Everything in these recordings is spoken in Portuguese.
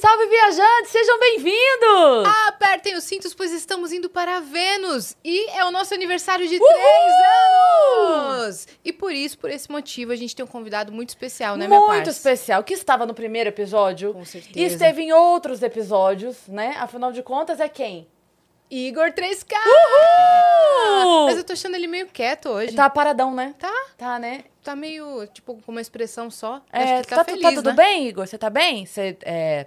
Salve, viajantes! Sejam bem-vindos! Apertem os cintos, pois estamos indo para Vênus. E é o nosso aniversário de Uhul! três anos! E por isso, por esse motivo, a gente tem um convidado muito especial, né, minha Muito especial, que estava no primeiro episódio. Com certeza. E esteve em outros episódios, né? Afinal de contas, é quem? Igor 3K! Uhul! Mas eu tô achando ele meio quieto hoje. Tá paradão, né? Tá. Tá, né? Tá meio, tipo, com uma expressão só. É, Acho que ele tá, tá, feliz, tá tudo né? bem, Igor? Você tá bem? Você é,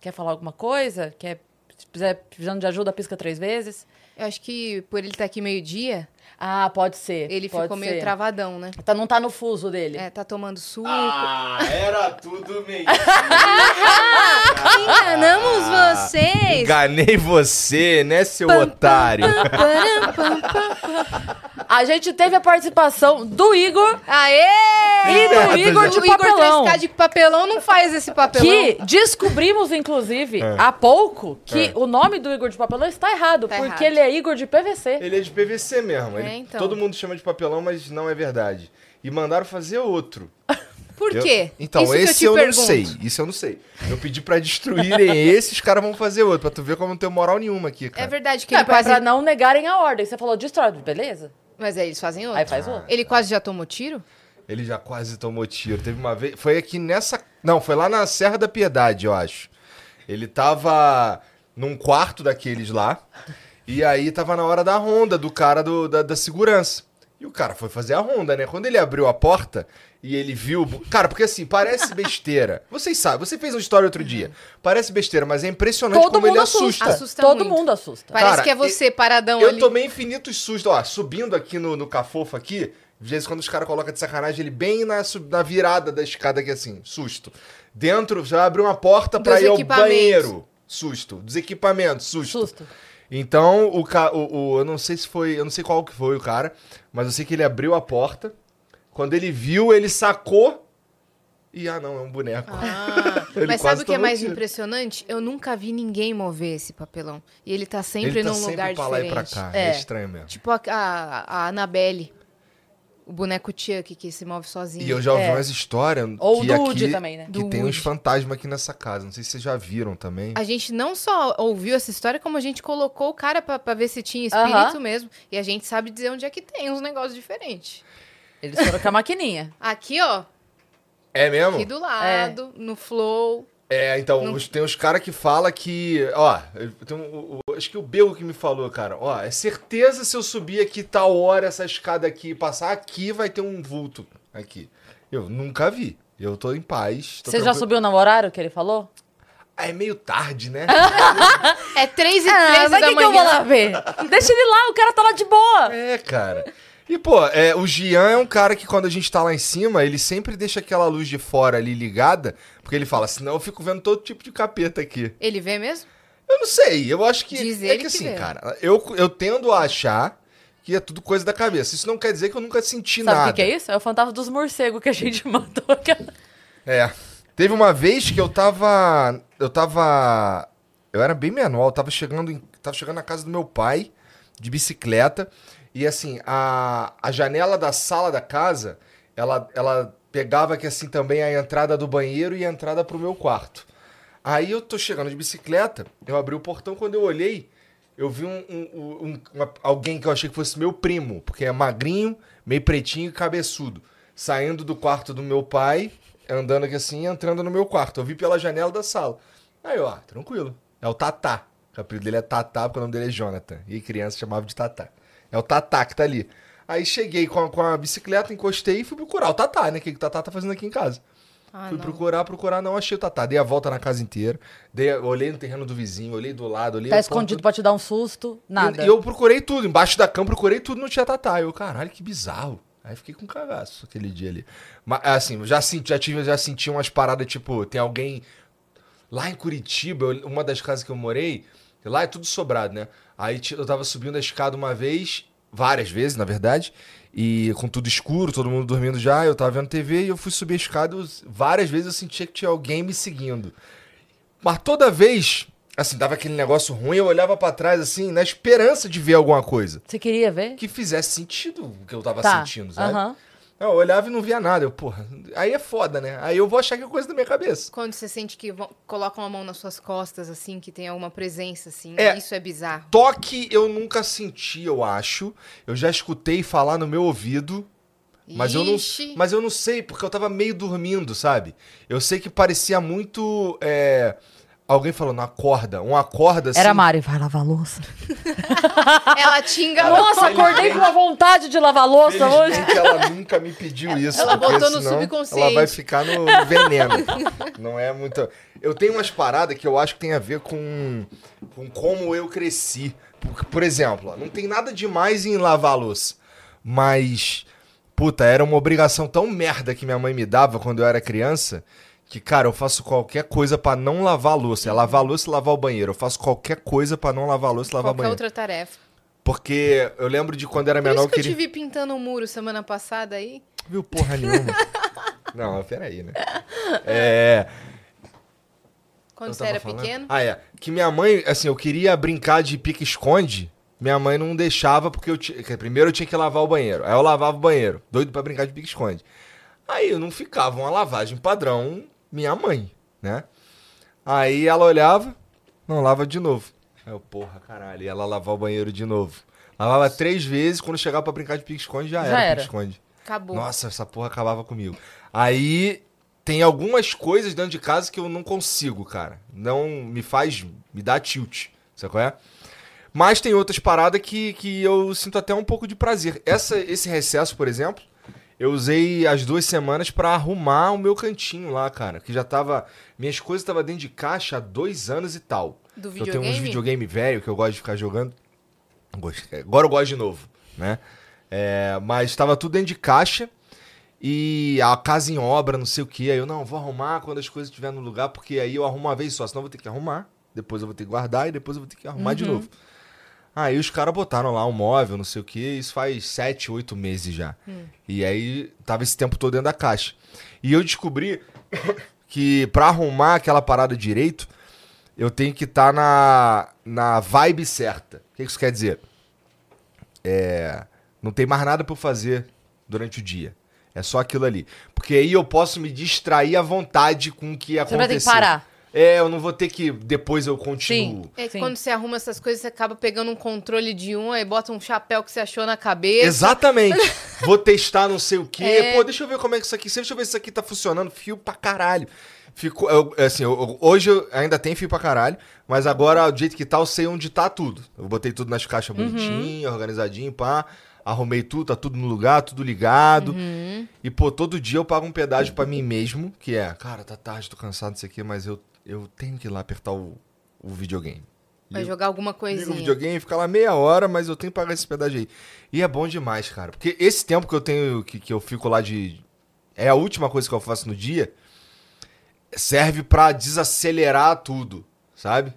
quer falar alguma coisa? Quer, se precisar precisando de ajuda, pisca três vezes? Eu acho que por ele estar aqui meio-dia, Ah, pode ser. ele pode ficou meio ser. travadão, né? Tá, não tá no fuso dele. É, tá tomando suco. Ah, era tudo mentira. Enganamos vocês! Enganei você, né, seu otário? Param, pam, pam. A gente teve a participação do Igor Aê! e do Igor de o Igor papelão. 3K de papelão não faz esse papelão. Que descobrimos, inclusive, É. há pouco, que É. o nome do Igor de papelão está errado, Tá porque errado. ele é Igor de PVC. Ele é de PVC mesmo. ele- É, então. Todo mundo chama de papelão, mas não é verdade. E mandaram fazer outro. Por Eu- quê? Então, Isso esse eu, eu, te não sei. Isso eu não sei. Eu pedi pra destruírem esse, os caras vão fazer outro. Pra tu ver como não tem moral nenhuma aqui, É cara. verdade que É, ele pra, quase... pra não negarem a ordem. Você falou destrói, beleza? Mas aí eles fazem outro. Aí faz outro. Ele quase já tomou tiro? Ele já quase tomou tiro. Teve uma vez. Foi aqui nessa. Não, foi lá na Serra da Piedade, eu acho. Ele tava num quarto daqueles lá. E aí tava na hora da ronda do cara do- da, da segurança. E o cara foi fazer a ronda, né? Quando ele abriu a porta e ele viu. Cara, porque assim, parece besteira. Vocês sabem, você fez uma história outro dia. Parece besteira, mas é impressionante Todo como ele mundo assusta. assusta. Assusta Todo muito. mundo assusta. Parece Cara, que é você paradão Eu ali. tomei infinitos sustos, ó, subindo aqui no, no cafofo aqui, de vez em quando os caras colocam de sacanagem ele bem na, sub- na virada da escada aqui assim, susto. Dentro, já abriu uma porta pra Dos ir ao banheiro, susto. Dos equipamentos, susto. Susto. Então, o, ca- o, o- eu não sei se foi, eu não sei qual que foi o cara, mas eu sei que ele abriu a porta, quando ele viu, ele sacou e, ah não, é um boneco. Ah, Ele mas sabe o que é mais tiro. impressionante? Eu nunca vi ninguém mover esse papelão. E ele tá sempre ele tá num sempre lugar pra lá e diferente. pra cá, é, É. estranho mesmo. Tipo a, a, a Annabelle. O boneco Chuck que se move sozinho. E eu já ouvi É. umas histórias Ou que do Woody aqui, também, né? Que Do tem uns fantasmas aqui nessa casa. Não sei se vocês já viram também. A gente não só ouviu essa história, como a gente colocou o cara pra, pra ver se tinha espírito Aham. mesmo. E a gente sabe dizer onde é que tem uns negócios diferentes. Eles foram com a maquininha. Aqui, ó. É mesmo? Aqui do lado, no flow. É, então, Não- os- tem uns caras que falam que. Ó, um- o- o- acho que o Bego que me falou, cara. Ó, é certeza se eu subir aqui tal hora, essa escada aqui, passar aqui, vai ter um vulto aqui. Eu nunca vi. Eu tô em paz. tô Você já subiu no horário que ele falou? Ah, é meio tarde, né? É 3 e Ah, 13 mas da que, que eu manhã. vou lá ver? Deixa ele lá, o cara tá lá de boa. é, cara. E, pô, é, o Gian é um cara que quando a gente tá lá em cima, ele sempre deixa aquela luz de fora ali ligada, porque ele fala, senão eu fico vendo todo tipo de capeta aqui. Ele vê mesmo? Eu não sei, eu acho que. Diz é que que assim, vê. cara, eu, eu tendo a achar que é tudo coisa da cabeça. Isso não quer dizer que eu nunca senti Sabe o nada. que, que é isso? É o fantasma dos morcegos que a gente mandou. aquela- É. Teve uma vez que eu tava. Eu tava. Eu era bem menor, eu tava chegando, em, tava chegando na casa do meu pai, de bicicleta. E assim, a, a janela da sala da casa, ela, ela pegava aqui assim também a entrada do banheiro e a entrada pro meu quarto. Aí eu tô chegando de bicicleta, eu abri o portão, quando eu olhei, eu vi um, um- um- uma- alguém que eu achei que fosse meu primo, porque é magrinho, meio pretinho e cabeçudo, saindo do quarto do meu pai, andando aqui assim, entrando no meu quarto. Eu vi pela janela da sala. Aí, ó, tranquilo. É o Tatá. O apelido dele é Tatá, porque o nome dele é Jonathan. E criança chamava de Tatá. É o Tatá que tá ali. Aí cheguei com a, com a bicicleta, encostei e fui procurar o Tatá, né? O que o Tatá tá fazendo aqui em casa? Ah, Fui não. procurar, procurar, não achei o Tatá. Dei a volta na casa inteira. Dei, olhei no terreno do vizinho, olhei do lado, olhei Tá escondido ponto- pra te dar um susto, nada. E, e eu procurei tudo, embaixo da cama, procurei tudo, não tinha Tatá. Eu, caralho, que bizarro. Aí fiquei com cagaço aquele dia ali. Mas, assim, já senti, já tive, já senti umas paradas, tipo, tem alguém lá em Curitiba, eu- uma das casas que eu morei, lá é tudo sobrado, né? Aí eu tava subindo a escada uma vez, várias vezes, na verdade, e com tudo escuro, todo mundo dormindo já, eu tava vendo TV e eu fui subir a escada, eu- várias vezes eu sentia que tinha alguém me seguindo. Mas toda vez, assim, dava aquele negócio ruim, eu olhava pra trás, assim, na esperança de ver alguma coisa Você queria ver? que fizesse sentido o que eu tava Tá. sentindo, sabe? aham. Eu olhava e não via nada. Eu, porra, aí é foda, né? Aí eu vou achar que é coisa da minha cabeça. Quando você sente que vão- colocam a mão nas suas costas, assim, que tem alguma presença, assim, É. isso é bizarro. Toque eu nunca senti, eu acho. Eu já escutei falar no meu ouvido, mas eu não, mas eu não sei, porque eu tava meio dormindo, sabe? Eu sei que parecia muito. é, Alguém falando, acorda. Um acorda assim. Era a Mari, vai lavar a louça. Ela te enganou. Nossa, acordei com uma vontade de lavar a louça hoje. Ela nunca me pediu isso. Ela botou no subconsciente. Ela vai ficar no veneno. Não é muito. Eu tenho umas paradas que eu acho que tem a ver com, com como eu cresci. Por, por exemplo, ó, não tem nada demais em lavar a louça. Mas, puta, era uma obrigação tão merda que minha mãe me dava quando eu era criança. Que, cara, eu faço qualquer coisa pra não lavar a louça. É lavar a louça e lavar o banheiro. Eu faço qualquer coisa pra não lavar a louça e lavar o Qualquer banheiro. outra tarefa. Porque eu lembro de quando era Por menor, isso que eu queria... te vi pintando um muro semana passada aí. Viu porra nenhuma. Não, peraí, né? É. Quando você era falando- pequeno. Ah, é. Que minha mãe, assim, eu queria brincar de pique-esconde. Minha mãe não deixava porque eu Primeiro eu tinha que lavar o banheiro. Aí eu lavava o banheiro. Doido pra brincar de pique-esconde. Aí eu não ficava uma lavagem padrão minha mãe, né? Aí ela olhava, não, lava de novo. Aí eu, porra, caralho. E ela lavava o banheiro de novo. Lavava três vezes, quando chegava pra brincar de pique-esconde já, Já era era. pique-esconde. Acabou. Nossa, essa porra acabava comigo. Aí tem algumas coisas dentro de casa que eu não consigo, cara. Não me faz. me dá tilt. Sabe qual é? Mas tem outras paradas que, que eu sinto até um pouco de prazer. Essa, esse recesso, por exemplo, eu usei as duas semanas pra arrumar o meu cantinho lá, cara. Que já tava. Minhas coisas estavam dentro de caixa há dois anos e tal. Do Eu tenho uns videogame? videogame velho que eu gosto de ficar jogando. Agora eu gosto de novo, né? É, mas estava tudo dentro de caixa e a casa em obra, não sei o que. Aí eu, não, vou arrumar quando as coisas estiverem no lugar, porque aí eu arrumo uma vez só, senão eu vou ter que arrumar. Depois eu vou ter que guardar e depois eu vou ter que arrumar de novo. Aí os caras botaram lá um móvel, não sei o que, isso faz sete, oito meses já. E aí tava esse tempo todo dentro da caixa. E eu descobri que pra arrumar aquela parada direito, eu tenho que estar na, na vibe certa. O que que isso quer dizer? É, não tem mais nada pra eu fazer durante o dia. É só aquilo ali. Porque aí eu posso me distrair à vontade com o que Você aconteceu. vai ter que parar. É, eu não vou ter que depois eu continuo. Sim. É que Sim. quando você arruma essas coisas, você acaba pegando um controle de um, aí bota um chapéu que você achou na cabeça. Exatamente. Vou testar não sei o quê. É. Pô, deixa eu ver como é que isso aqui. Deixa eu ver se isso aqui tá funcionando. Fio pra caralho. Ficou, eu- assim, eu- hoje eu ainda tem fio pra caralho, mas agora, do jeito que tá, eu sei onde tá tudo. Eu botei tudo nas caixas bonitinho, organizadinho, pá. Arrumei tudo, tá tudo no lugar, tudo ligado. E, pô, todo dia eu pago um pedágio pra mim mesmo, que é, cara, tá tarde, tô cansado disso aqui, mas eu, eu tenho que ir lá apertar o, o videogame. Vai jogar alguma Liga o coisinha. videogame, fica lá meia hora, mas eu tenho que pagar esse pedágio aí. E é bom demais, cara. Porque esse tempo que eu tenho, que, que eu fico lá de. É a última coisa que eu faço no dia. Serve pra desacelerar tudo, sabe?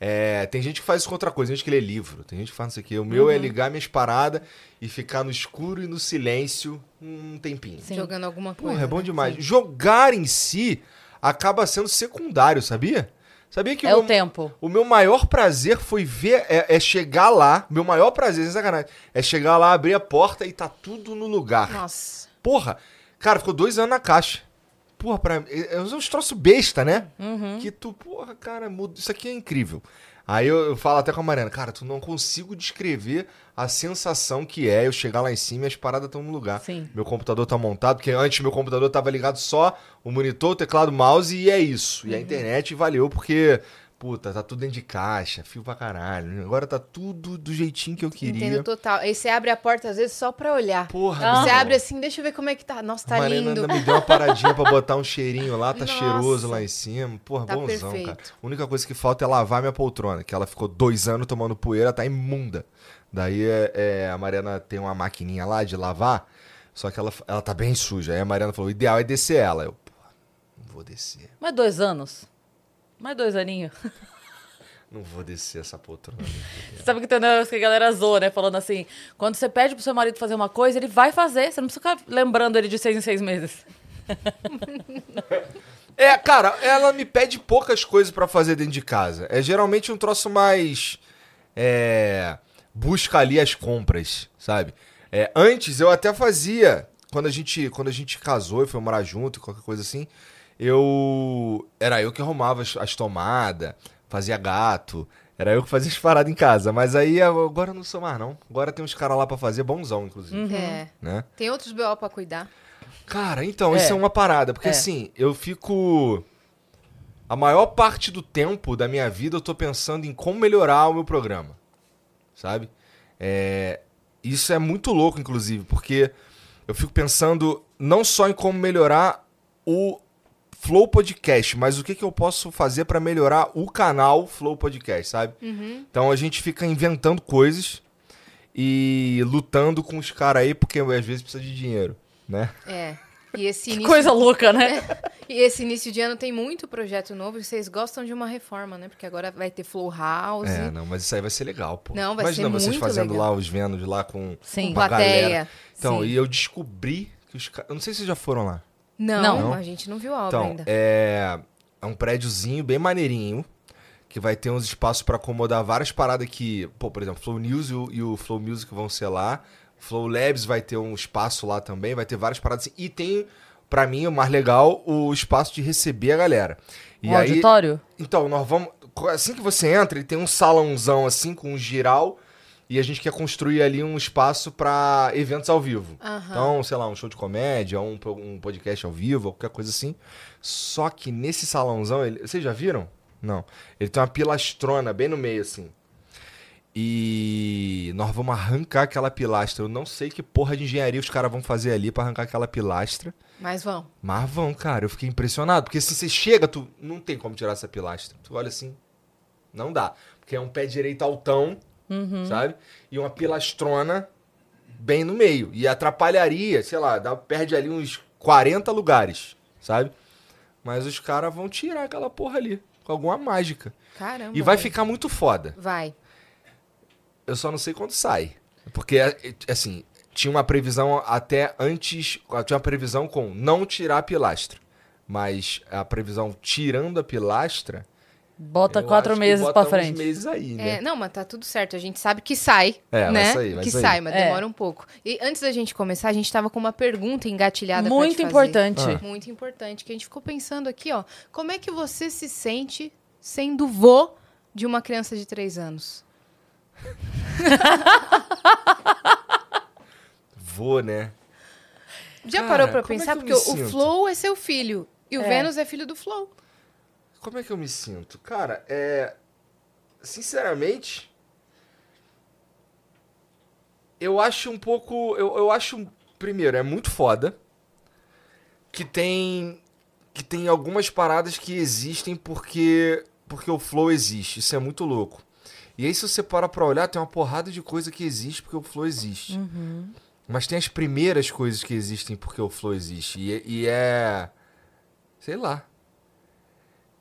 É, tem gente que faz isso com outra coisa, tem gente que lê livro, tem gente que faz isso aqui. O meu é ligar minhas paradas e ficar no escuro e no silêncio um tempinho. Sim. Jogando alguma coisa. Porra, é bom né? demais. Jogar em si acaba sendo secundário, sabia? Sabia que É o o meu- tempo. o meu maior prazer foi ver, é, é chegar lá, meu maior prazer, sem sacanagem, é chegar lá, abrir a porta e tá tudo no lugar. Nossa. Porra, cara, ficou dois anos na caixa. Porra, pra, é, é uns troços besta, né? Que tu, porra, cara, muda, isso aqui é incrível. Aí eu, eu falo até com a Mariana, cara, tu não consigo descrever a sensação que é eu chegar lá em cima e as paradas estão no lugar. Sim. Meu computador tá montado, porque antes meu computador tava ligado só o monitor, o teclado, o mouse e é isso. E a internet valeu porque, puta, tá tudo dentro de caixa, fio pra caralho. Agora tá tudo do jeitinho que eu queria. Entendo total. Aí você abre a porta, às vezes, só pra olhar. Porra, Ah. Você abre assim, deixa eu ver como é que tá. Nossa, tá a Mariana lindo. ainda me deu uma paradinha pra botar um cheirinho lá, tá Nossa. cheiroso lá em cima. Porra, Tá bonzão, perfeito. cara. A única coisa que falta é lavar minha poltrona, que ela ficou dois anos tomando poeira, tá imunda. Daí é, é, a Mariana tem uma maquininha lá de lavar, só que ela, ela tá bem suja. Aí a Mariana falou: o ideal é descer ela. Eu, porra, não vou descer. Mais dois anos. Mais dois aninhos. Não vou descer essa poltrona. Sabe que tem negócio que a galera zoa, né? Falando assim, quando você pede pro seu marido fazer uma coisa, ele vai fazer. Você não precisa ficar lembrando ele de seis em seis meses. É, cara, ela me pede poucas coisas pra fazer dentro de casa. É geralmente um troço mais. É. Busca ali as compras, sabe? É, antes eu até fazia. quando a gente, quando a gente casou e foi morar junto, qualquer coisa assim, eu era eu que arrumava as, as tomadas, fazia gato, era eu que fazia as paradas em casa, mas aí agora eu não sou mais não. Agora tem uns caras lá pra fazer, bonzão inclusive, É. né? Tem outros BO pra cuidar. Cara, então, É. isso é uma parada, porque É. assim, eu fico. A maior parte do tempo da minha vida eu tô pensando em como melhorar o meu programa. Sabe? É, Isso é muito louco, inclusive, porque eu fico pensando não só em como melhorar o Flow Podcast, mas o que, que eu posso fazer pra melhorar o canal Flow Podcast, sabe? Então a gente fica inventando coisas e lutando com os caras aí, porque às vezes precisa de dinheiro, né? É. E esse Que início, coisa louca, né? e esse início de ano tem muito projeto novo e vocês gostam de uma reforma, né? Porque agora vai ter Flow House, É, não, mas isso aí vai ser legal, pô. Não, vai Imagina ser vocês muito fazendo legal. lá os Vênus lá com, Sim. com com a plateia. galera. Então, Sim. e eu descobri que os caras. Eu não sei se vocês já foram lá. Não, Não. a gente não viu a obra Então, ainda. é, é um prédiozinho bem maneirinho. Que vai ter uns espaços pra acomodar várias paradas que, pô, por exemplo, Flow News e o, e o Flow Music vão ser lá. Flow Labs vai ter um espaço lá também, vai ter várias paradas assim. E tem, pra mim, o mais legal, o espaço de receber a galera. E Um aí, auditório? então, nós vamos. Assim que você entra, ele tem um salãozão assim, com um giral. E a gente quer construir ali um espaço pra eventos ao vivo. Aham. Então, sei lá, um show de comédia, um, um podcast ao vivo, qualquer coisa assim. Só que nesse salãozão, ele... vocês já viram? Não. Ele tem uma pilastrona bem no meio, assim. E nós vamos arrancar aquela pilastra. Eu não sei que porra de engenharia os caras vão fazer ali pra arrancar aquela pilastra. Mas vão. Mas vão, cara. Eu fiquei impressionado. Porque se você chega, tu não tem como tirar essa pilastra. Tu olha assim, não dá. Porque é um pé direito altão, sabe? E uma pilastrona bem no meio. E atrapalharia, sei lá, dá, perde ali uns 40 lugares, sabe? Mas os caras vão tirar aquela porra ali. Com alguma mágica. Caramba. E vai ficar muito foda. Vai. Eu só não sei quando sai. Porque, é, assim, tinha uma previsão até antes. Tinha uma previsão com não tirar a pilastra. Mas a previsão tirando a pilastra. Bota eu quatro meses pra frente. Uns meses aí, né? É, não, mas tá tudo certo. A gente sabe que sai, É, vai né? sair, vai que sair. sai, mas É. demora um pouco. E antes da gente começar, a gente tava com uma pergunta engatilhada pra te Muito fazer. importante. Ah. Muito importante, que a gente ficou pensando aqui, ó. Como é que você se sente sendo vô de uma criança de três anos? Vou, né? Já Cara, parou pra como é pensar? que eu Porque o? Flow é seu filho. E o É. Vênus é filho do Flow. Como é que eu me sinto? Cara, é. Sinceramente. Eu acho um pouco. Eu, eu acho. Primeiro, é muito foda. Que tem. Que tem algumas paradas que existem porque. Porque o Flow existe. Isso é muito louco. E aí, se você para pra olhar, tem uma porrada de coisa que existe porque o Flow existe. Mas tem as primeiras coisas que existem porque o Flow existe. E, e é. Sei lá.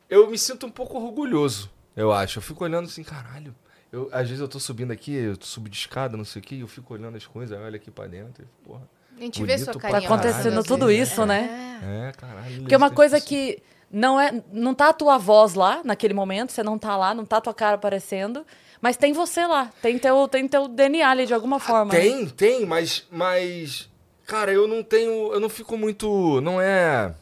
Eu me sinto um pouco orgulhoso, eu acho. Eu fico olhando assim, caralho. Eu, às vezes eu tô subindo aqui, eu tô subindo de escada, não sei o que, e eu fico olhando as coisas, aí eu olho aqui pra dentro e, porra. A gente vê Bonito sua pra Tá carinha. caralho, acontecendo assim, tudo né? isso, né? É. É, caralho. Porque é uma coisa que não é, não tá a tua voz lá naquele momento, você não tá lá, não tá a tua cara aparecendo, mas tem você lá, tem teu, tem teu DNA ali de alguma forma. né? Tem, tem, mas, mas. Cara, eu não tenho. Eu não fico muito. Não é.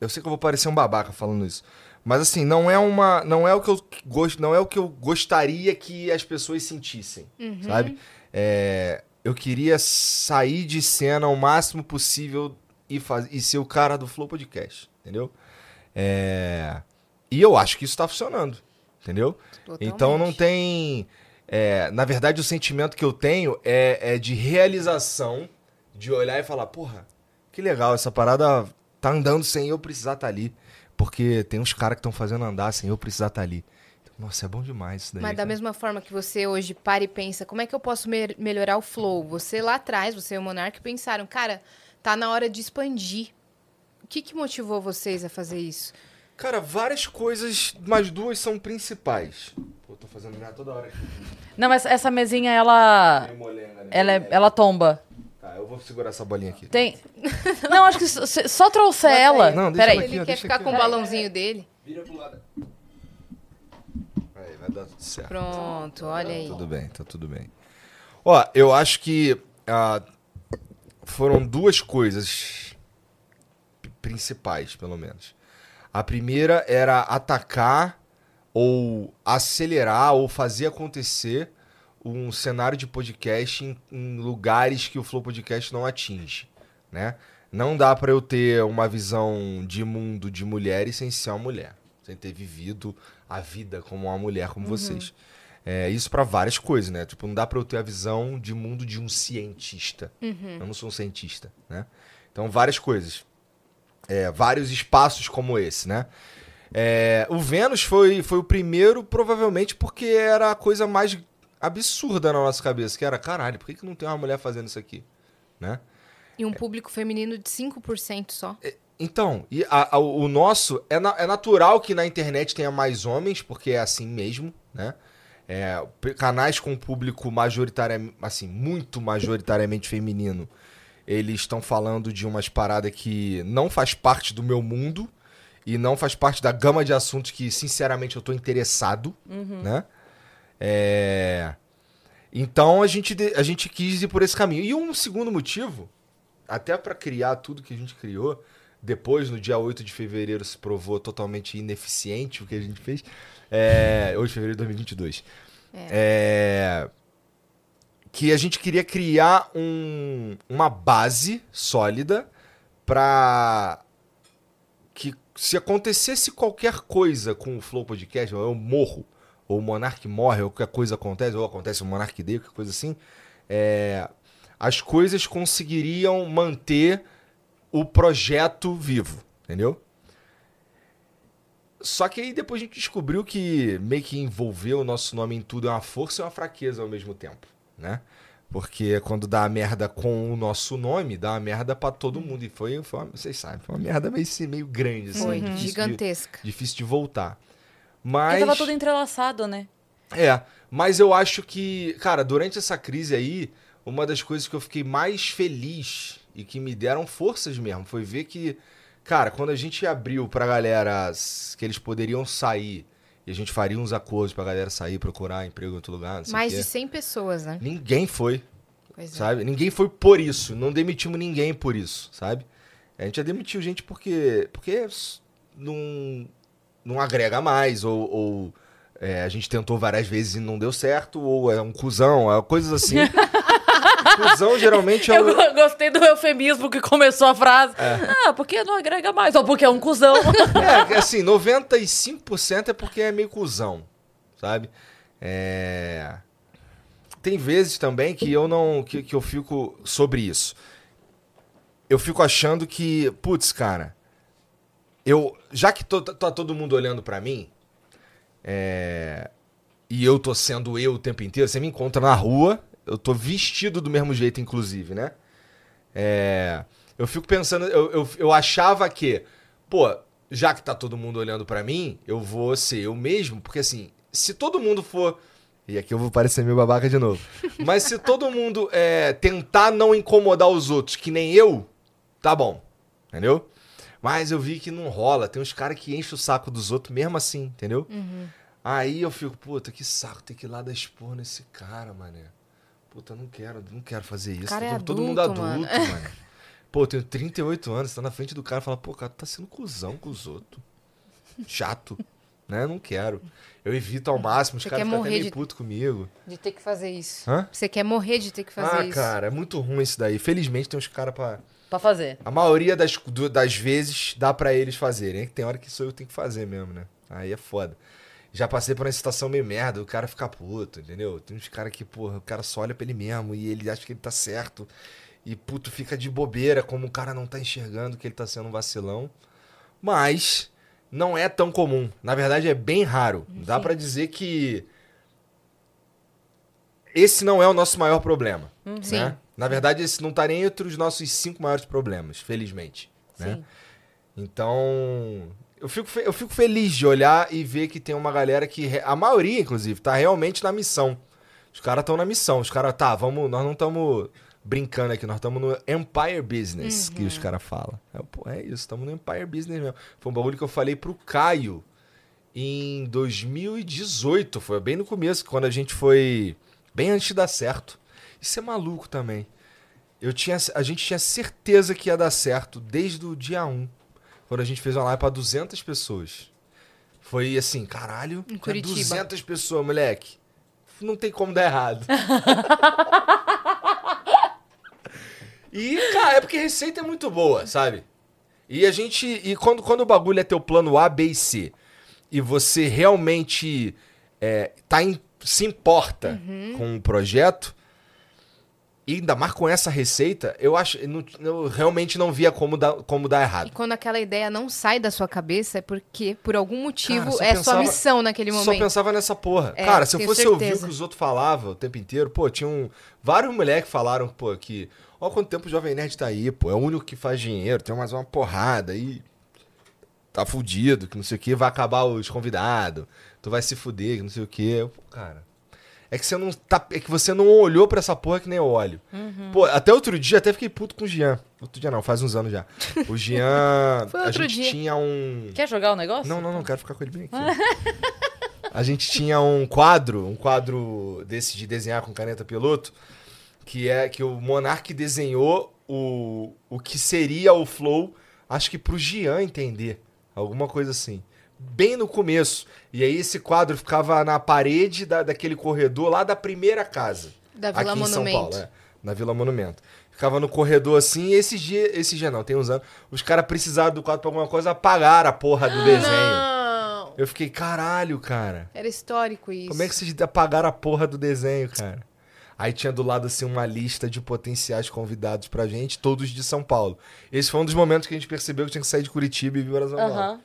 Eu sei que eu vou parecer um babaca falando isso. Mas assim, não é uma. Não é o que eu gosto. Não é o que eu gostaria que as pessoas sentissem. Sabe? É, eu queria sair de cena o máximo possível e, faz, e ser o cara do Flow Podcast. Entendeu? É, e eu acho que isso tá funcionando. Entendeu? Totalmente. Então não tem. é, na verdade, o sentimento que eu tenho é, é de realização, de olhar e falar, porra, que legal, essa parada tá andando sem eu precisar estar ali. Porque tem uns caras que estão fazendo andar sem eu precisar estar ali. Nossa, é bom demais isso daí. Mas da cara. mesma forma que você hoje para e pensa, como é que eu posso me- melhorar o flow? Você lá atrás, você e o Monark pensaram, cara, tá na hora de expandir. O que, que motivou vocês a fazer isso? Cara, várias coisas, mas duas são principais. Pô, tô fazendo merda toda hora aqui. Não, mas essa mesinha, ela, molenga, né? ela, é- ela tomba. Tá, eu vou segurar essa bolinha aqui. Tem. Não, acho que só trouxer Bota ela. Não, deixa Peraí. ela aqui, Ele ó, quer deixa ficar aqui, com o balãozinho dele? Vira pro lado. Aí, vai dar tudo certo. Pronto, olha aí. Tudo bem, tá tudo bem. Ó, eu acho que ah, foram duas coisas principais, pelo menos. A primeira era atacar ou acelerar ou fazer acontecer um cenário de podcast em, em lugares que o Flow Podcast não atinge, né? Não dá pra eu ter uma visão de mundo de mulheres sem ser uma mulher, sem ter vivido a vida como uma mulher como vocês. É, isso pra várias coisas, né? Tipo, não dá pra eu ter a visão de mundo de um cientista. Eu não sou um cientista, né? Então, várias coisas. É, vários espaços como esse, né? É, o Vênus foi, foi o primeiro, provavelmente, porque era a coisa mais absurda na nossa cabeça, que era, caralho, por que, que não tem uma mulher fazendo isso aqui? Né? E um público feminino de 5% só. Então, e a- a- o nosso, é, na- é natural que na internet tenha mais homens, porque é assim mesmo, né? É, canais com público majoritariamente, assim, muito majoritariamente feminino, eles estão falando de umas paradas que não faz parte do meu mundo e não faz parte da gama de assuntos que, sinceramente, eu tô interessado, né? É... Então a gente, a gente quis ir por esse caminho. E um segundo motivo, até pra criar tudo que a gente criou, depois, no dia 8 de fevereiro, se provou totalmente ineficiente o que a gente fez. É, 8 de fevereiro de 2022. É, que a gente queria criar um- uma base sólida pra que se acontecesse qualquer coisa com o Flow Podcast, eu morro, ou o Monark morre, ou qualquer coisa acontece, ou acontece o Monark Day, qualquer coisa assim, é, as coisas conseguiriam manter o projeto vivo, entendeu? Só que aí depois a gente descobriu que meio que envolver o nosso nome em tudo é uma força e uma fraqueza ao mesmo tempo, né? Porque quando dá a merda com o nosso nome, dá uma merda pra todo mundo. E foi, foi uma, vocês sabem, foi uma merda meio, meio grande, assim. Foi, difícil de- gigantesca. difícil de voltar. Porque Mas. tava tudo entrelaçado, né? É, mas eu acho que, cara, durante essa crise aí, uma das coisas que eu fiquei mais feliz e que me deram forças mesmo foi ver que, cara, quando a gente abriu pra galera que eles poderiam sair e a gente faria uns acordos pra galera sair, procurar emprego em outro lugar, não sei Mais o de quê. 100 pessoas, né? Ninguém foi, Pois é. sabe? Ninguém foi por isso. Não demitimos ninguém por isso, sabe? A gente já demitiu gente porque, porque não, não agrega mais, ou, ou, é, a gente tentou várias vezes e não deu certo, ou é um cuzão, é coisas assim. cuzão geralmente é Eu o. go- gostei do eufemismo que começou a frase. Ah, porque não agrega mais. Ou porque é um cuzão. É, assim, 95% é porque é meio cuzão, sabe? É... Tem vezes também que eu não. Que, que eu fico sobre isso. Eu fico achando que, putz, cara, eu. Já que to- tá todo mundo olhando pra mim, é, e eu tô sendo eu o tempo inteiro, você me encontra na rua, eu tô vestido do mesmo jeito, inclusive, né? É, eu fico pensando, eu, eu, eu achava que, pô, já que tá todo mundo olhando pra mim, eu vou ser eu mesmo, porque assim, se todo mundo for. E aqui eu vou parecer meio babaca de novo. Mas se todo mundo é, tentar não incomodar os outros, que nem eu, tá bom. Entendeu? Mas eu vi que não rola. Tem uns caras que enchem o saco dos outros mesmo assim, entendeu? Aí eu fico, puta, que saco ter que ir lá dar expor nesse cara, mané. Puta, eu não quero, não quero fazer isso. cara é todo, todo mundo adulto, adulto, mano. mano. Pô, eu tenho 38 anos, você tá na frente do cara e fala, pô, cara, tu tá sendo cuzão com os outros. Chato. Né? Não quero. Eu evito ao máximo, os caras ficam até meio de- puto comigo. De ter que fazer isso. Hã? Você quer morrer de ter que fazer ah, isso. cara, é muito ruim isso daí. Felizmente tem uns caras pra. Pra fazer. A maioria das, do- das vezes dá pra eles fazerem. É que tem hora que isso eu tenho que fazer mesmo, né? Aí é foda. Já passei por uma situação meio merda, o cara fica puto, entendeu? Tem uns caras que, porra, o cara só olha pra ele mesmo e ele acha que ele tá certo. E, puto, fica de bobeira, como o cara não tá enxergando que ele tá sendo um vacilão. Mas não é tão comum. Na verdade, é bem raro. Dá Sim. pra dizer que esse não é o nosso maior problema. Sim. Né? Na verdade, esse não tá nem entre os nossos cinco maiores problemas, felizmente. Né? Sim. Então, eu fico, eu fico feliz de olhar e ver que tem uma galera que, a maioria, inclusive, tá realmente na missão. Os caras estão na missão. Os caras, tá, vamos, nós não estamos brincando aqui, nós estamos no Empire Business, que os caras falam. É, pô, é isso, estamos no Empire Business mesmo. Foi um bagulho que eu falei pro Caio em 2018, foi bem no começo, quando a gente foi, bem antes de dar certo. Isso é maluco também. eu tinha, a gente tinha certeza que ia dar certo desde o dia 1, quando a gente fez uma live pra 200 pessoas. Foi assim, caralho, Em tinha Curitiba. 200 pessoas, moleque. Não tem como dar errado. e, cara, é porque a receita é muito boa, sabe? E a gente. E quando, quando o bagulho é teu plano A, B e C, e você realmente é, tá em- se importa Uhum. com o projeto, e ainda mais com essa receita, eu acho. Eu, eu realmente não via como dar, como dar E errado. quando aquela ideia não sai da sua cabeça, é porque, por algum motivo, Cara, só é pensava- sua missão naquele Só momento. pensava nessa porra. É, Cara, se eu fosse ouvir o certeza. que os outros falavam o tempo inteiro, pô, tinha um, vários moleques que falaram, pô, que. Ó, quanto tempo o Jovem Nerd tá aí, pô. É o único que faz dinheiro, tem mais uma porrada aí. Tá fudido, que não sei o que, vai acabar os convidados. Tu vai se fuder, que não sei o que. Cara. É que você não tá. É que você não olhou pra essa porra que nem eu olho. Uhum. Pô, até outro dia até fiquei puto com o Jean. Outro dia não, faz uns anos já. O Jean. Foi a gente dia. tinha um. Quer jogar o negócio? Não, não, não, quero ficar com ele bem aqui. a gente tinha um quadro, um quadro desse de desenhar com caneta piloto, que é que o Monark desenhou o, o que seria o flow, acho que pro Gian entender, alguma coisa assim. Bem no começo. E aí esse quadro ficava na parede da, daquele corredor lá da primeira casa. Da Vila aqui em São Monumento. Paulo, é, na Vila Monumento. Ficava no corredor assim, e esse dia, esse dia não, tem uns anos, os caras precisavam do quadro pra alguma coisa, apagaram a porra do desenho. Não! Eu fiquei, caralho, cara. Era histórico isso. Como é que vocês apagaram a porra do desenho, cara? Aí tinha do lado assim uma lista de potenciais convidados pra gente, todos de São Paulo. Esse foi um dos momentos que a gente percebeu que tinha que sair de Curitiba e vir para São Paulo.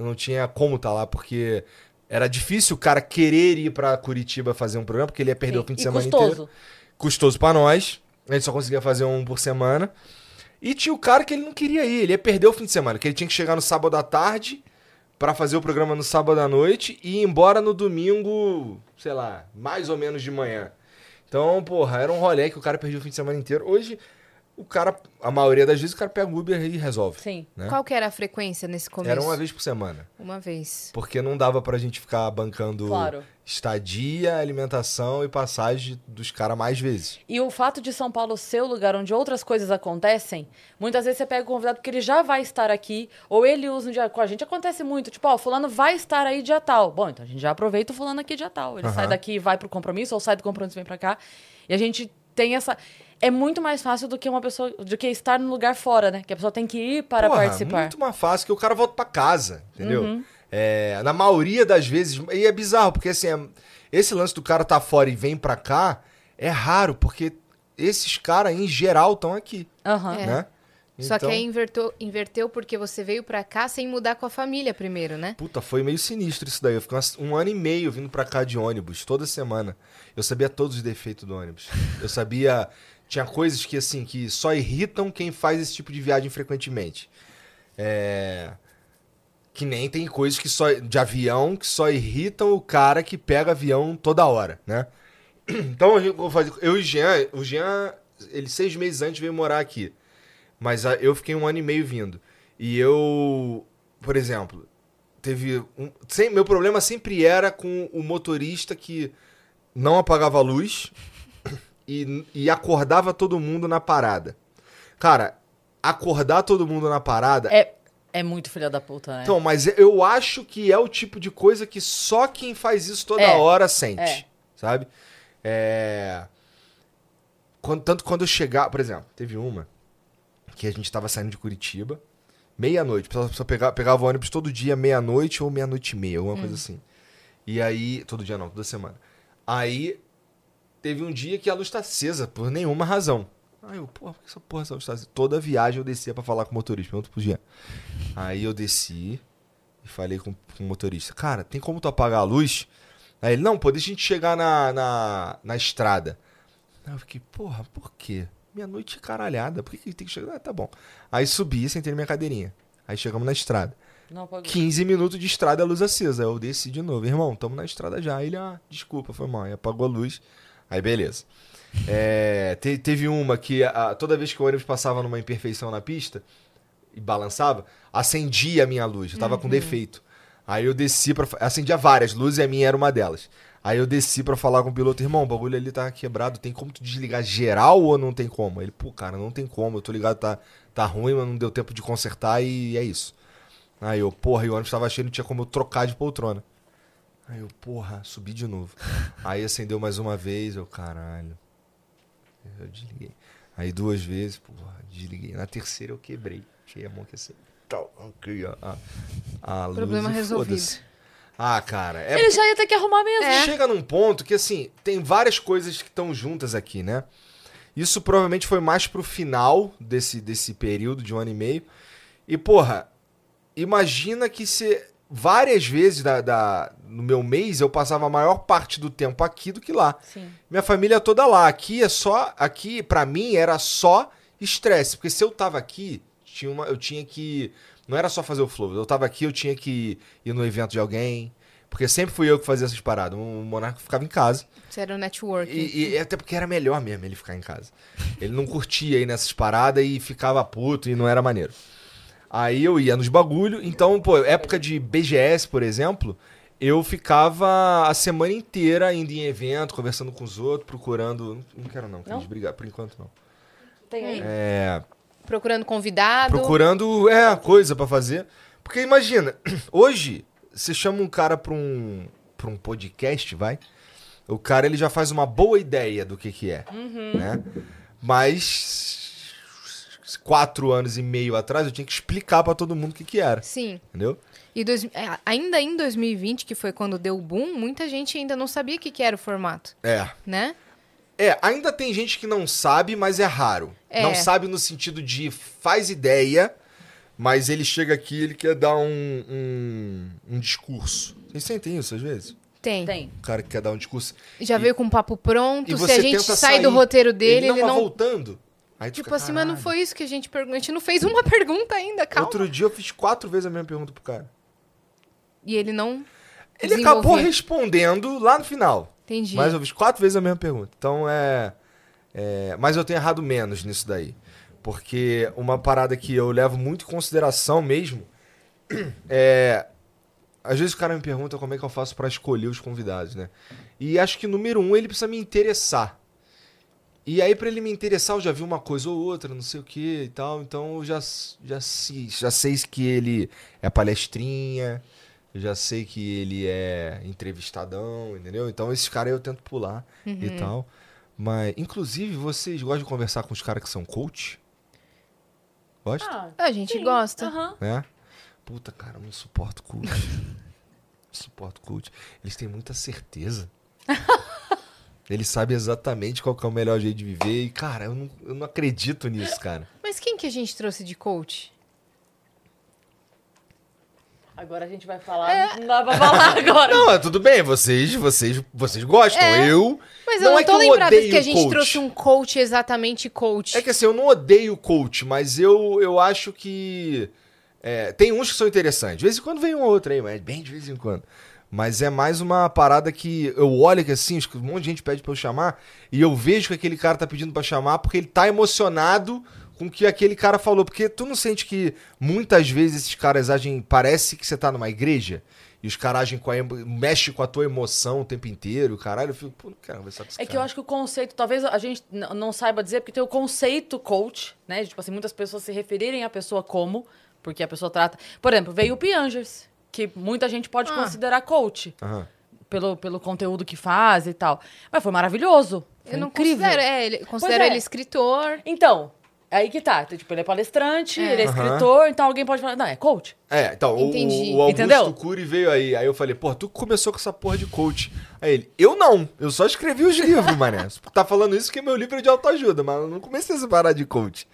Eu não tinha como estar lá, porque era difícil o cara querer ir pra Curitiba fazer um programa, porque ele ia perder Sim. o fim de E semana custoso. inteiro. Custoso pra nós. A gente só conseguia fazer um por semana. E tinha o cara que ele não queria ir, ele ia perder o fim de semana, que ele tinha que chegar no sábado à tarde pra fazer o programa no sábado à noite e ir embora no domingo, sei lá, mais ou menos de manhã. Então, porra, era um rolê que o cara perdia o fim de semana inteiro. Hoje, o cara, a maioria das vezes, o cara pega o Uber e resolve. Sim. né? Qual que era a frequência nesse começo? Era uma vez por semana. Uma vez. Porque não dava pra gente ficar bancando Claro. estadia, alimentação e passagem dos caras mais vezes. E o fato de São Paulo ser o lugar onde outras coisas acontecem, muitas vezes você pega o convidado porque ele já vai estar aqui, ou ele usa um dia. Com a gente acontece muito, tipo, ó, fulano vai estar aí dia tal. Bom, então a gente já aproveita o fulano aqui dia tal. Ele sai daqui e vai pro compromisso, ou sai do compromisso e vem pra cá. E a gente tem essa. É muito mais fácil do que uma pessoa. do que estar no lugar fora, né? Que a pessoa tem que ir para Porra, participar. muito mais fácil que o cara volta pra casa, entendeu? Uhum. É, na maioria das vezes, e é bizarro, porque assim, é- esse lance do cara tá fora e vem pra cá é raro, porque esses caras, em geral, estão aqui. É. né? Só que Então, aí invertou, inverteu porque você veio pra cá sem mudar com a família primeiro, né? Puta, foi meio sinistro isso daí. Eu fiquei um ano e meio vindo pra cá de ônibus, toda semana. Eu sabia todos os defeitos do ônibus. Eu sabia. Tinha coisas que, assim, que só irritam quem faz esse tipo de viagem frequentemente. É. Que nem tem coisas que só. de avião que só irritam o cara que pega avião toda hora, né? Então eu, fazer- eu e Jean, o Jean, ele seis meses antes veio morar aqui. Mas ah, eu fiquei um ano e meio vindo. E eu, por exemplo, teve um, sem- meu problema sempre era com o motorista que não apagava a luz e, e acordava todo mundo na parada. Cara, acordar todo mundo na parada. É, é muito filha da puta, né? Então, mas eu acho que é o tipo de coisa que só quem faz isso toda É, hora sente, é. sabe? É... Quando- tanto quando eu chegar, por exemplo, teve uma que a gente tava saindo de Curitiba, meia-noite, precisava precisava pegar, pegava o ônibus todo dia, meia-noite ou meia-noite e meia, alguma Hum. coisa assim. E aí, todo dia não, toda semana. Aí, teve um dia que a luz tá acesa, por nenhuma razão. Aí eu, porra, por que essa porra essa luz tá acesa? Toda viagem eu descia pra falar com o motorista, pergunta pro Jean. Aí eu desci e falei com, com o motorista, cara, tem como tu apagar a luz? Aí ele, não, pô, deixa a gente chegar na, na, na estrada. Aí eu fiquei, porra, por quê? Meia-noite caralhada, por que, que tem que chegar? Ah, tá bom. Aí subi, sentei na minha cadeirinha. Aí chegamos na estrada. Não apagou. 15 minutos de estrada, a luz acesa. Aí eu desci de novo. Irmão, tamo na estrada já. Aí ele, ah, desculpa, foi mal. Aí apagou a luz. Aí beleza. É, te- teve uma que a- toda vez que o ônibus passava numa imperfeição na pista e balançava, acendia a minha luz. Eu tava com defeito. Aí eu desci pra. fa- Acendia várias luzes e a minha era uma delas. Aí eu desci pra falar com o piloto, irmão, o bagulho ali tá quebrado, tem como tu desligar geral ou não tem como? Ele, pô, cara, não tem como, eu tô ligado, tá, tá ruim, mas não deu tempo de consertar e é isso. Aí eu, porra, e o ônibus tava cheio, não tinha como eu trocar de poltrona. Aí eu, porra, subi de novo. Aí acendeu mais uma vez, eu, caralho. Eu desliguei. Aí duas vezes, porra, desliguei. Na terceira eu quebrei. Tinha a mão que assim. Tal, ok, a, a luz Problema resolvido. Ah, cara, é Ele já ia ter que arrumar mesmo. É. Chega num ponto que, assim, tem várias coisas que estão juntas aqui, né? Isso provavelmente foi mais pro final desse, desse período de um ano e meio. E, porra, imagina que se várias vezes da, da- no meu mês eu passava a maior parte do tempo aqui do que lá. Sim. Minha família toda lá. Aqui é só. Aqui, pra mim, era só estresse. Porque se eu tava aqui, tinha uma, eu tinha que. Não era só fazer o flow. Eu tava aqui, eu tinha que ir no evento de alguém. Porque sempre fui eu que fazia essas paradas. O Monarca ficava em casa. Você era o networking. E, e até porque era melhor mesmo ele ficar em casa. Ele não curtia aí nessas paradas e ficava puto e não era maneiro. Aí eu ia nos bagulho. Então, pô, época de BGS, por exemplo, eu ficava a semana inteira indo em evento, conversando com os outros, procurando. Não, quero não, Não? brigar, por enquanto não. Tem aí? É. Procurando convidado. Procurando, é, coisa pra fazer. Porque imagina, hoje, você chama um cara pra um, pra um podcast, vai. O cara, ele já faz uma boa ideia do que que é, né? Mas quatro anos e meio atrás, eu tinha que explicar pra todo mundo o que que era, Sim. entendeu? E dois- é, ainda em 2020, que foi quando deu o boom, muita gente ainda não sabia o que, que era o formato, É. né? É, ainda tem gente que não sabe, mas é raro. É. Não sabe no sentido de faz ideia, mas ele chega aqui ele quer dar um, um, um discurso. Vocês sentem isso às vezes? Tem. Tem. O cara que quer dar um discurso. Já E- veio com um papo pronto. E Se a gente sai sair, do roteiro dele, ele não, não. vai voltando. Aí Tipo fica, assim, mas não foi isso que a gente perguntou. A gente não fez uma pergunta ainda, calma. Outro dia eu fiz quatro vezes a mesma pergunta pro cara. E ele não. Ele acabou respondendo lá no final. Entendi. Mas eu fiz quatro vezes a mesma pergunta. Então é, é. Mas eu tenho errado menos nisso daí. Porque uma parada que eu levo muito em consideração mesmo é. Às vezes o cara me pergunta como é que eu faço pra escolher os convidados, né? E acho que número um, ele precisa me interessar. E aí, pra ele me interessar, eu já vi uma coisa ou outra, não sei o que e tal. Então eu já, já, já sei que ele é palestrinha, eu já sei que ele é entrevistadão, entendeu? Então esses caras eu tento pular e tal. Mas, inclusive, vocês gostam de conversar com os caras que são coach? Gosta? Ah, A gente sim. gosta. Aham. Né? Puta, cara, eu não suporto coach. não suporto coach. Eles têm muita certeza. Eles sabem exatamente qual que é o melhor jeito de viver. E, cara, eu não, eu não acredito nisso, cara. Mas quem que a gente trouxe de coach? Agora a gente vai falar. Não dá pra falar agora. Não, é tudo bem, vocês, vocês, vocês gostam. É. Eu. Mas Não eu não é tô que eu lembrada odeio que a gente coach. trouxe um coach exatamente coach. É que assim, eu não odeio coach, mas eu, eu acho que. é, tem uns que são interessantes. De vez em quando vem um ou outro aí, mas bem de vez em quando. Mas é mais uma parada que eu olho que assim, acho que um monte de gente pede pra eu chamar, e eu vejo que aquele cara tá pedindo pra chamar porque ele tá emocionado com o que aquele cara falou. Porque tu não sente que muitas vezes esses caras agem. Parece que você tá numa igreja e os caras agem com a. mexe com a tua emoção o tempo inteiro, caralho. Eu fico, pô, não quero conversar com esse É que eu cara. acho que o conceito, talvez a gente não saiba dizer, porque tem o conceito coach, né? Tipo assim, muitas pessoas se referirem à pessoa como, porque a pessoa trata. Por exemplo, veio o Piangers, que muita gente pode Ah. considerar coach, Aham. pelo, pelo conteúdo que faz e tal. Mas foi maravilhoso. Foi eu não incrível. considero, é, ele, considero é. ele escritor. Então, aí que tá. Tipo, ele é palestrante, É. ele é escritor, então alguém pode falar, não, é coach. É, então, o- Entendi. o, o Augusto Entendeu? Cury veio aí. Aí eu falei, pô, tu começou com essa porra de coach. Aí ele, eu não, eu só escrevi os livros, mané. Tá falando isso porque meu livro é de autoajuda, mas eu não comecei essa parada de coach.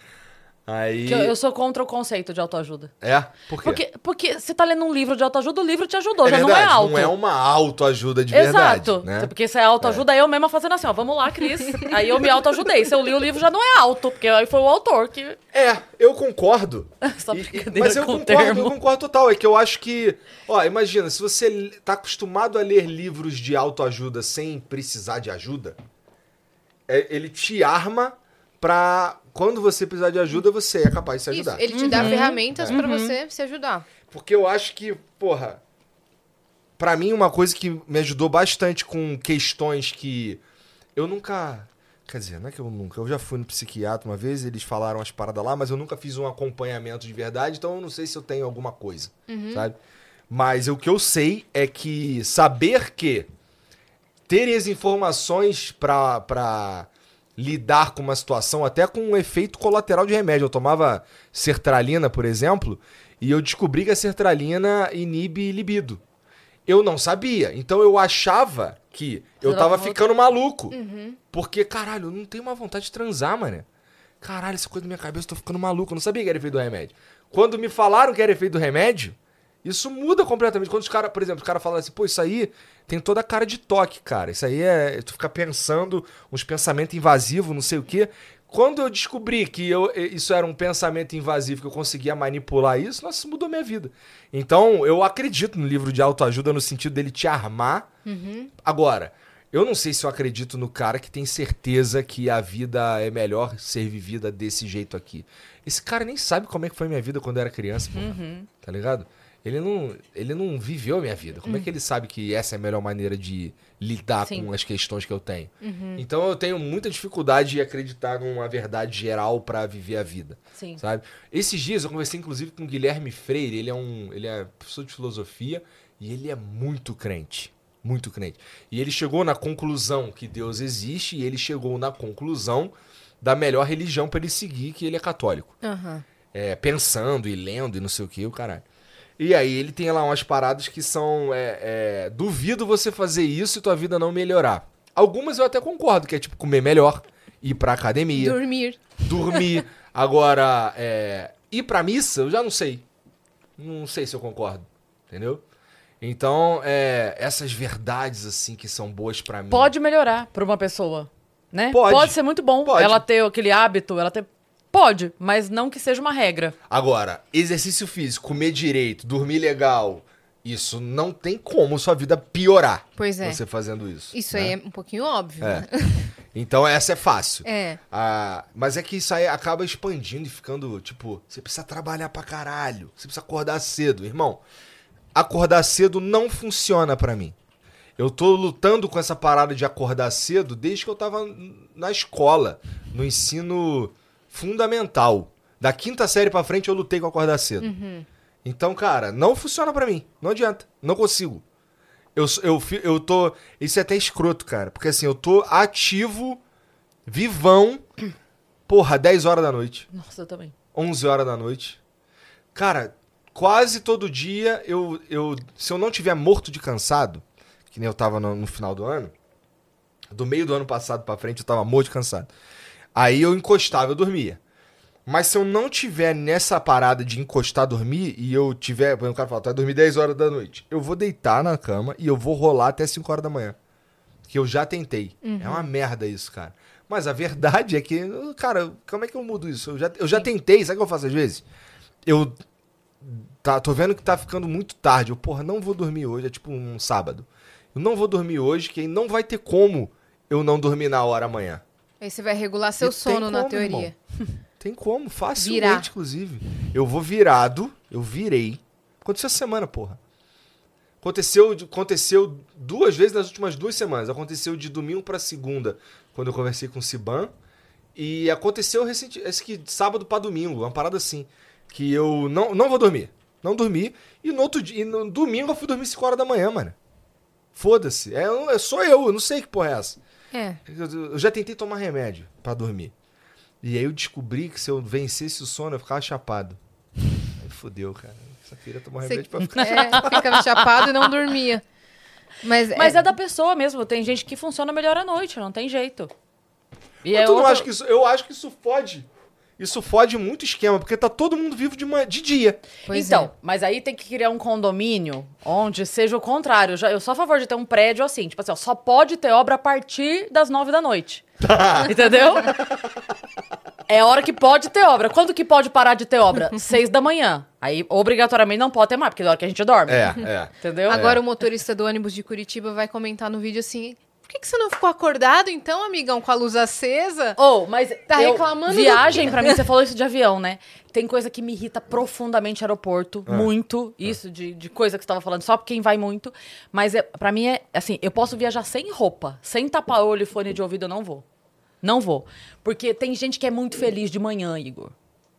Aí. Eu, eu sou contra o conceito de autoajuda. É? Por quê? Porque, porque você tá lendo um livro de autoajuda, o livro te ajudou, é já verdade, não é alto. não é uma autoajuda de verdade. Exato. Né? Porque se é autoajuda, eu mesma fazendo assim, ó, vamos lá, Cris. aí eu me autoajudei. Se eu li o livro, já não é alto, porque aí foi o autor que. É, eu concordo. Só E- e- brincadeira mas eu concordo, eu concordo total. É que eu acho que. Ó, imagina, se você tá acostumado a ler livros de autoajuda sem precisar de ajuda, é- ele te arma pra. Quando você precisar de ajuda, você é capaz de se Isso, ajudar. ele te Uhum. dá ferramentas pra você se ajudar. Porque eu acho que, porra. pra mim, uma coisa que me ajudou bastante com questões que eu nunca. Quer dizer, não é que eu nunca. Eu já fui no psiquiatra uma vez, eles falaram as paradas lá, mas eu nunca fiz um acompanhamento de verdade, então eu não sei se eu tenho alguma coisa, sabe? Mas o que eu sei é que saber que ter as informações pra lidar com uma situação, até com um efeito colateral de remédio. Eu tomava sertralina, por exemplo, e eu descobri que a sertralina inibe libido. Eu não sabia. Então eu achava que eu tava ficando maluco. Porque, caralho, eu não tenho uma vontade de transar, mano. Caralho, essa coisa da minha cabeça, eu tô ficando maluco. Eu não sabia que era efeito do remédio. Quando me falaram que era efeito do remédio, isso muda completamente. Quando os caras, por exemplo, os caras falam assim, pô, isso aí tem toda a cara de toque, cara. Isso aí é. Tu fica pensando uns pensamentos invasivos, não sei o quê. Quando eu descobri que eu, isso era um pensamento invasivo, que eu conseguia manipular isso, nossa, mudou minha vida. Então, eu acredito no livro de autoajuda no sentido dele te armar. Agora, eu não sei se eu acredito no cara que tem certeza que a vida é melhor ser vivida desse jeito aqui. Esse cara nem sabe como é que foi minha vida quando eu era criança, porra. Tá ligado? Ele não, ele não viveu a minha vida. Como é que ele sabe que essa é a melhor maneira de lidar Sim. com as questões que eu tenho? Então eu tenho muita dificuldade de acreditar numa verdade geral pra viver a vida. Sim. Sabe? Esses dias eu conversei inclusive com o Guilherme Freire, ele é um, ele é professor de filosofia e ele é muito crente, muito crente. E ele chegou na conclusão que Deus existe e ele chegou na conclusão da melhor religião pra ele seguir, que ele é católico Aham. é, pensando e lendo e não sei o que, o caralho. E aí ele tem lá umas paradas que são. é, é, duvido você fazer isso e tua vida não melhorar. Algumas eu até concordo, que é tipo comer melhor, ir pra academia, Dormir. dormir. Agora, é, ir pra missa, eu já não sei. Não sei se eu concordo. Entendeu? Então, é, essas verdades, assim, que são boas pra mim. Pode melhorar pra uma pessoa, né? Pode. ser muito bom Pode. ela ter aquele hábito, ela ter... Pode, mas não que seja uma regra. Agora, exercício físico, comer direito, dormir legal, isso não tem como sua vida piorar. Pois é. Você fazendo isso. Isso né? aí é um pouquinho óbvio. É. né? Então essa é fácil. É. Ah, mas é que isso aí acaba expandindo e ficando, tipo, você precisa trabalhar pra caralho. Você precisa acordar cedo. Irmão, acordar cedo não funciona pra mim. Eu tô lutando com essa parada de acordar cedo desde que eu tava na escola, no ensino fundamental. Da quinta série pra frente eu lutei com acordar cedo. Então, cara, não funciona pra mim. Não adianta. Não consigo. Eu, eu, eu tô. Isso é até escroto, cara. Porque assim, eu tô ativo, vivão, porra, 10 horas da noite, Nossa, eu também. 11 horas da noite. Cara, quase todo dia eu. eu se eu não tiver morto de cansado, que nem eu tava no, no final do ano, do meio do ano passado pra frente eu tava morto de cansado. Aí eu encostava, eu dormia. Mas se eu não tiver nessa parada de encostar, dormir, e eu tiver. O cara fala, tu vai dormir 10 horas da noite. Eu vou deitar na cama e eu vou rolar até 5 horas da manhã. Que eu já tentei. É uma merda isso, cara. Mas a verdade é que, cara, como é que eu mudo isso? Eu já, eu já tentei, sabe o que eu faço às vezes? Eu tá, tô vendo que tá ficando muito tarde. Eu, porra, não vou dormir hoje, é tipo um sábado. Eu não vou dormir hoje, que aí não vai ter como eu não dormir na hora amanhã. Aí você vai regular seu E sono na como, teoria. Tem como, facilmente, Virar. inclusive. Eu vou virado, eu virei. Aconteceu essa semana, porra. Aconteceu, aconteceu duas vezes nas últimas duas semanas. Aconteceu de domingo pra segunda, quando eu conversei com o Siban. E aconteceu recente, esse que sábado pra domingo, uma parada assim. Que eu não, não vou dormir. Não dormi. E no outro dia, no domingo eu fui dormir 5 horas da manhã, mano. Foda-se. É, é só eu, eu não sei que porra é essa. É. Eu, já tentei tomar remédio pra dormir. E aí eu descobri que se eu vencesse o sono, eu ficava chapado. Aí fodeu, cara. Só queria tomar Você- remédio pra ficar. É, ficava chapado e não dormia. Mas, Mas é, da pessoa mesmo. Tem gente que funciona melhor à noite, não tem jeito. E Mas é tu não outra- acha que isso, eu acho que isso fode. Isso fode muito esquema, porque tá todo mundo vivo de, ma- de dia. Pois então, é. mas aí tem que criar um condomínio onde seja o contrário. Eu já- Eu sou a favor de ter um prédio assim, tipo assim, ó, só pode ter obra a partir das nove da noite. Entendeu? É a hora que pode ter obra. Quando que pode parar de ter obra? Seis da manhã. Aí, obrigatoriamente, não pode ter mais, porque é a hora que a gente dorme. É, é. Entendeu? Agora o motorista do ônibus de Curitiba vai comentar no vídeo assim: Por que, que você não ficou acordado, então, amigão, com a luz acesa? Ou, mas Tá eu- reclamando do Viagem, pra mim, você falou isso de avião, né? Tem coisa que me irrita profundamente aeroporto, Ah. muito. Isso de, de coisa que você tava falando, só quem vai muito. Mas é, para mim é assim, eu posso viajar sem roupa, sem tapar olho e fone de ouvido, eu não vou. Não vou. Porque tem gente que é muito feliz de manhã, Igor.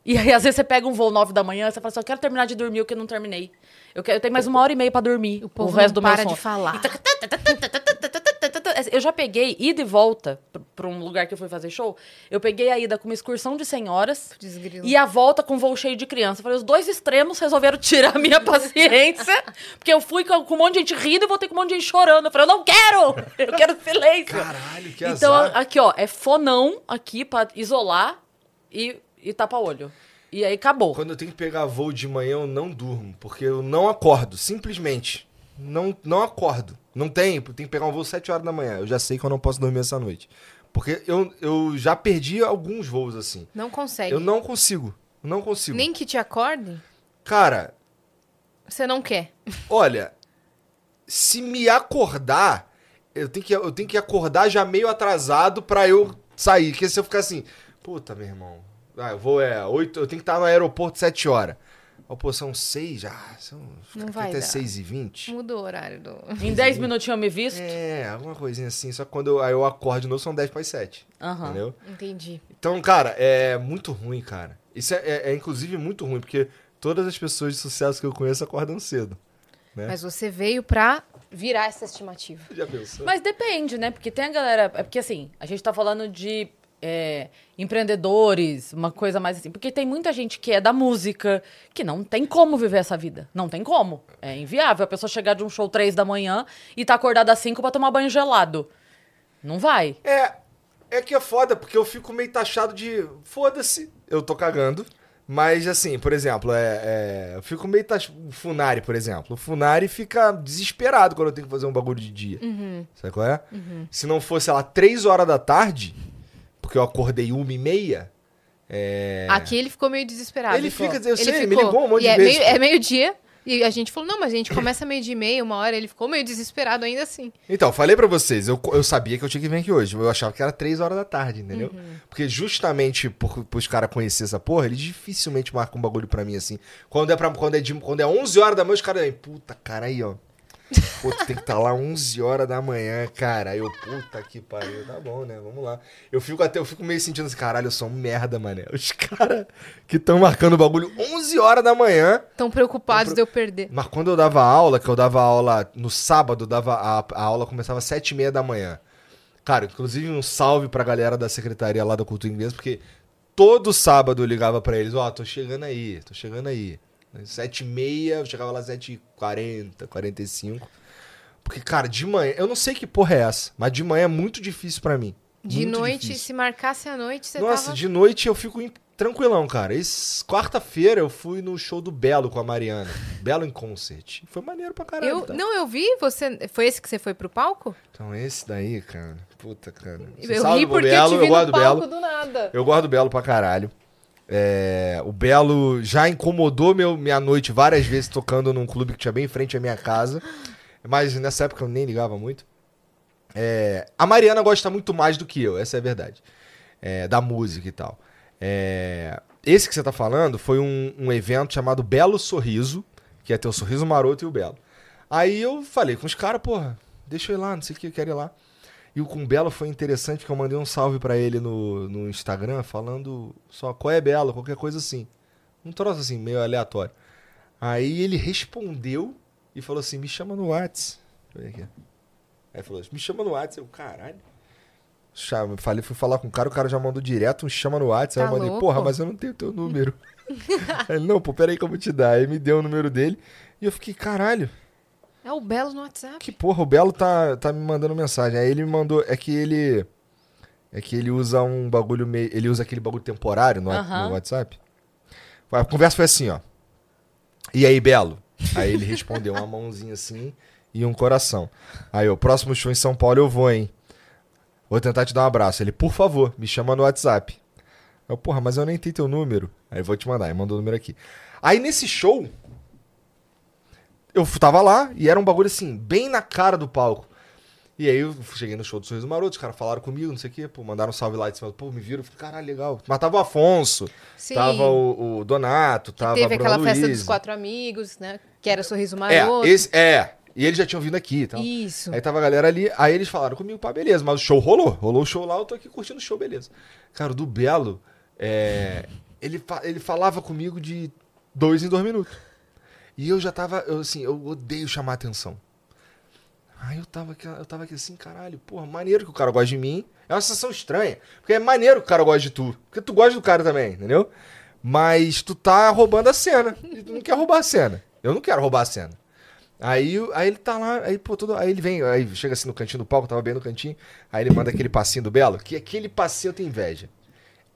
E aí, às vezes, você pega um voo 9 da manhã, você fala assim, eu quero terminar de dormir o que eu não terminei. Eu, quero, eu tenho mais uma hora e meia pra dormir. O povo resto não do meu para de falar. Eu já peguei ida e volta pra um lugar que eu fui fazer show. Eu peguei a ida com uma excursão de senhoras Desgrilo. e a volta com um voo cheio de criança. Eu Falei, os dois extremos resolveram tirar a minha paciência. porque eu fui com, com um monte de gente rindo e voltei com um monte de gente chorando. Eu falei, eu não quero! Eu quero silêncio. Caralho, que então, azar. aqui, ó, é fonão aqui pra isolar e, e tapa-olho. E aí acabou. Quando eu tenho que pegar voo de manhã, eu não durmo, porque eu não acordo, simplesmente. Não, não acordo. Não tem, tem que pegar um voo 7 horas da manhã. Eu já sei que eu não posso dormir essa noite. Porque eu, eu já perdi alguns voos assim. Não consegue. Eu não consigo. Não consigo. Nem que te acorde, Cara, você não quer. olha, se me acordar, eu tenho que, eu tenho que acordar já meio atrasado pra eu sair. Porque se eu ficar assim, puta, meu irmão, ah, eu vou é 8, eu tenho que estar no aeroporto 7 horas. Pô, são 6 já. São, Não fica vai até dar. 6 e 20. Mudou o horário do. Em 10 minutinhos eu me visto. É, alguma coisinha assim. Só que quando eu, aí eu acordo de novo são 10 para 7. Aham. Entendeu? Entendi. Então, cara, é muito ruim, cara. Isso é, é- é, inclusive muito ruim, porque todas as pessoas de sucesso que eu conheço acordam cedo. É. Mas você veio pra virar essa estimativa. Já pensou? Mas depende, né? Porque tem a galera. É porque assim, a gente tá falando de é, empreendedores, uma coisa mais assim. Porque tem muita gente que é da música, que não tem como viver essa vida. Não tem como. É inviável a pessoa chegar de um show três da manhã e tá acordada às cinco pra tomar banho gelado. Não vai. É, é que é foda, porque eu fico meio taxado de. Foda-se, eu tô cagando. Mas, assim, por exemplo, é, é, eu fico meio taxado. O Funari, por exemplo. O Funari fica desesperado quando eu tenho que fazer um bagulho de dia. Sabe qual é? Se não fosse, sei lá, 3 horas da tarde, porque eu acordei uma e meia. É... Aqui ele ficou meio desesperado. Ele ficou. fica- eu sei, ele me ligou um monte de é vezes, Meio, é meio-dia. E a gente falou, não, mas a gente começa meio-dia e meia, uma hora. Ele ficou meio desesperado ainda assim. Então, falei pra vocês, eu, eu sabia que eu tinha que vir aqui hoje. Eu achava que era 3 horas da tarde, entendeu? Uhum. Porque justamente por, pros caras conhecer essa porra, eles dificilmente marcam um bagulho pra mim assim. Quando é, pra, quando é, de, quando é 11 horas da manhã, os caras puta, cara, aí, ó. Pô, tu tem que estar lá 11 horas da manhã, cara. Aí eu, puta que pariu, tá bom, né? Vamos lá. Eu fico até, eu fico meio sentindo assim, caralho, eu sou um merda, mané. Os caras que estão marcando o bagulho 11 horas da manhã. Tão preocupados Tão de eu perder. Mas quando eu dava aula, que eu dava aula no sábado, dava a, a aula começava às sete e meia da manhã. Cara, inclusive um salve pra galera da secretaria lá da Cultura Inglesa, porque todo sábado eu ligava pra eles, ó, tô chegando aí, tô chegando aí. Sete e meia, eu chegava lá sete e quarenta, quarenta e cinco. Porque, cara, de manhã, eu não sei que porra é essa, mas de manhã é muito difícil pra mim. De Muito noite, difícil. se marcasse a noite, você Nossa, tava... de noite eu fico tranquilão, cara. Esse- Quarta-feira eu fui no show do Belo com a Mariana. Belo em concert. Foi maneiro pra caralho. Eu, tá? Não, eu vi, você... Foi esse que você foi pro palco? Então esse daí, cara. Puta, cara. eu Salve ri porque Belo, eu eu gosto no palco Belo. do nada. Eu gosto do Belo pra caralho. É, o Belo já incomodou meu, minha noite várias vezes tocando num clube que tinha bem em frente à minha casa. Mas nessa época eu nem ligava muito. É, a Mariana gosta muito mais do que eu, essa é a verdade. É, da música e tal. É, esse que você tá falando foi um, um evento chamado Belo Sorriso, que ia ter o Sorriso Maroto e o Belo. Aí eu falei com os caras, porra, deixa eu ir lá, não sei o que, eu quero ir lá. E o com o Belo foi interessante que eu mandei um salve pra ele no, no Instagram falando só qual é Belo, qualquer coisa assim. Um troço assim, meio aleatório. Aí ele respondeu e falou assim: me chama no Whats. Deixa eu ver aqui. Aí falou assim: me chama no Whats. Eu, caralho. Chama, falei, fui falar com o cara, o cara já mandou direto, um chama no Whats. Aí Tá eu mandei, louco? porra, mas eu não tenho teu número. Aí ele, não, pô, peraí que eu vou te dar. Aí me deu o número dele. E eu fiquei, caralho. É o Belo no WhatsApp. Que porra, o Belo tá, tá me mandando mensagem. Aí ele me mandou. É que ele. É que ele usa um bagulho meio. Ele usa aquele bagulho temporário no, no WhatsApp. A conversa foi assim, ó. E aí, Belo? Aí ele respondeu uma mãozinha assim e um coração. Aí, o próximo show em São Paulo eu vou, hein? Vou tentar te dar um abraço. Ele, por favor, me chama no WhatsApp. Eu, porra, mas eu nem tenho teu número. Aí eu vou te mandar. Aí mandou o número aqui. Aí nesse show, eu tava lá e era um bagulho assim, bem na cara do palco. E aí eu cheguei no show do Sorriso Maroto, os caras falaram comigo, não sei o quê, pô, mandaram um salve lá de cima. Pô, me viram, eu falei, caralho, legal. Mas tava o Afonso, Sim. tava o, o Donato, tava Teve a aquela Bruna festa Luiz. dos quatro amigos, né? Que era Sorriso É, Maroto. esse, é. E eles já tinham vindo aqui e tal. Isso. Aí tava a galera ali, aí eles falaram comigo, pá, beleza, mas o show rolou. Rolou o show lá, eu tô aqui curtindo o show, beleza. Cara, o do Belo, é, ele, fa- ele falava comigo de dois em dois minutos. E eu já tava, eu, assim, eu odeio chamar atenção. Aí eu tava, aqui, eu tava aqui assim, caralho, porra, maneiro que o cara gosta de mim. É uma sensação estranha. Porque é maneiro que o cara gosta de tu. Porque tu gosta do cara também, entendeu? Mas tu tá roubando a cena. E tu não quer roubar a cena. Eu não quero roubar a cena. Aí, aí ele tá lá, aí, pô, todo, aí ele vem, aí chega assim no cantinho do palco, tava bem no cantinho, aí ele manda aquele passinho do Belo, que aquele passinho eu tenho inveja.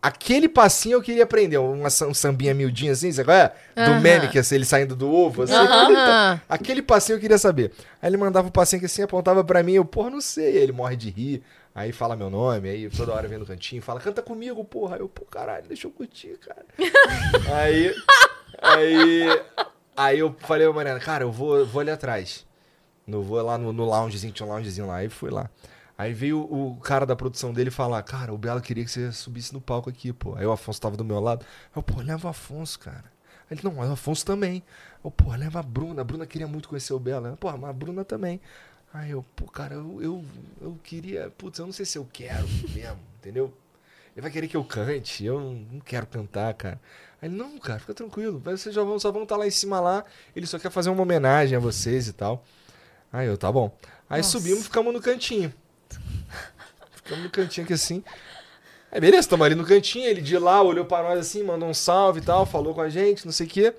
Aquele passinho eu queria aprender, uma, um sambinha miudinho assim, sabe qual é? Do Aham. meme, que é assim, ele saindo do ovo, assim. Aham. Aquele passinho eu queria saber. Aí ele mandava o passinho que assim, apontava pra mim, eu, porra, não sei. Aí ele morre de rir, aí fala meu nome, aí toda hora vem no cantinho, fala, canta comigo, porra. Aí eu, pô, caralho, deixa eu curtir, cara. aí, aí, aí eu falei pra Mariana, cara, eu vou, vou ali atrás. Eu vou lá no, no loungezinho, tinha um loungezinho lá, aí fui lá. Aí veio o cara da produção dele falar, cara, o Belo queria que você subisse no palco aqui, pô. Aí o Afonso tava do meu lado. Aí eu, pô, leva o Afonso, cara. Aí Ele, não, mas o Afonso também. Eu, pô, leva a Bruna. A Bruna queria muito conhecer o Belo. Eu, Pô, mas a Bruna também. Aí eu, pô, cara, eu, eu, eu queria. Putz, eu não sei se eu quero mesmo, entendeu? Ele vai querer que eu cante. Eu não, não quero cantar, cara. Aí ele, não, cara, fica tranquilo. Vocês já vão, só vão estar lá em cima lá. Ele só quer fazer uma homenagem a vocês e tal. Aí eu, tá bom. Aí Nossa. subimos e ficamos no cantinho. Ficamos no cantinho aqui assim. Aí beleza, tamo ali no cantinho, ele de lá olhou pra nós assim, mandou um salve e tal, falou com a gente, não sei o quê.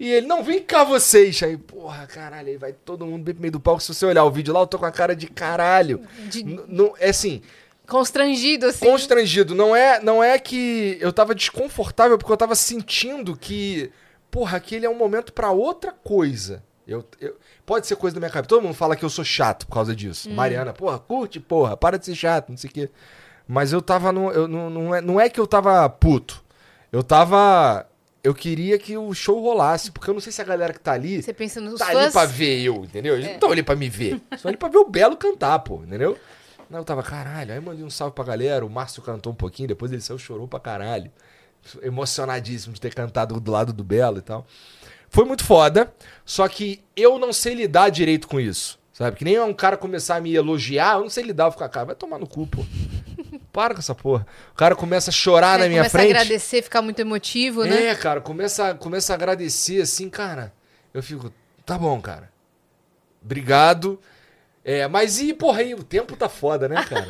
E ele, não, vem cá vocês. Aí, porra, caralho, aí vai todo mundo bem pro meio do palco. Se você olhar o vídeo lá, eu tô com a cara de caralho. De- N- Não, é assim, Constrangido, assim. constrangido. Não é, não é que eu tava desconfortável, porque eu tava sentindo que, porra, aquele é um momento pra outra coisa. Eu, eu- pode ser coisa da minha cabeça. Todo mundo fala que eu sou chato por causa disso. Mariana, porra, curte, porra, para de ser chato, não sei o quê. Mas eu tava no. Eu, não, não, é, não é que eu tava puto. Eu tava. Eu queria que o show rolasse, porque eu não sei se a galera que tá ali Você pensa nos tá ali pra ver eu, entendeu? Eles É. não estão ali pra me ver. Estão ali pra ver o Belo cantar, pô, entendeu? Não, eu tava, caralho. Aí mandei um salve pra galera. O Márcio cantou um pouquinho, depois ele saiu, chorou pra caralho. Emocionadíssimo de ter cantado do lado do Belo e tal. Foi muito foda, só que eu não sei lidar direito com isso. Sabe? Que nem um cara começar a me elogiar, eu não sei lidar, eu ficar, cara, vai tomar no cu, pô. Para com essa porra. O cara começa a chorar né, na minha começa frente. a agradecer, ficar muito emotivo, né? É, cara, começa, começa a agradecer assim, cara. Eu fico, tá bom, cara. Obrigado. É, mas e, porra, aí o tempo tá foda, né, cara?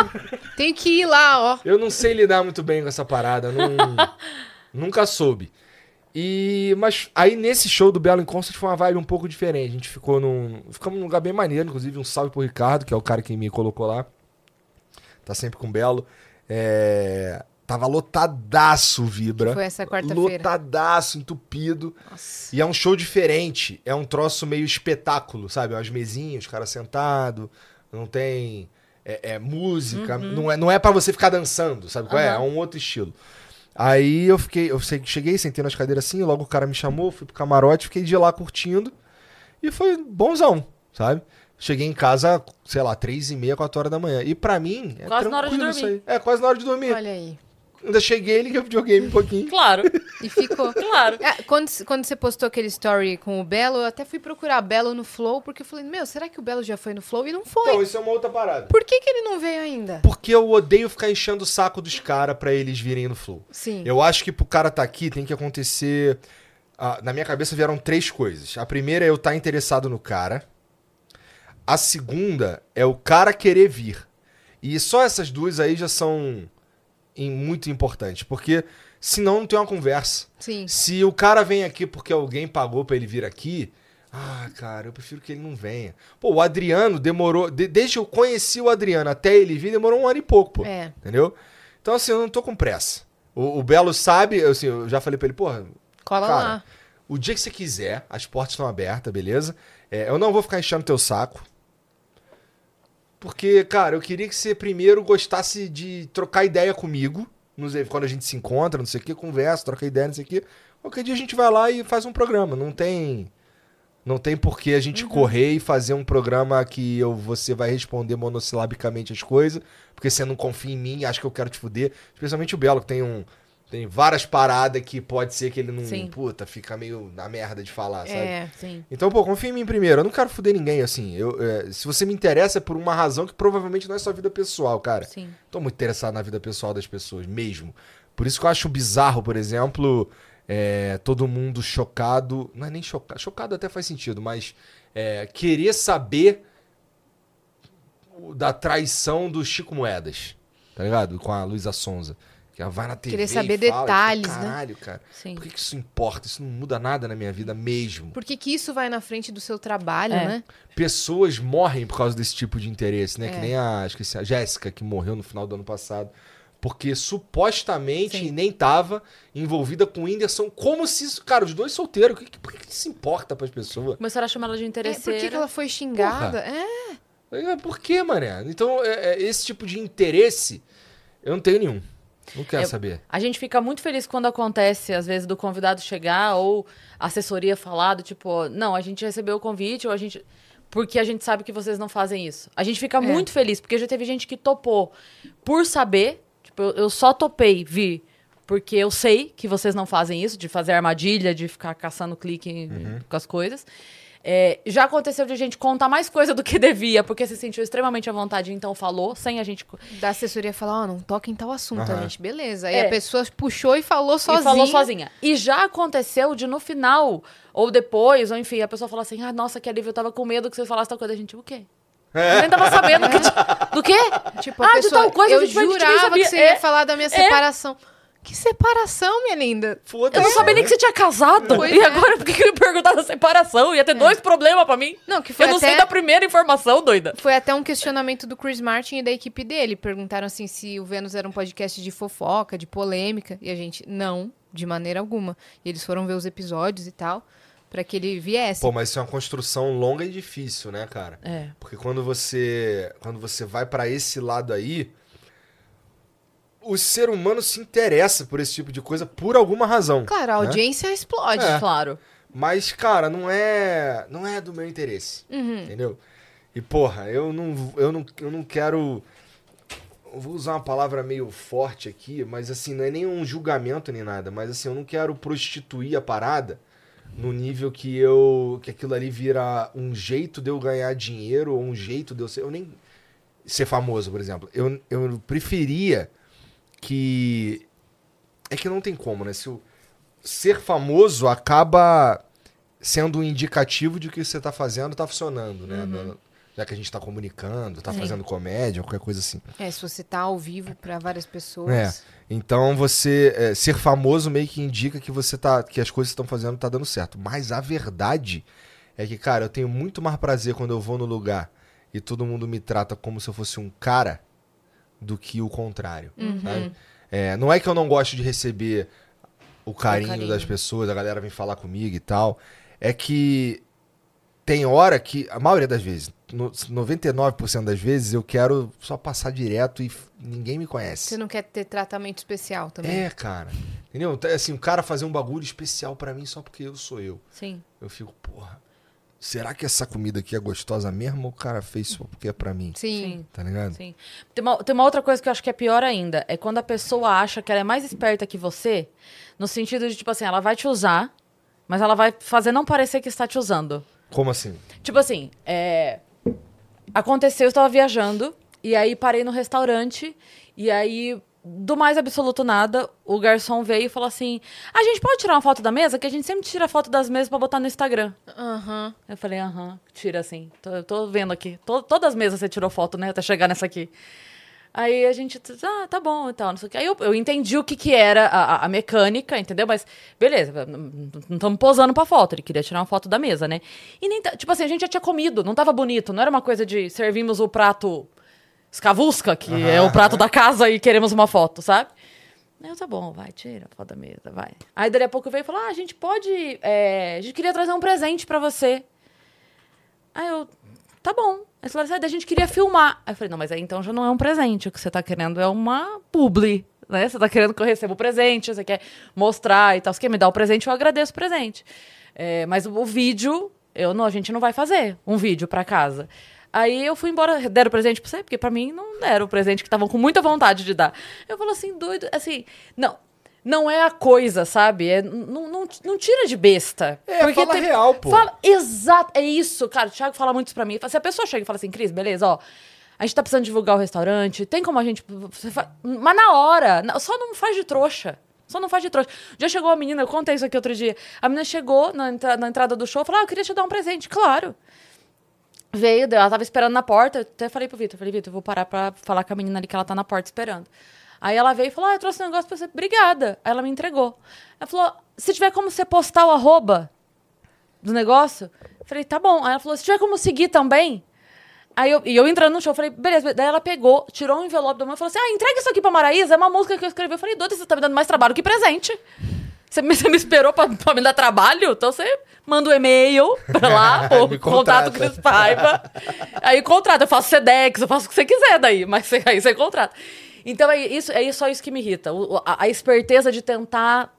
Tem que ir lá, ó. Eu não sei lidar muito bem com essa parada, não, nunca soube. E, mas aí nesse show do Belo Inconstant foi uma vibe um pouco diferente. A gente ficou num, ficamos num lugar bem maneiro, inclusive um salve pro Ricardo, que é o cara que me colocou lá. Tá sempre com o Belo. É, tava lotadaço o Vibra. Foi essa quarta-feira. Lotadaço, entupido. Nossa. E é um show diferente. É um troço meio espetáculo, sabe? Umas mesinhas, os caras sentados. Não tem é, é música. Não é, não é para você ficar dançando, sabe qual é? É Uhum. um outro estilo. Aí eu fiquei, eu cheguei, sentei nas cadeiras assim, logo o cara me chamou, fui pro camarote, fiquei de lá curtindo. E foi bonzão, sabe? Cheguei em casa, sei lá, três e meia, quatro horas da manhã. E pra mim, é Quase na hora de dormir. É, quase na hora de dormir. Olha aí. Ainda cheguei, liguei o videogame um pouquinho. Claro, E ficou. claro. É, quando, quando você postou aquele story com o Belo, eu até fui procurar Belo no Flow, porque eu falei, meu, será que o Belo já foi no Flow? E não foi. Então, isso é uma outra parada. Por que, que ele não veio ainda? Porque eu odeio ficar enchendo o saco dos caras pra eles virem no Flow. Sim. Eu acho que pro cara tá aqui tem que acontecer. ah, na minha cabeça vieram três coisas. A primeira é eu estar interessado no cara. A segunda é o cara querer vir. E só essas duas aí já são muito importantes. Porque senão não tem uma conversa. Sim. Se o cara vem aqui porque alguém pagou pra ele vir aqui. Ah, cara, eu prefiro que ele não venha. Pô, o Adriano demorou. de- desde que eu conheci o Adriano até ele vir, demorou um ano e pouco, pô. É. Entendeu? Então, assim, eu não tô com pressa. O, o Belo sabe, eu, assim, eu já falei pra ele, porra, Cola Cara, lá. o dia que você quiser, as portas estão abertas, beleza? É, eu não vou ficar enchendo teu saco. Porque, cara, eu queria que você primeiro gostasse de trocar ideia comigo. Nos, quando a gente se encontra, não sei o que, conversa, troca ideia, não sei o que. Qualquer dia a gente vai lá e faz um programa. Não tem. Não tem por que a gente correr e fazer um programa que eu, você vai responder monossilabicamente as coisas, porque você não confia em mim, acha que eu quero te fuder. Especialmente o Belo, que tem um. Tem várias paradas que pode ser que ele não. Sim. Puta, fica meio na merda de falar, sabe? É. Sim. Então, pô, confia em mim primeiro. Eu não quero fuder ninguém, assim. Eu, é, se você me interessa é por uma razão que provavelmente não é sua vida pessoal, cara. Sim. Tô muito interessado na vida pessoal das pessoas, mesmo. Por isso que eu acho bizarro, por exemplo, é, todo mundo chocado. Não é nem chocado. Chocado até faz sentido, mas é, querer saber da traição do Chico Moedas. Tá ligado? Com a Luísa Sonza. Que ela vai na TV. Querer e saber fala, detalhes, né? Caralho, cara. Sim. Por que, que isso importa? Isso não muda nada na minha vida mesmo. Por que, que isso vai na frente do seu trabalho, É. né? pessoas morrem por causa desse tipo de interesse, né? É. Que nem a, esqueci, a Jéssica, que morreu no final do ano passado. Porque supostamente Sim. nem tava envolvida com o Whindersson, como se isso. Cara, os dois solteiros, que, que- por que, que isso importa pras pessoas? Começaram a chamar ela de É, interesseira. por que, que ela foi xingada? É. É, Por que, mané? Então, é- é, esse tipo de interesse, eu não tenho nenhum. Não quero É, saber. A gente fica muito feliz quando acontece, às vezes, do convidado chegar ou assessoria falar do tipo, não, a gente recebeu o convite ou a gente. Porque a gente sabe que vocês não fazem isso. A gente fica muito feliz, porque já teve gente que topou por saber. Tipo, eu, eu só topei vir porque eu sei que vocês não fazem isso, de fazer armadilha, de ficar caçando clique com as coisas. É, já aconteceu de a gente contar mais coisa do que devia, porque se sentiu extremamente à vontade, então falou, sem a gente. Da assessoria falar, ó, não toca em tal assunto, Aham. a gente, beleza. Aí É. a pessoa puxou e falou sozinha. E falou sozinha. E já aconteceu de no final, ou depois, ou enfim, a pessoa falou assim: ah, nossa, que alívio, eu tava com medo que você falasse tal coisa. A gente, o quê? Eu nem tava sabendo que ti- do quê? Tipo, a Ah, de pessoa, tal coisa, eu a gente jurava que você É. ia falar da minha separação. Que separação, minha linda? Foda-se. Eu não sabia nem que você tinha casado. Pois e é. agora, por que que me perguntaram da separação? Ia ter dois problemas pra mim. Não, que foi Eu não até... sei da primeira informação, doida. Foi até um questionamento do Chris Martin e da equipe dele. Perguntaram assim se o Vênus era um podcast de fofoca, de polêmica. E a gente, não, de maneira alguma. E eles foram ver os episódios e tal, pra que ele viesse. Pô, mas isso é uma construção longa e difícil, né, cara? É. Porque quando você, quando você vai pra esse lado aí, o ser humano se interessa por esse tipo de coisa por alguma razão. Claro, a né? audiência explode. É. Claro. Mas, cara, não é, não é do meu interesse, Uhum. entendeu? E porra, eu não, eu não, eu não quero eu vou usar uma palavra meio forte aqui, mas assim, não é nem um julgamento nem nada, mas assim, eu não quero prostituir a parada no nível que eu que aquilo ali vira um jeito de eu ganhar dinheiro ou um jeito de eu ser, eu nem ser famoso, por exemplo. Eu, eu preferia que é que não tem como, né? Se o ser famoso acaba sendo um indicativo de que o que você tá fazendo tá funcionando, né? No- Já que a gente tá comunicando, tá Sim. fazendo comédia, qualquer coisa assim. É, se você tá ao vivo pra várias pessoas. É. Então você é, ser famoso meio que indica que você tá que as coisas que estão fazendo tá dando certo. Mas a verdade é que, cara, eu tenho muito mais prazer quando eu vou no lugar e todo mundo me trata como se eu fosse um cara do que o contrário. sabe? É, não é que eu não gosto de receber o carinho, carinho. das pessoas, a galera vem falar comigo e tal. É que tem hora que, a maioria das vezes, no- 99% das vezes, eu quero só passar direto e ninguém me conhece. Você não quer ter tratamento especial também. É, cara. Entendeu? Tá, Assim, o cara fazer um bagulho especial pra mim só porque eu sou eu. Sim. Eu fico, porra. Será que essa comida aqui é gostosa mesmo ou o cara fez só porque é pra mim? Sim. Tá ligado? Sim. Tem uma, tem uma outra coisa que eu acho que é pior ainda. É quando a pessoa acha que ela é mais esperta que você, no sentido de, tipo assim, ela vai te usar, mas ela vai fazer não parecer que está te usando. Como assim? Tipo assim, é... aconteceu, eu estava viajando, e aí parei no restaurante, e aí, do mais absoluto nada, o garçom veio e falou assim: a gente pode tirar uma foto da mesa? Que a gente sempre tira foto das mesas pra botar no Instagram. Aham. Eu falei, aham, tira assim. Tô, eu tô vendo aqui. To- todas as mesas você tirou foto, né? Até chegar nessa aqui. Aí a gente, ah, tá bom e tal, não sei o que. Aí eu, eu entendi o que que era a, a- a mecânica, entendeu? Mas, beleza, não estamos posando pra foto. Ele queria tirar uma foto da mesa, né? E nem, tipo assim, a gente já tinha comido, não tava bonito. Não era uma coisa de servimos o prato escavusca, que é o prato da casa e queremos uma foto, sabe? Eu, tá bom, vai, tira a foto da mesa, vai. Aí dali a pouco veio e falou, ah, a gente pode, é, a gente queria trazer um presente pra você. Aí eu, tá bom. Aí falaram assim, ah, a gente queria filmar. Aí eu falei, não, mas aí então já não é um presente. O que você tá querendo é uma publi, né? Você tá querendo que eu receba o presente, você quer mostrar e tal. Você quer me dar o presente, eu agradeço o presente. É, mas o, o vídeo, eu não, a gente não vai fazer um vídeo pra casa. Aí eu fui embora, deram presente pra você, porque pra mim não deram o presente que estavam com muita vontade de dar. Eu falo assim, doido, assim, não, não é a coisa, sabe? É, não, não, não tira de besta. É, fala real, pô. Fala, exato, é isso, cara. O Thiago fala muito isso pra mim. Se a pessoa chega e fala assim, Cris, beleza, ó, a gente tá precisando divulgar o restaurante, tem como a gente. Mas na hora, só não faz de trouxa. Só não faz de trouxa. Dia chegou a menina, eu contei isso aqui outro dia. A menina chegou na, entra- na entrada do show e falou: Ah, eu queria te dar um presente. Claro. Veio, ela tava esperando na porta. Eu até falei pro Vitor, falei, Vitor, vou parar pra falar com a menina ali que ela tá na porta esperando. Aí ela veio e falou: Ah, eu trouxe um negócio pra você. Obrigada. Aí ela me entregou. Ela falou: se tiver como você postar o arroba do negócio, eu falei, tá bom. Aí ela falou: se tiver como seguir também. Aí eu, e eu entrando no show, falei, beleza. Daí ela pegou, tirou um envelope da mão e falou assim: Ah, entrega isso aqui pra Maraísa, é uma música que eu escrevi. Eu falei, doida, você tá me dando mais trabalho que presente. Você me, você me esperou pra, pra me dar trabalho? Então você manda um e-mail pra lá, ou contrata. contato Cris Paiva. Aí contrata, eu faço Sedex, eu faço o que você quiser daí, mas você- aí você contrata. Então é isso, é só isso que me irrita. o- a, a esperteza de tentar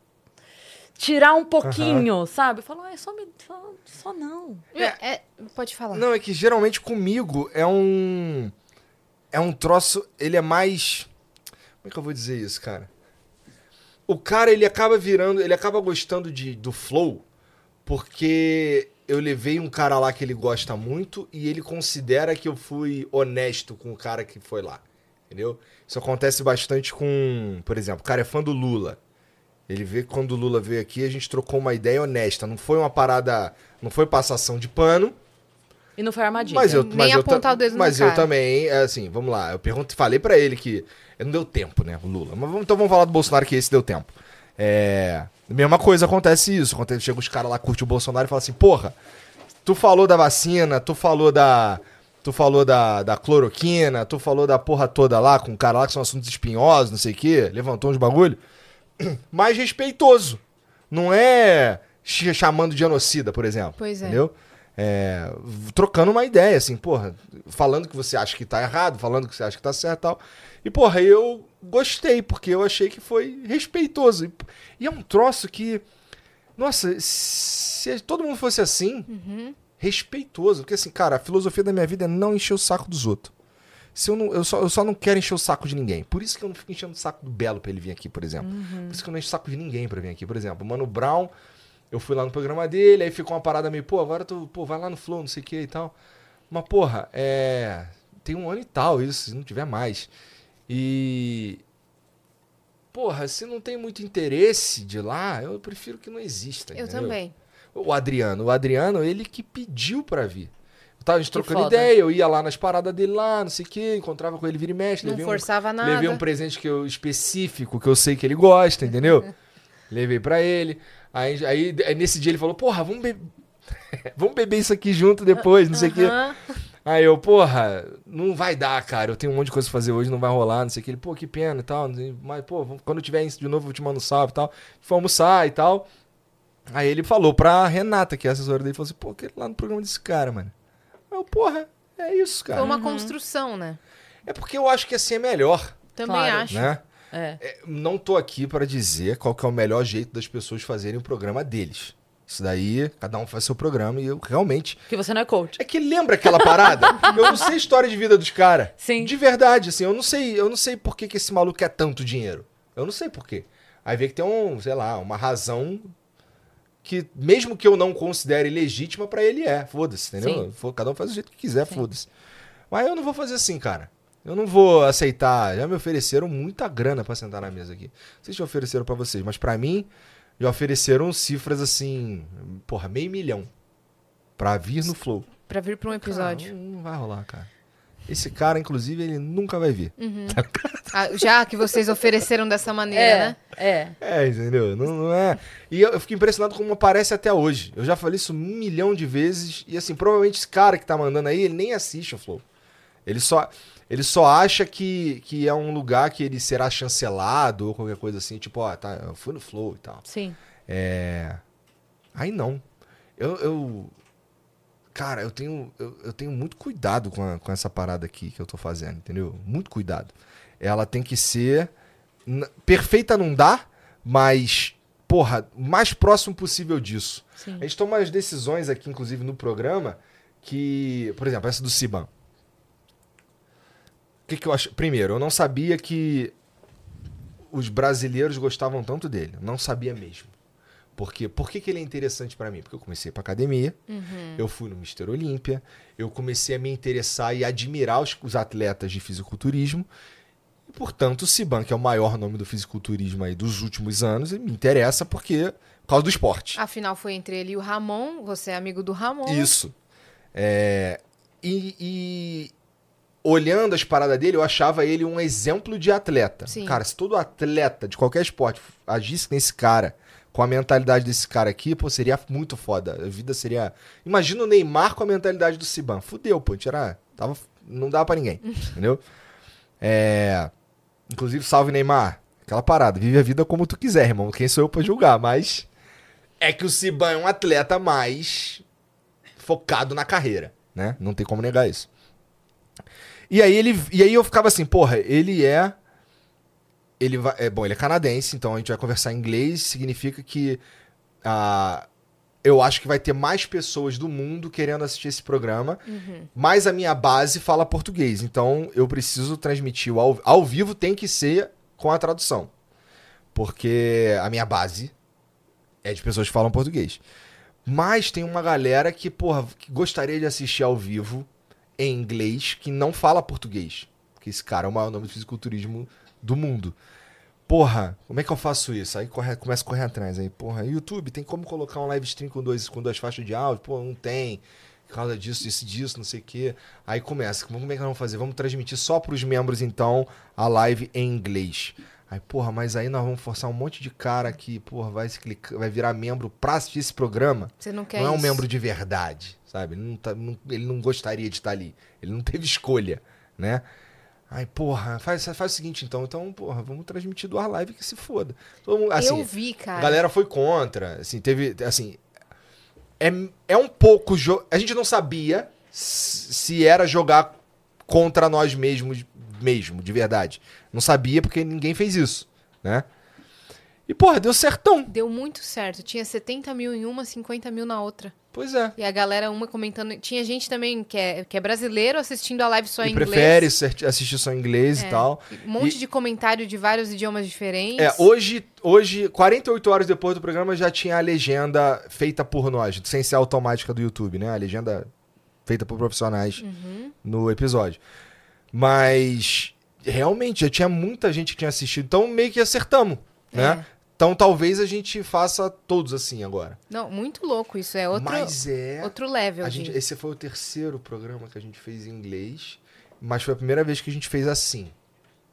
tirar um pouquinho, sabe? Eu falo, ah, só, me, só, só não. É, é, pode falar. Não, é que geralmente comigo é um. É um troço. Ele é mais. Como é que eu vou dizer isso, cara? O cara, ele acaba virando. Ele acaba gostando de, do flow porque eu levei um cara lá que ele gosta muito e ele considera que eu fui honesto com o cara que foi lá. Entendeu? Isso acontece bastante com. Por exemplo, o cara é fã do Lula. Ele vê que quando o Lula veio aqui, a gente trocou uma ideia honesta. Não foi uma parada. Não foi passação de pano. E não foi armadilha. Mas eu, Nem mas eu, apontar ta- o dedo no mas eu cara. também, é assim, vamos lá. Eu pergunto, falei pra ele que não deu tempo, né, o Lula. Mas vamos, então vamos falar do Bolsonaro que esse deu tempo. É, mesma coisa acontece isso. Acontece, chega os caras lá curte o Bolsonaro e fala assim: "Porra, tu falou da vacina, tu falou da tu falou da, da cloroquina, tu falou da porra toda lá com o cara lá que são assuntos espinhosos, não sei o quê, levantou uns bagulho, mais respeitoso. Não é ch- chamando de genocida, por exemplo. Pois é. Entendeu? É, trocando uma ideia, assim, porra, falando que você acha que tá errado, falando que você acha que tá certo e tal. E, porra, eu gostei, porque eu achei que foi respeitoso. E, é um troço que, nossa, se todo mundo fosse assim, respeitoso, porque assim, cara, a filosofia da minha vida é não encher o saco dos outros. Se eu, não, eu, só, eu só não quero encher o saco de ninguém. Por isso que eu não fico enchendo o saco do Belo pra ele vir aqui, por exemplo. Por isso que eu não encho o saco de ninguém pra vir aqui. Por exemplo, o Mano Brown, eu fui lá no programa dele, aí ficou uma parada meio, pô, agora tu, pô, vai lá no Flow, não sei o que e tal. Mas, porra, é. Tem um ano e tal isso, se não tiver mais. E. Porra, se não tem muito interesse de lá, eu prefiro que não exista. Eu entendeu? também. O Adriano, o Adriano, ele que pediu pra vir. Eu tava a gente Que trocando ideia, eu ia lá nas paradas dele lá, não sei o quê, encontrava com ele vira e mexe, Não levei um, forçava nada. levei um presente que eu, específico, que eu sei que ele gosta, entendeu? levei pra ele. Aí, aí, aí nesse dia ele falou, porra, vamos beber. vamos beber isso aqui junto depois, não sei o quê. Aham. Aí eu, porra, não vai dar, cara. Eu tenho um monte de coisa pra fazer hoje, não vai rolar, não sei o que. Ele, pô, que pena e tal. Mas, pô, quando eu tiver isso de novo, eu te mando um salve e tal. Foi almoçar e tal. Aí ele falou pra Renata, que é a assessora dele, falou assim, pô, que lá no programa desse cara, mano. Eu, porra, é isso, Foi cara. uma construção, né? É porque eu acho que assim é melhor, Também Claro. acho. né? É. É, não tô aqui pra dizer qual que é o melhor jeito das pessoas fazerem o programa deles. Isso daí, cada um faz seu programa e eu realmente Porque você não é coach. É que lembra aquela parada? eu não sei a história de vida dos caras. Sim. De verdade, assim, eu não sei, eu não sei por que, que esse maluco quer tanto dinheiro. Eu não sei por quê. Aí vê que tem um, sei lá, uma razão que, mesmo que eu não considere legítima, pra ele é. Foda-se, entendeu? Sim. Cada um faz do jeito que quiser, foda-se. Mas eu não vou fazer assim, cara. Eu não vou aceitar. Já me ofereceram muita grana pra sentar na mesa aqui. Não sei se já ofereceram pra vocês, mas pra mim já ofereceram cifras assim, porra, meio milhão pra vir no Flow. Pra vir pra um episódio. Cara, não, vai rolar, cara. Esse cara, inclusive, ele nunca vai vir. Ah, já que vocês ofereceram dessa maneira, É, né? é. É, entendeu? Não, não é. E eu, eu fico impressionado como aparece até hoje. Eu já falei isso um milhão de vezes. E assim, provavelmente esse cara que tá mandando aí, ele nem assiste o Flow. Ele só, ele só acha que, que é um lugar que ele será chancelado ou qualquer coisa assim. Tipo, ó, tá, eu fui no Flow e tal. Sim. É. Aí não. Eu. eu- Cara, eu tenho, eu, eu tenho muito cuidado com, a- com essa parada aqui que eu tô fazendo, entendeu? Muito cuidado. Ela tem que ser. Perfeita não dá, mas porra, o mais próximo possível disso. Sim. A gente toma as decisões aqui, inclusive no programa, que, por exemplo, essa do Siban. O que, que eu acho? Primeiro, eu não sabia que os brasileiros gostavam tanto dele. Não sabia mesmo. Por quê? Por que, que ele é interessante pra mim? Porque eu comecei pra academia, eu fui no Mister Olímpia, eu comecei a me interessar e admirar os, os atletas de fisiculturismo. E, portanto, o Siban, que é o maior nome do fisiculturismo aí dos últimos anos, me interessa porque por causa do esporte. Afinal, foi entre ele e o Ramon. Você é amigo do Ramon. Isso. É, e, e olhando as paradas dele, eu achava ele um exemplo de atleta. Sim. Cara, se todo atleta de qualquer esporte agisse nesse cara, com a mentalidade desse cara aqui, pô, seria muito foda. A vida seria. Imagina o Neymar com a mentalidade do Siban. Fudeu, pô. Tirar. Tava... Não dava pra ninguém. entendeu? É. Inclusive, salve Neymar. Aquela parada. Vive a vida como tu quiser, irmão. Quem sou eu pra julgar? Mas. É que o Siban é um atleta mais focado na carreira, né? Não tem como negar isso. E aí ele, e aí eu ficava assim, porra, ele é ele vai, é bom, ele é canadense, então a gente vai conversar em inglês, significa que ah, eu acho que vai ter mais pessoas do mundo querendo assistir esse programa, mas a minha base fala português, então eu preciso transmitir o ao, ao vivo tem que ser com a tradução. Porque a minha base é de pessoas que falam português. Mas tem uma galera que, porra, que gostaria de assistir ao vivo em inglês que não fala português. Porque esse cara é o maior nome de fisiculturismo do mundo. Porra, como é que eu faço isso? Aí corre, começa a correr atrás. Aí, porra, YouTube, tem como colocar um live stream com, dois, com duas faixas de áudio? Pô, não tem. Por causa disso, disso, disso, não sei o quê. Aí começa. Como é que nós vamos fazer? Vamos transmitir só pros membros, então, a live em inglês. Aí, porra, mas aí nós vamos forçar um monte de cara que, porra, vai, se clicar, vai virar membro pra assistir esse programa. Você não quer não é um isso. membro de verdade, sabe? Ele não, tá- não- ele não gostaria de estar ali. Ele não teve escolha, né? Aí, porra, faz, faz o seguinte então. Então, porra, vamos transmitir do ar live que se foda. Todo mundo, assim, eu vi, cara. a galera foi contra. Assim, teve. Assim. É, é um pouco. jo- A gente não sabia se era jogar contra nós mesmos, mesmo, de verdade. Não sabia porque ninguém fez isso, né? E, porra, deu certão. Deu muito certo. Tinha 70 mil em uma, 50 mil na outra. Pois é. E a galera, uma comentando. Tinha gente também que é, que é brasileiro assistindo a live só e em inglês. prefere assistir só em inglês É. e tal. Um monte E- de comentário de vários idiomas diferentes. É, hoje, hoje, 48 horas depois do programa, já tinha a legenda feita por nós, sem ser automática do YouTube, né? A legenda feita por profissionais Uhum. no episódio. Mas realmente já tinha muita gente que tinha assistido, então meio que acertamos, né? É. Então talvez a gente faça todos assim agora. Não, muito louco isso. É outro, Mas é. outro level. A de- gente, esse foi o terceiro programa que a gente fez em inglês, mas foi a primeira vez que a gente fez assim,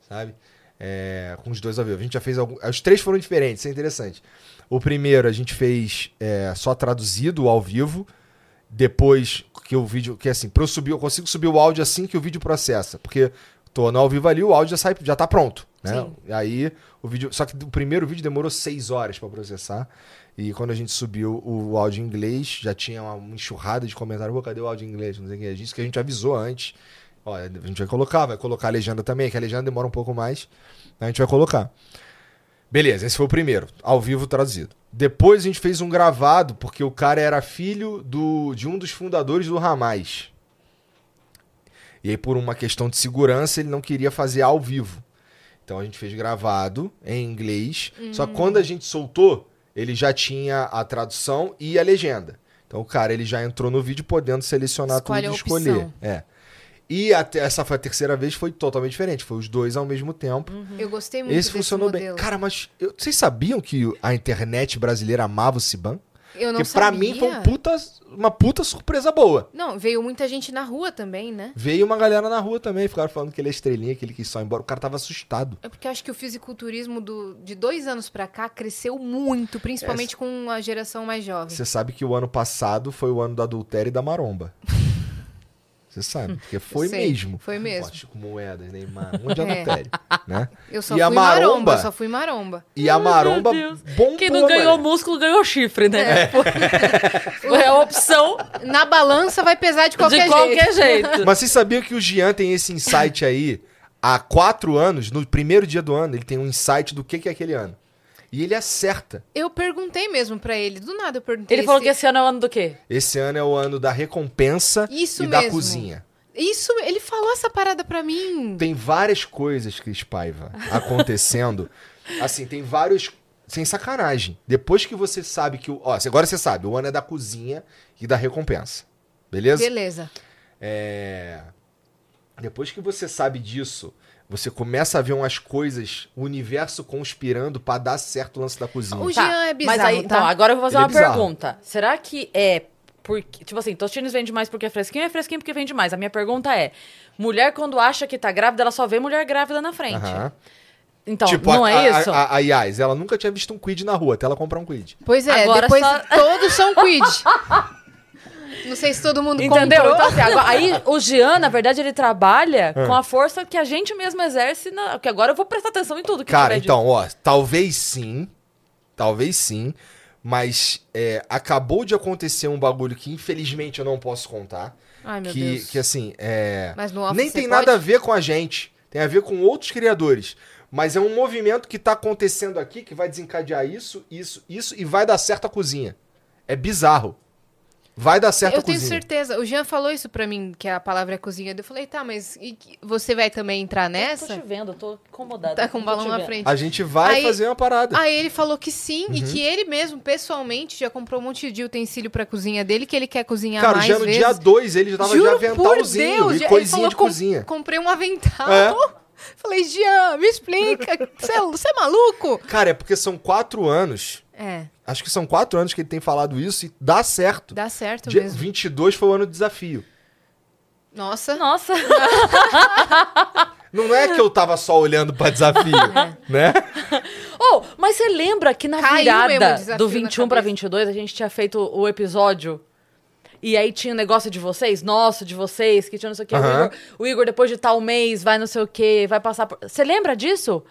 sabe? É, com os dois ao vivo. A gente já fez algum... Os três foram diferentes, isso é interessante. O primeiro a gente fez é, só traduzido ao vivo, depois que o vídeo. Que assim, pra eu subir, eu consigo subir o áudio assim que o vídeo processa. Porque tô no ao vivo ali, o áudio já, sai, já tá pronto. Né? Sim. Aí o vídeo. Só que o primeiro vídeo demorou seis horas pra processar. E quando a gente subiu o áudio em inglês, já tinha uma enxurrada de comentários. Pô, cadê o áudio em inglês? Não sei o que. Isso que a gente avisou antes. A gente vai colocar, vai colocar a legenda também, que a legenda demora um pouco mais. A gente vai colocar. Beleza, esse foi o primeiro, ao vivo traduzido. Depois a gente fez um gravado, porque o cara era filho do, de um dos fundadores do Ramais. E aí, por uma questão de segurança, ele não queria fazer ao vivo. Então a gente fez gravado em inglês. Só que quando a gente soltou, ele já tinha a tradução e a legenda. Então o cara ele já entrou no vídeo podendo selecionar Escolhe tudo e escolher. É. E até, essa foi a terceira vez, foi totalmente diferente. Foi os dois ao mesmo tempo. Eu gostei muito Esse funcionou bem. modelo. Cara, mas eu- vocês sabiam que a internet brasileira amava o Siban? Eu não Porque pra sabia. mim foi um puta, uma puta surpresa boa. Não, veio muita gente na rua também, né? Veio uma galera na rua também, ficaram falando que ele é estrelinha, que ele quis só ir embora. O cara tava assustado. É porque acho que o fisiculturismo do, de dois anos pra cá cresceu muito, principalmente com a geração mais jovem. Você sabe que o ano passado foi o ano do adultério e da maromba. Você sabe, porque foi sei, mesmo. foi mesmo. Pô, Chico Moedas, Neymar, um monte de É. adultério, né? Eu só E a fui maromba? maromba? eu só fui maromba. E a maromba bombou, Quem não ganhou músculo ganhou chifre, né? É. Foi a opção Na balança vai pesar de qualquer de qualquer jeito. Mas vocês sabiam que o Jean tem esse insight aí há quatro anos, no primeiro dia do ano, ele tem um insight do que, que é aquele ano. E ele acerta. Eu perguntei mesmo pra ele, do nada eu perguntei. Ele falou que se- esse ano é o ano do quê? Esse ano é o ano da recompensa Isso e da mesmo. cozinha. Isso, ele falou essa parada pra mim. Tem várias coisas, Cris Paiva, acontecendo. assim, tem vários. Sem sacanagem. Depois que você sabe que o. Ó, agora você sabe, o ano é da cozinha e da recompensa. Beleza? Beleza. É. Depois que você sabe disso, você começa a ver umas coisas, o universo conspirando pra dar certo o lance da cozinha. O Jean é bizarro, Mas aí, tá? então, agora eu vou fazer Ele é uma bizarro. pergunta. Será que é porque, tipo assim, Tostines vende mais porque é fresquinho, é fresquinho porque vende mais. A minha pergunta é: mulher quando acha que tá grávida, ela só vê mulher grávida na frente. Aham. Então, tipo, não a, é a- isso? A, a, Yas, ela nunca tinha visto um quid na rua, até ela comprar um quid. Pois é, Agora depois só- todos são quid. Não sei se todo mundo Entendeu? Então, assim, agora- aí o Jean, na verdade, ele trabalha Ah. com a força que a gente mesmo exerce. Na... Porque agora eu vou prestar atenção em tudo que Cara, então, ó, talvez sim. Talvez sim. Mas é, acabou de acontecer um bagulho que infelizmente eu não posso contar. Ai, meu que, Deus. que assim, é. Mas no off nem tem pode? nada a ver com a gente. Tem a ver com outros criadores. Mas é um movimento que tá acontecendo aqui que vai desencadear isso, isso, isso e vai dar certo a cozinha. É bizarro. Vai dar certo Eu a tenho cozinha. certeza. O Jean falou isso pra mim, que a palavra é cozinha. Eu falei, tá, mas e você vai também entrar Eu tô nessa? te vendo, eu tô incomodada. Tá com o balão na frente. A gente vai Aí- fazer uma parada. Aí ele falou que sim, Uhum. e que ele mesmo, pessoalmente, já comprou um monte de utensílio pra cozinha dele, que ele quer cozinhar Cara, mais já no vezes. dia 2 ele já tava de Juro por aventalzinho Deus, e coisinha falou, de "Com- cozinha. Comprei um avental. É. Falei, Jean, me explica. Você é, você é maluco? Cara, é porque são quatro anos. É, Acho que são quatro anos que ele tem falado isso e dá certo. dá certo Dia mesmo. 22 foi o ano do desafio. Nossa. Nossa, Não é que eu tava só olhando pra desafio, né? Oh, mas você lembra que na Caiu virada do na 21 pra cabeça. 22 a gente tinha feito o episódio e aí tinha o negócio de vocês, nosso, de vocês, que tinha não sei o que. Aham. O, Igor, o Igor, depois de tal mês, vai não sei o que, vai passar por... Você lembra disso?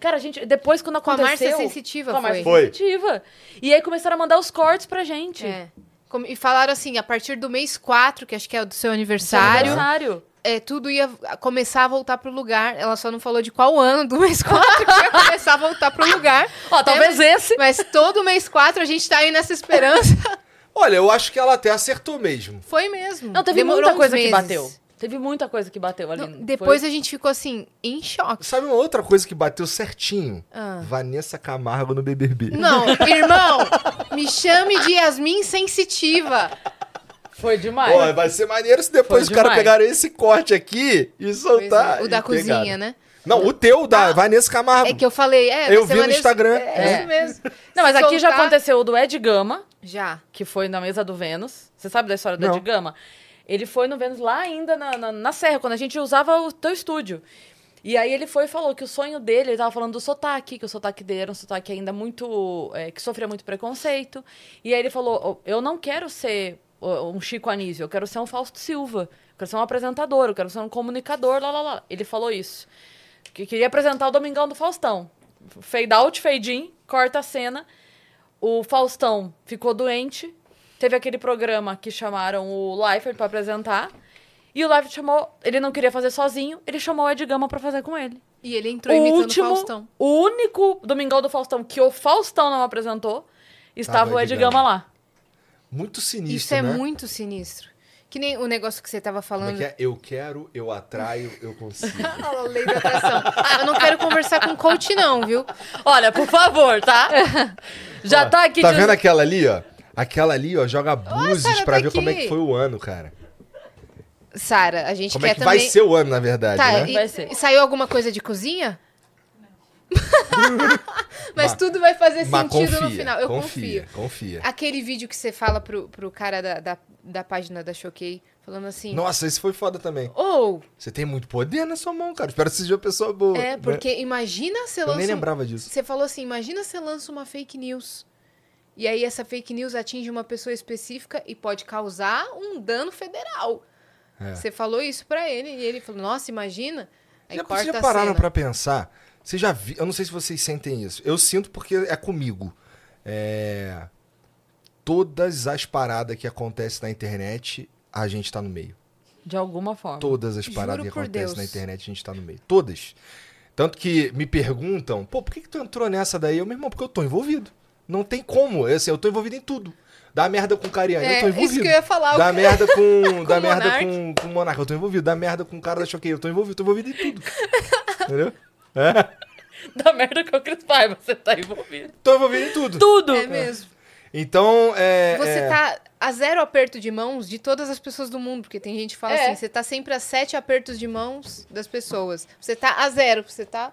Cara, a gente, depois quando Com a aconteceu... Márcia Sensitiva com a Márcia foi. Sensitiva. E aí começaram a mandar os cortes pra gente. É. E falaram assim, a partir do mês 4, que acho que é o do seu Seu aniversário, aniversário. é, tudo ia começar a voltar pro lugar. Ela só não falou de qual ano do mês 4 que ia começar a voltar pro lugar. Ó, talvez É, esse... Mas todo mês 4 a gente tá aí nessa esperança. Olha, eu acho que ela até acertou mesmo. Foi mesmo. Não, teve Demorou muita coisa que bateu. Teve muita coisa que bateu ali. Não, depois a gente ficou assim, em choque. Sabe uma outra coisa que bateu certinho? Ah. Vanessa Camargo no BBB. Não, irmão, me chame de Yasmin sensitiva. Foi demais. Pô, vai ser maneiro se depois Foi os caras pegarem esse corte aqui e soltar. é, o da cozinha, pegaram. né? Não, o teu, da Vanessa Camargo. É que eu falei, é, Eu vi no Instagram. É, É. isso mesmo. Não, mas aqui já Soltar- aconteceu o do Ed Gama, Já. que foi na mesa do Vênus. Você sabe da história do Não. Ed Gama? Ele foi no Vênus lá ainda na, na, na Serra, quando a gente usava o teu estúdio. E aí ele foi e falou que o sonho dele, ele tava falando do sotaque, que o sotaque dele era um sotaque ainda muito. é, que sofria muito preconceito. E aí ele falou: "Oh, eu não quero ser um Chico Anísio, eu quero ser um Fausto Silva, eu quero ser um apresentador, eu quero ser um comunicador, lá lá lá. Ele falou isso. Que queria apresentar o Domingão do Faustão. Fade out, fade in, corta a cena. O Faustão ficou doente. Teve aquele programa que chamaram o Leifert pra apresentar. E o Leifert chamou. Ele não queria fazer sozinho, ele chamou o Ed Gama pra fazer com ele. E ele entrou o imitando último, o Faustão. o único Domingão do Faustão que o Faustão não apresentou, estava Tava o Ed Gama Gama. lá. Muito sinistro, Isso é né? muito sinistro. Que nem o negócio que você tava Como é falando. que é? Eu quero, eu atraio, eu consigo. A lei da atração. Eu não quero conversar com coach, não, viu? Olha, por favor, tá? Já Ó, tá aqui Tá de- vendo aquela ali, ó? Aquela ali, ó, joga Sara, pra tá ver como é que aqui. foi o ano, cara. Sara, a gente Como quer é que também. vai ser o ano, na verdade, Tá, né? e, Vai ser. e saiu alguma coisa de cozinha? Mas Mas- tudo vai fazer sentido confia, no final. Eu confia, confio. confia. Aquele vídeo que você fala pro, pro cara da, da, da página da Choquei, falando assim. Nossa, esse foi foda também. Ou, Você tem muito poder na sua mão, cara. Espero que você seja uma pessoa boa. é, né? porque imagina você Eu lança. nem um- lembrava disso. Você falou assim: imagina você lança uma fake news. E aí essa fake news atinge uma pessoa específica e pode causar um dano federal. É. Você falou isso pra ele e ele falou: Nossa, imagina. Aí Já, corta vocês já pararam pra pensar? Você já vi... Eu não sei se vocês sentem isso. Eu sinto porque é comigo. É... Todas as paradas que acontecem na internet, a gente tá no meio. De alguma forma. Todas as paradas que acontecem Deus. na internet, a gente tá no meio. Todas. Tanto que me perguntam, pô, por que, que tu entrou nessa daí? Eu, meu irmão, porque eu tô envolvido. Não tem como. Eu, assim, eu tô envolvido em tudo. Dá merda com o Cariani, eu tô É, envolvido. isso que eu ia falar. Dá merda com. dá o merda com, com o Monarca, eu tô envolvido. Dá merda com o cara da Choquei, eu tô envolvido, tô envolvido em tudo. Entendeu? É. Da merda com o Chris Paiva, você tá envolvido. Tô envolvido em tudo. Tudo! É mesmo. Então, é. Você é, tá a zero aperto de mãos de todas as pessoas do mundo, porque tem gente que fala É. assim, você tá sempre a sete apertos de mãos das pessoas. Você tá a zero, você tá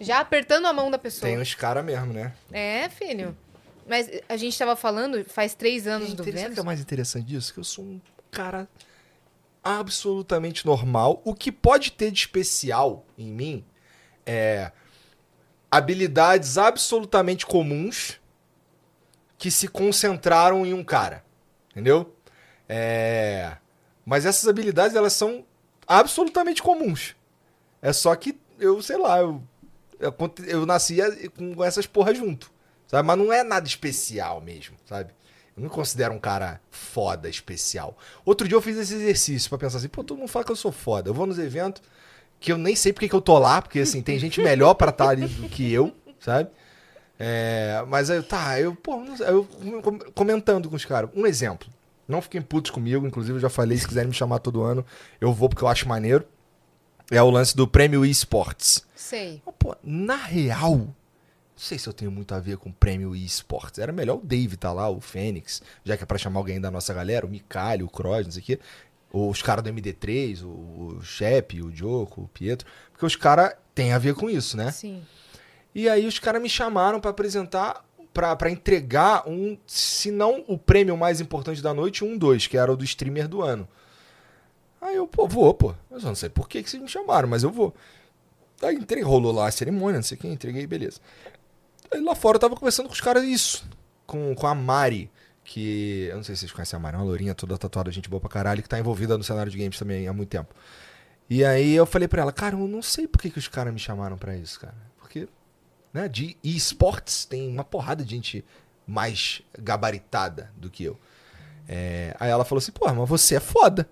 já apertando a mão da pessoa. Tem uns caras mesmo, né? É, filho. Mas a gente tava falando faz três anos do Sabe o que Vênus. é mais interessante disso? Que eu sou um cara absolutamente normal. O que pode ter de especial em mim é habilidades absolutamente comuns que se concentraram em um cara. Entendeu? É... Mas essas habilidades, elas são absolutamente comuns. É só que eu, sei lá, eu, eu, eu nascia com essas porras junto. Sabe? Mas não é nada especial mesmo, sabe? Eu não me considero um cara foda, especial. Outro dia eu fiz esse exercício pra pensar assim, pô, todo mundo fala que eu sou foda. Eu vou nos eventos que eu nem sei porque que eu tô lá, porque assim, tem gente melhor pra estar ali do que eu, sabe? É, mas aí, tá, eu, pô, eu com- comentando com os caras. Um exemplo. Não fiquem putos comigo, inclusive eu já falei, se quiserem me chamar todo ano, eu vou porque eu acho maneiro. É o lance do prêmio eSports. Sei. Pô, na real, não sei se eu tenho muito a ver com o prêmio eSports. Era melhor o Dave tá lá, o Fênix, já que é pra chamar alguém da nossa galera, o Micalho, o Cross, não sei o quê. Os caras do MD3, o, o Shep, o Joko, o Pietro. Porque os caras têm a ver com isso, né? Sim. E aí os caras me chamaram pra apresentar, pra pra entregar um, se não o prêmio mais importante da noite, um dois, que era o do streamer do ano. Aí eu, pô, vou, pô. Eu só não sei por que, que vocês me chamaram, mas eu vou. Aí entrei, rolou lá a cerimônia, não sei quem, entreguei, beleza. Aí lá fora eu tava conversando com os caras isso. Com, com a Mari, que. Eu não sei se vocês conhecem a Mari, é uma lourinha toda tatuada, gente boa pra caralho, que tá envolvida no cenário de games também há muito tempo. E aí eu falei pra ela, cara, eu não sei por que, que os caras me chamaram pra isso, cara. Porque, né, de esportes tem uma porrada de gente mais gabaritada do que eu. É, aí ela falou assim, porra, mas você é foda.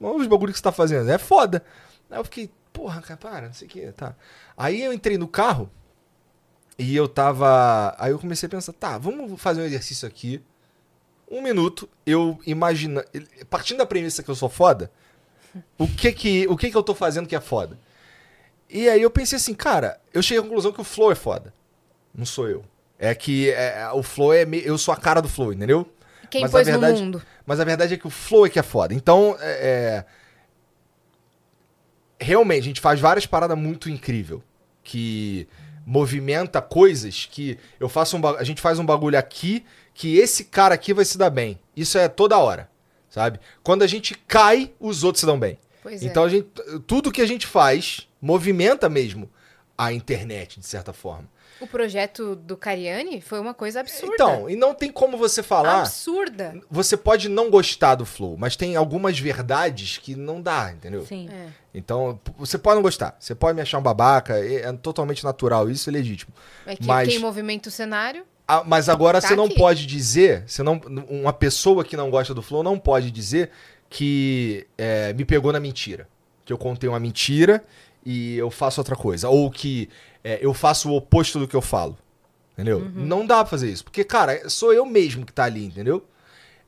Olha os bagulho que você tá fazendo, é foda. Aí eu fiquei, porra, cara, para, não sei o que, tá. Aí eu entrei no carro e eu tava. Aí eu comecei a pensar, tá, vamos fazer um exercício aqui. Um minuto, eu imagina. Partindo da premissa que eu sou foda, o que que, o que que eu tô fazendo que é foda? E aí eu pensei assim, cara, eu cheguei à conclusão que o Flow é foda. Não sou eu. É que é, o Flow é. me- Eu sou a cara do Flow, entendeu? Quem Mas pôs a verdade- no mundo? Mas a verdade é que o flow é que é foda. Então, é, é, realmente, a gente faz várias paradas muito incrível que movimenta coisas que eu faço um a gente faz um bagulho aqui que esse cara aqui vai se dar bem. Isso é toda hora, sabe? Quando a gente cai, os outros se dão bem. Pois é. Então a gente, tudo que a gente faz movimenta mesmo a internet de certa forma. O projeto do Cariani foi uma coisa absurda. Então, e não tem como você falar Absurda. você pode não gostar do flow, mas tem algumas verdades que não dá, entendeu? Sim. É. Então, você pode não gostar, você pode me achar um babaca, é, é totalmente natural, isso é legítimo. É que Mas- quem movimenta o cenário. Ah, mas agora Tá você não aqui. pode dizer, você não, uma pessoa que não gosta do flow não pode dizer que é, me pegou na mentira. Que eu contei uma mentira e eu faço outra coisa. Ou que é, eu faço o oposto do que eu falo. Entendeu? Uhum. Não dá pra fazer isso. Porque, cara, sou eu mesmo que tá ali, entendeu?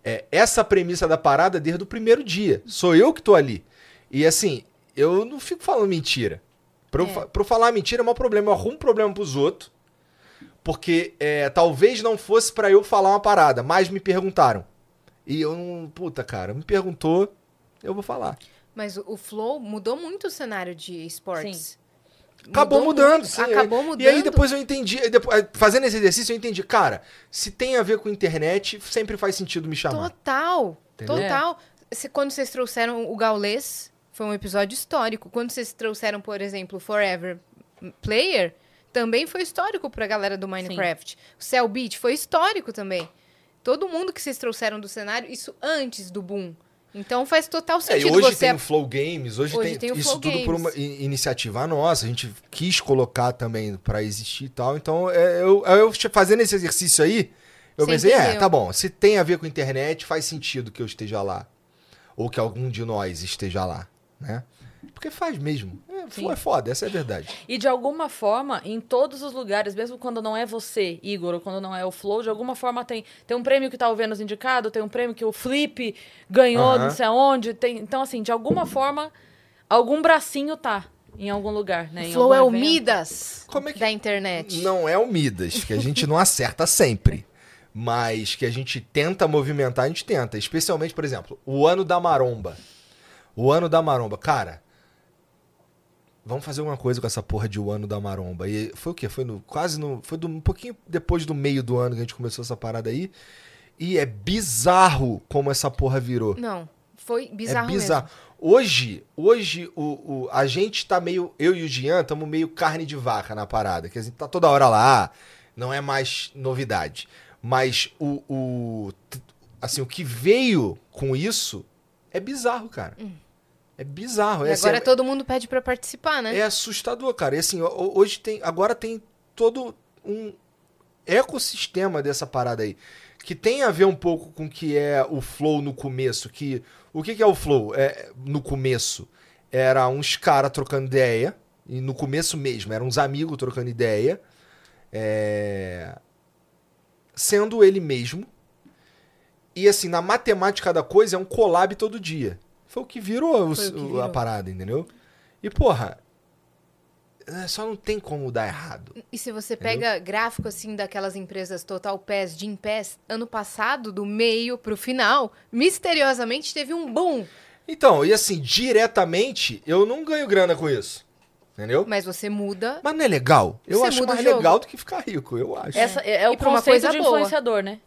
É, essa premissa da parada é desde o primeiro dia. Sou eu que tô ali. E assim, eu não fico falando mentira. Pra eu, É. fa- pra eu falar mentira é um problema. Eu arrumo problema pros outros. Porque é, talvez não fosse pra eu falar uma parada, mas me perguntaram. E eu não. Puta, cara, me perguntou, eu vou falar. Mas o, o Flow mudou muito o cenário de esportes. Acabou Mudou mudando, muito, sim. Acabou mudando. E aí depois eu entendi, aí depois- fazendo esse exercício, eu entendi, cara, se tem a ver com internet, sempre faz sentido me chamar. Total. Entendeu? Total. Se- Quando vocês trouxeram o Gaulês, foi um episódio histórico. Quando vocês trouxeram, por exemplo, o Forever Player, também foi histórico pra galera do Minecraft. O Cell Beat foi histórico também. Todo mundo que vocês trouxeram do cenário, isso antes do boom. Então faz total É, sentido hoje você tem o Flow Games, hoje, Hoje tem, tem isso tudo por uma Games. iniciativa nossa, a gente quis colocar também pra existir e tal. Então, é, eu, eu fazendo esse exercício aí, eu Você pensei, é, entendeu. tá bom, se tem a ver com internet, faz sentido que eu esteja lá. Ou que algum de nós esteja lá, né? Porque faz mesmo. É, é, Flow é foda, essa é a verdade. E de alguma forma, em todos os lugares, mesmo quando não é você, Igor, ou quando não é o Flow, de alguma forma tem, tem um prêmio que tá o Vênus indicado, tem um prêmio que o Flip ganhou, Aham. não sei aonde. Tem, então, assim, de alguma forma, algum bracinho tá em algum lugar, né? Flow é o. Midas Como é que- da internet. Não é o Midas, que a gente não acerta sempre. Mas que a gente tenta movimentar, a gente tenta. Especialmente, por exemplo, o ano da maromba. O ano da maromba. Cara, vamos fazer alguma coisa com essa porra de o ano da maromba. E foi o quê? Foi no, quase no. Foi do- um pouquinho depois do meio do ano que a gente começou essa parada aí. E é bizarro como essa porra virou. Não, foi bizarro, é bizarro. Hoje, hoje o, o- a gente tá meio. Eu e o Jean estamos meio carne de vaca na parada. Que a gente tá toda hora lá, não é mais novidade. Mas o. o assim, o que veio com isso é bizarro, cara. É bizarro. E É, assim, agora é- todo mundo pede pra participar, né? é assustador, cara. E assim, ho- hoje tem. Agora tem todo um ecossistema dessa parada aí. Que tem a ver um pouco com o que é o flow no começo. Que, o que, que é o flow? É, no começo, era uns caras trocando ideia. E no começo mesmo, eram uns amigos trocando ideia. é, sendo ele mesmo. E assim, na matemática da coisa, é um collab todo dia. Foi o que virou, o- que virou. a parada, entendeu? E, porra, é, só não tem como dar errado. E se você pega gráfico assim daquelas empresas Total Pass, Jim Pass, ano passado, do meio pro final, misteriosamente teve um boom. Então, e assim, diretamente, eu não ganho grana com isso. Entendeu? Mas você muda. Mas não é legal? Eu Você acho mais legal do que ficar rico, eu acho. Essa é, é o conceito coisa de boa. influenciador, né?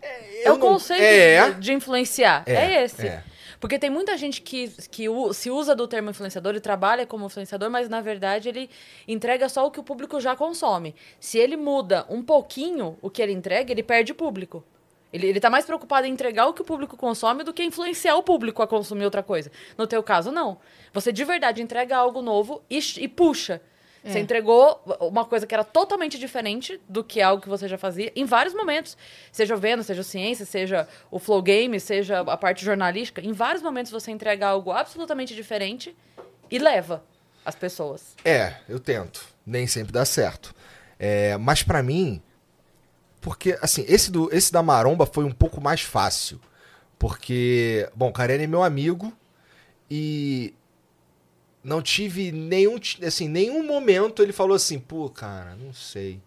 É Eu o não- conceito é. de, de influenciar. É, É, esse. é. Porque tem muita gente que, que se usa do termo influenciador e trabalha como influenciador, mas na verdade ele entrega só o que o público já consome. Se ele muda um pouquinho o que ele entrega, ele perde público. Ele, ele tá mais preocupado em entregar o que o público consome do que influenciar o público a consumir outra coisa. No teu caso, não. Você de verdade entrega algo novo e, e puxa. Você É. entregou uma coisa que era totalmente diferente do que algo que você já fazia em vários momentos. Seja o Vênus, seja o Ciência, seja o Flow Game, seja a parte jornalística. Em vários momentos você entrega algo absolutamente diferente e leva as pessoas. É, eu tento. Nem sempre dá certo. É, mas pra mim, porque assim, esse, do, esse da maromba foi um pouco mais fácil. Porque, bom, o Karen é meu amigo e não tive nenhum, assim, nenhum momento ele falou assim, pô, cara, não sei,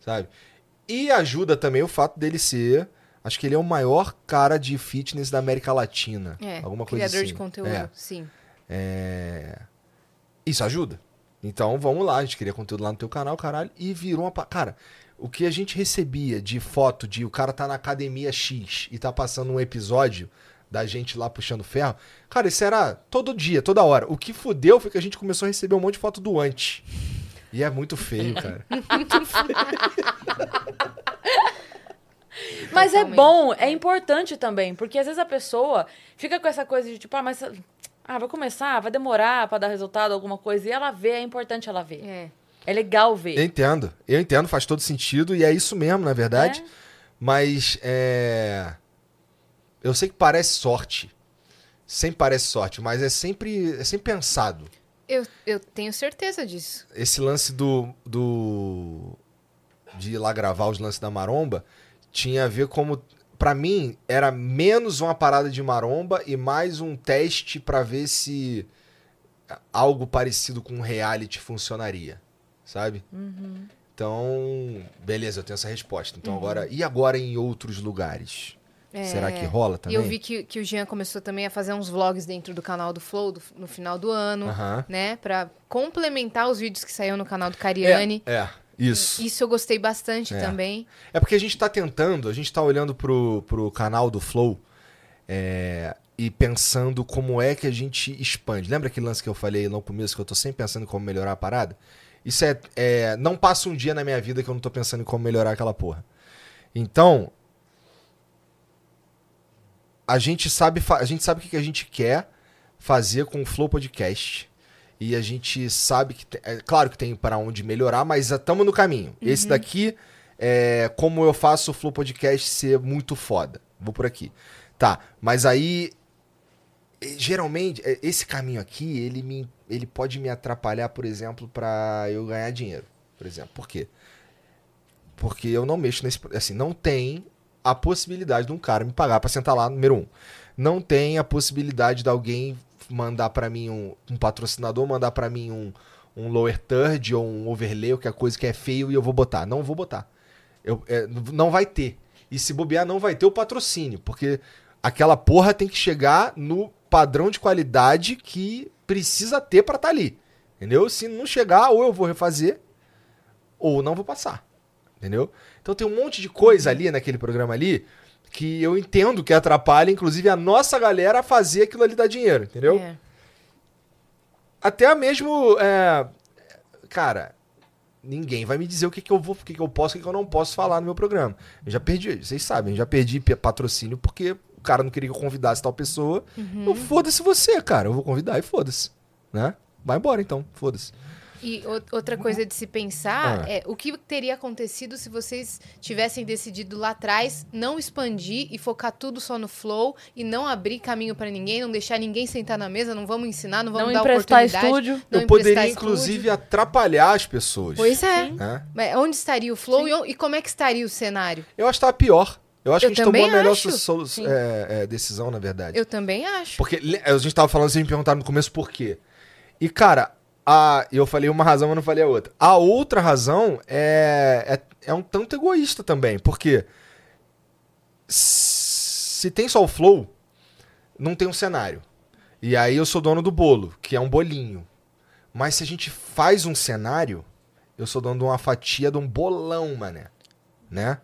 sabe? E ajuda também o fato dele ser, acho que ele é o maior cara de fitness da América Latina. É, alguma coisa criador assim. de conteúdo, É. sim. É, Isso ajuda. Então vamos lá, a gente queria conteúdo lá no teu canal, caralho, e virou uma. Cara, o que a gente recebia de foto de o cara tá na academia X e tá passando um episódio da gente lá puxando ferro, cara, isso era todo dia, toda hora. O que fudeu foi que a gente começou a receber um monte de foto do antes. E é muito feio, cara. Mas é Totalmente. bom, é importante também, porque às vezes a pessoa fica com essa coisa de tipo, ah, mas ah, vai começar, vai demorar pra dar resultado, alguma coisa, e ela vê, é importante ela ver. É. É legal Eu ver. entendo, eu entendo, faz todo sentido, e é isso mesmo, na verdade. É. Mas é. Eu sei que parece sorte. Sempre parece sorte, mas é sempre, é sempre pensado. Eu, eu tenho certeza disso. Esse lance do, do. de ir lá gravar os lances da maromba tinha a ver como. Pra mim, era menos uma parada de maromba e mais um teste pra ver se algo parecido com reality funcionaria. Sabe? Então, beleza, eu tenho essa resposta. Então agora. E agora em outros lugares? É. Será que rola E também? eu vi que, que o Jean começou também a fazer uns vlogs dentro do canal do Flow do- no final do ano, né? Pra complementar os vídeos que saíram no canal do Cariani. É, é, isso. Isso eu gostei bastante É. também. É porque a gente tá tentando, a gente tá olhando pro, pro canal do Flow é, e pensando como é que a gente expande. Lembra aquele lance que eu falei no começo que eu tô sempre pensando em como melhorar a parada? Isso é, é. Não passa um dia na minha vida que eu não tô pensando em como melhorar aquela porra. Então. A gente sabe, a gente sabe o que a gente quer fazer com o Flow Podcast. E a gente sabe que. tem- é claro que tem para onde melhorar, mas estamos no caminho. Esse daqui é como eu faço o Flow Podcast ser muito foda. Vou por aqui. Tá, mas aí. Geralmente, eh, esse caminho aqui, ele me, ele pode me atrapalhar, por exemplo, pra eu ganhar dinheiro. Por exemplo. Por quê? Porque eu não mexo nesse. Assim, não tem a possibilidade de um cara me pagar pra sentar lá, número um. Não tem a possibilidade de alguém mandar pra mim um, um patrocinador, mandar pra mim um, um lower third ou um overlay, ou que é coisa que é feio e eu vou botar. Não vou botar. Eu, é, não vai ter. E se bobear, não vai ter o patrocínio, porque aquela porra tem que chegar no padrão de qualidade que precisa ter pra estar ali. Entendeu? Se não chegar, ou eu vou refazer, ou não vou passar. Entendeu? Então tem um monte de coisa ali naquele programa ali que eu entendo que atrapalha, inclusive, a nossa galera a fazer aquilo ali dar dinheiro, entendeu? É. Até mesmo. é, cara, ninguém vai me dizer o que, que eu vou, o que, que eu posso, o que, que eu não posso falar no meu programa. Eu já perdi, vocês sabem, eu já perdi pe- patrocínio porque o cara não queria que eu convidasse tal pessoa. Eu foda-se você, cara. Eu vou convidar e foda-se. Né? Vai embora então, foda-se. E outra coisa de se pensar Ah. é o que teria acontecido se vocês tivessem decidido lá atrás não expandir e focar tudo só no flow e não abrir caminho pra ninguém, não deixar ninguém sentar na mesa, não vamos ensinar, não vamos Não dar emprestar oportunidade. estúdio. Não eu poderia, estúdio. inclusive, atrapalhar as pessoas. Pois é. né? Mas onde estaria o flow e, e como é que estaria o cenário? Eu acho que tava pior. Eu acho Eu que a gente tomou a melhor acho. solu- Sim. é, é, decisão, na verdade. Eu também acho. Porque a gente tava falando, vocês me perguntaram no começo por quê. E, cara, a, eu falei uma razão, mas não falei a outra. A outra razão é, é, é um tanto egoísta também. Porque se tem só o flow, não tem um cenário. E aí eu sou dono do bolo, que é um bolinho. Mas se a gente faz um cenário, eu sou dono de uma fatia de um bolão, mané. Né?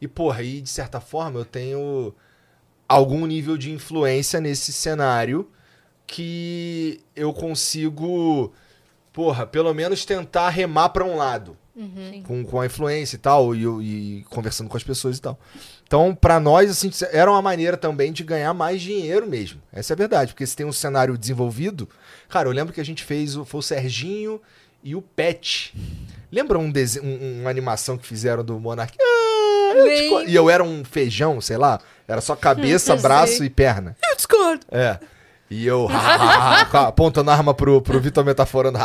E, porra, aí, de certa forma, eu tenho algum nível de influência nesse cenário que eu consigo, porra, pelo menos tentar remar pra um lado. Uhum. Com, com a influência e tal, e, e conversando com as pessoas e tal. Então, pra nós, assim, era uma maneira também de ganhar mais dinheiro mesmo. Essa é a verdade, porque se tem um cenário desenvolvido. Cara, eu lembro que a gente fez, o- foi o Serginho e o Pet. Lembra um, dese- um- uma animação que fizeram do Monark? Ah, eu discordo. e eu era um feijão, sei lá. Era só cabeça, braço e perna. Eu discordo. É. E eu apontando a arma pro, pro Vitor metaforando.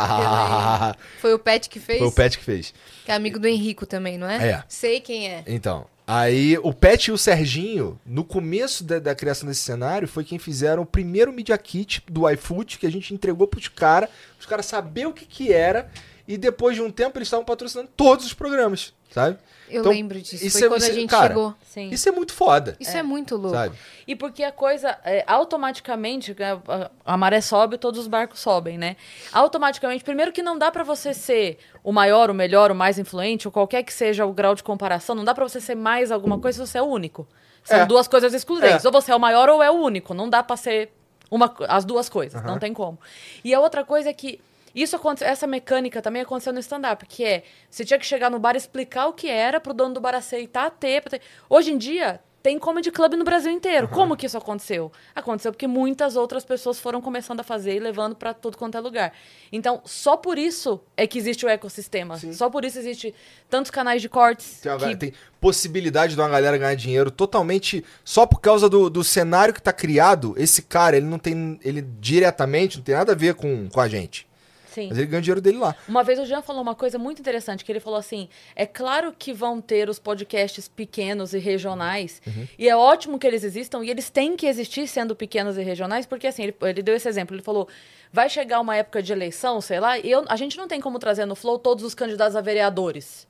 Foi o Pet que fez? Foi o Pet que fez. Que é amigo do Henrico também, não é? É. Sei quem é. Então, aí o Pet e o Serginho, no começo da, da criação desse cenário, foi quem fizeram o primeiro Media Kit do iFood que a gente entregou pros caras, os caras saber o que que era, e depois de um tempo eles estavam patrocinando todos os programas, sabe? Eu Então, lembro disso. isso Foi é- quando a isso é- gente cara, chegou. Sim. Isso é muito foda, Isso é, muito louco. sabe? E porque a coisa, é, automaticamente, a, a maré sobe, todos os barcos sobem, né? Automaticamente, primeiro que não dá pra você ser o maior, o melhor, o mais influente, ou qualquer que seja o grau de comparação, não dá pra você ser mais alguma coisa se você é o único. São É. duas coisas excludentes. É. Ou você é o maior ou é o único. Não dá pra ser uma, as duas coisas. Não tem como. E a outra coisa é que isso essa mecânica também aconteceu no stand-up, que é, você tinha que chegar no bar e explicar o que era pro dono do bar aceitar, ter, ter. Hoje em dia, tem comedy club no Brasil inteiro. Como que isso aconteceu? Aconteceu porque muitas outras pessoas foram começando a fazer e levando pra tudo quanto é lugar. Então, só por isso é que existe o ecossistema. Só por isso existe tantos canais de cortes. Tem, que- tem possibilidade de uma galera ganhar dinheiro totalmente só por causa do, do cenário que tá criado. Esse cara, ele não tem. Ele diretamente não tem nada a ver com, com a gente. Sim. Mas ele ganha o dinheiro dele lá. Uma vez o Jean falou uma coisa muito interessante, que ele falou assim, é claro que vão ter os podcasts pequenos e regionais, e é ótimo que eles existam, e eles têm que existir sendo pequenos e regionais, porque assim, ele, ele deu esse exemplo, ele falou, vai chegar uma época de eleição, sei lá, e eu- a gente não tem como trazer no Flow todos os candidatos a vereadores.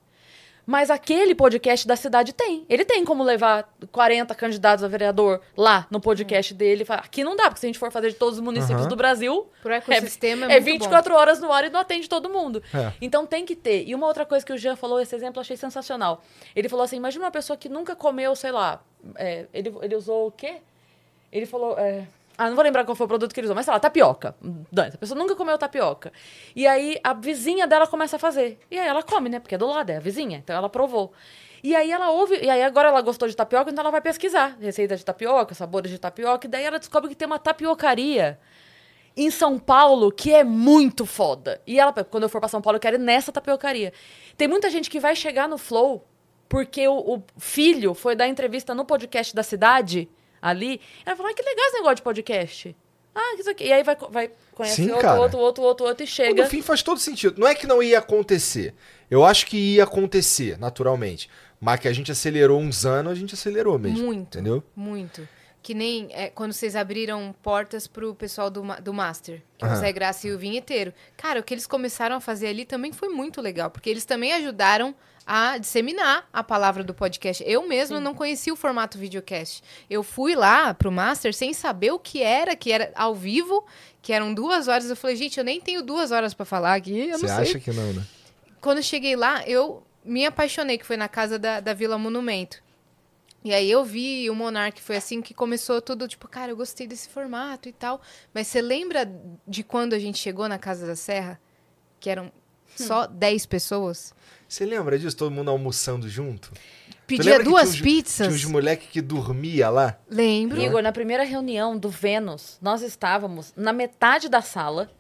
Mas aquele podcast da cidade tem. Ele tem como levar 40 candidatos a vereador lá no podcast dele. Aqui não dá, porque se a gente for fazer de todos os municípios Aham. do Brasil, Pro ecossistema é, é muito 24 horas no ar e não atende todo mundo. É. Então tem que ter. E uma outra coisa que o Jean falou, esse exemplo eu achei sensacional. Ele falou assim: imagina uma pessoa que nunca comeu, sei lá. é, ele, ele usou o quê? Ele falou. é, ah, não vou lembrar qual foi o produto que ele usou, mas sei lá, tapioca. Dane, a pessoa nunca comeu tapioca. E aí a vizinha dela começa a fazer. E aí ela come, né? Porque é do lado, é a vizinha. Então ela provou. E aí ela ouve, e aí agora ela gostou de tapioca, então ela vai pesquisar receitas de tapioca, sabores de tapioca, e daí ela descobre que tem uma tapiocaria em São Paulo que é muito foda. E ela, quando eu for pra São Paulo, eu quero ir nessa tapiocaria. Tem muita gente que vai chegar no Flow porque o, o filho foi dar entrevista no podcast da cidade ali. Ela falou: ah, que legal esse negócio de podcast. Ah, isso aqui. E aí vai, vai conhecer Sim, outro, cara. outro, outro, outro, outro e No chega. fim faz todo sentido. Não é que não ia acontecer. Eu acho que ia acontecer, naturalmente. Mas que a gente acelerou uns anos, a gente acelerou mesmo. Muito. Entendeu? Muito. Que nem é, quando vocês abriram portas pro pessoal do, do Master, que é o. Zé Graça e o Vinheteiro. Cara, o que eles começaram a fazer ali também foi muito legal, porque eles também ajudaram a disseminar a palavra do podcast. Eu mesma não conhecia o formato videocast. Eu fui lá pro Master sem saber o que era, que era ao vivo, que eram duas horas. Eu falei, gente, eu nem tenho duas horas pra falar aqui, eu Você não sei acha que não, né? quando eu cheguei lá, eu me apaixonei, que foi na casa da, da Vila Monumento. E aí eu vi o Monark, foi assim que começou tudo, tipo, cara, eu gostei desse formato e tal. Mas você lembra de quando a gente chegou na Casa da Serra? Que eram só 10 pessoas? Você lembra disso? Todo mundo almoçando junto? Pedia duas tinha uns- pizzas? Tinha uns moleques que dormia lá. Lembro. Igor, na primeira reunião do Vênus, nós estávamos na metade da sala.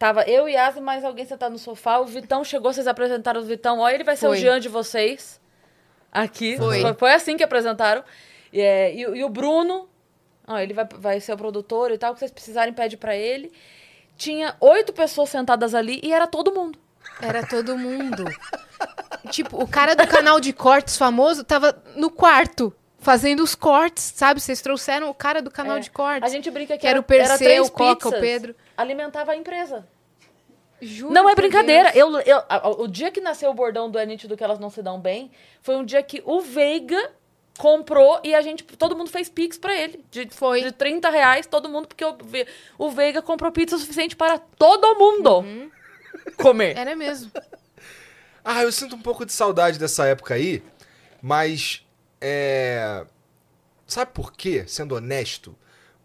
Tava eu e Yas e mais alguém sentado no sofá. O Vitão chegou, vocês apresentaram o Vitão. Ó, ele vai ser Foi. o Jean de vocês. Aqui. Foi. Foi, assim que apresentaram. E, é, e o- e o Bruno, ó, ele vai, vai ser o produtor e tal. O que vocês precisarem, pede pra ele. Tinha oito pessoas sentadas ali e era todo mundo. Era todo mundo. tipo, o cara do canal de cortes famoso tava no quarto. Fazendo os cortes, sabe? Vocês trouxeram o cara do canal É. de cortes. A gente brinca que Que era o era Perseu, três o Coca, o Pedro. Alimentava a empresa. Juro Não é brincadeira. Eu, eu, o dia que nasceu o bordão do É Nítido que elas não se dão bem, foi um dia que o Veiga comprou e a gente, todo mundo fez pix pra ele. De, Foi. de 30 reais, todo mundo, porque o, o Veiga comprou pizza suficiente para todo mundo Uhum. Comer. Era mesmo. Ah, eu sinto um pouco de saudade dessa época aí, mas é. Sabe por quê? Sendo honesto,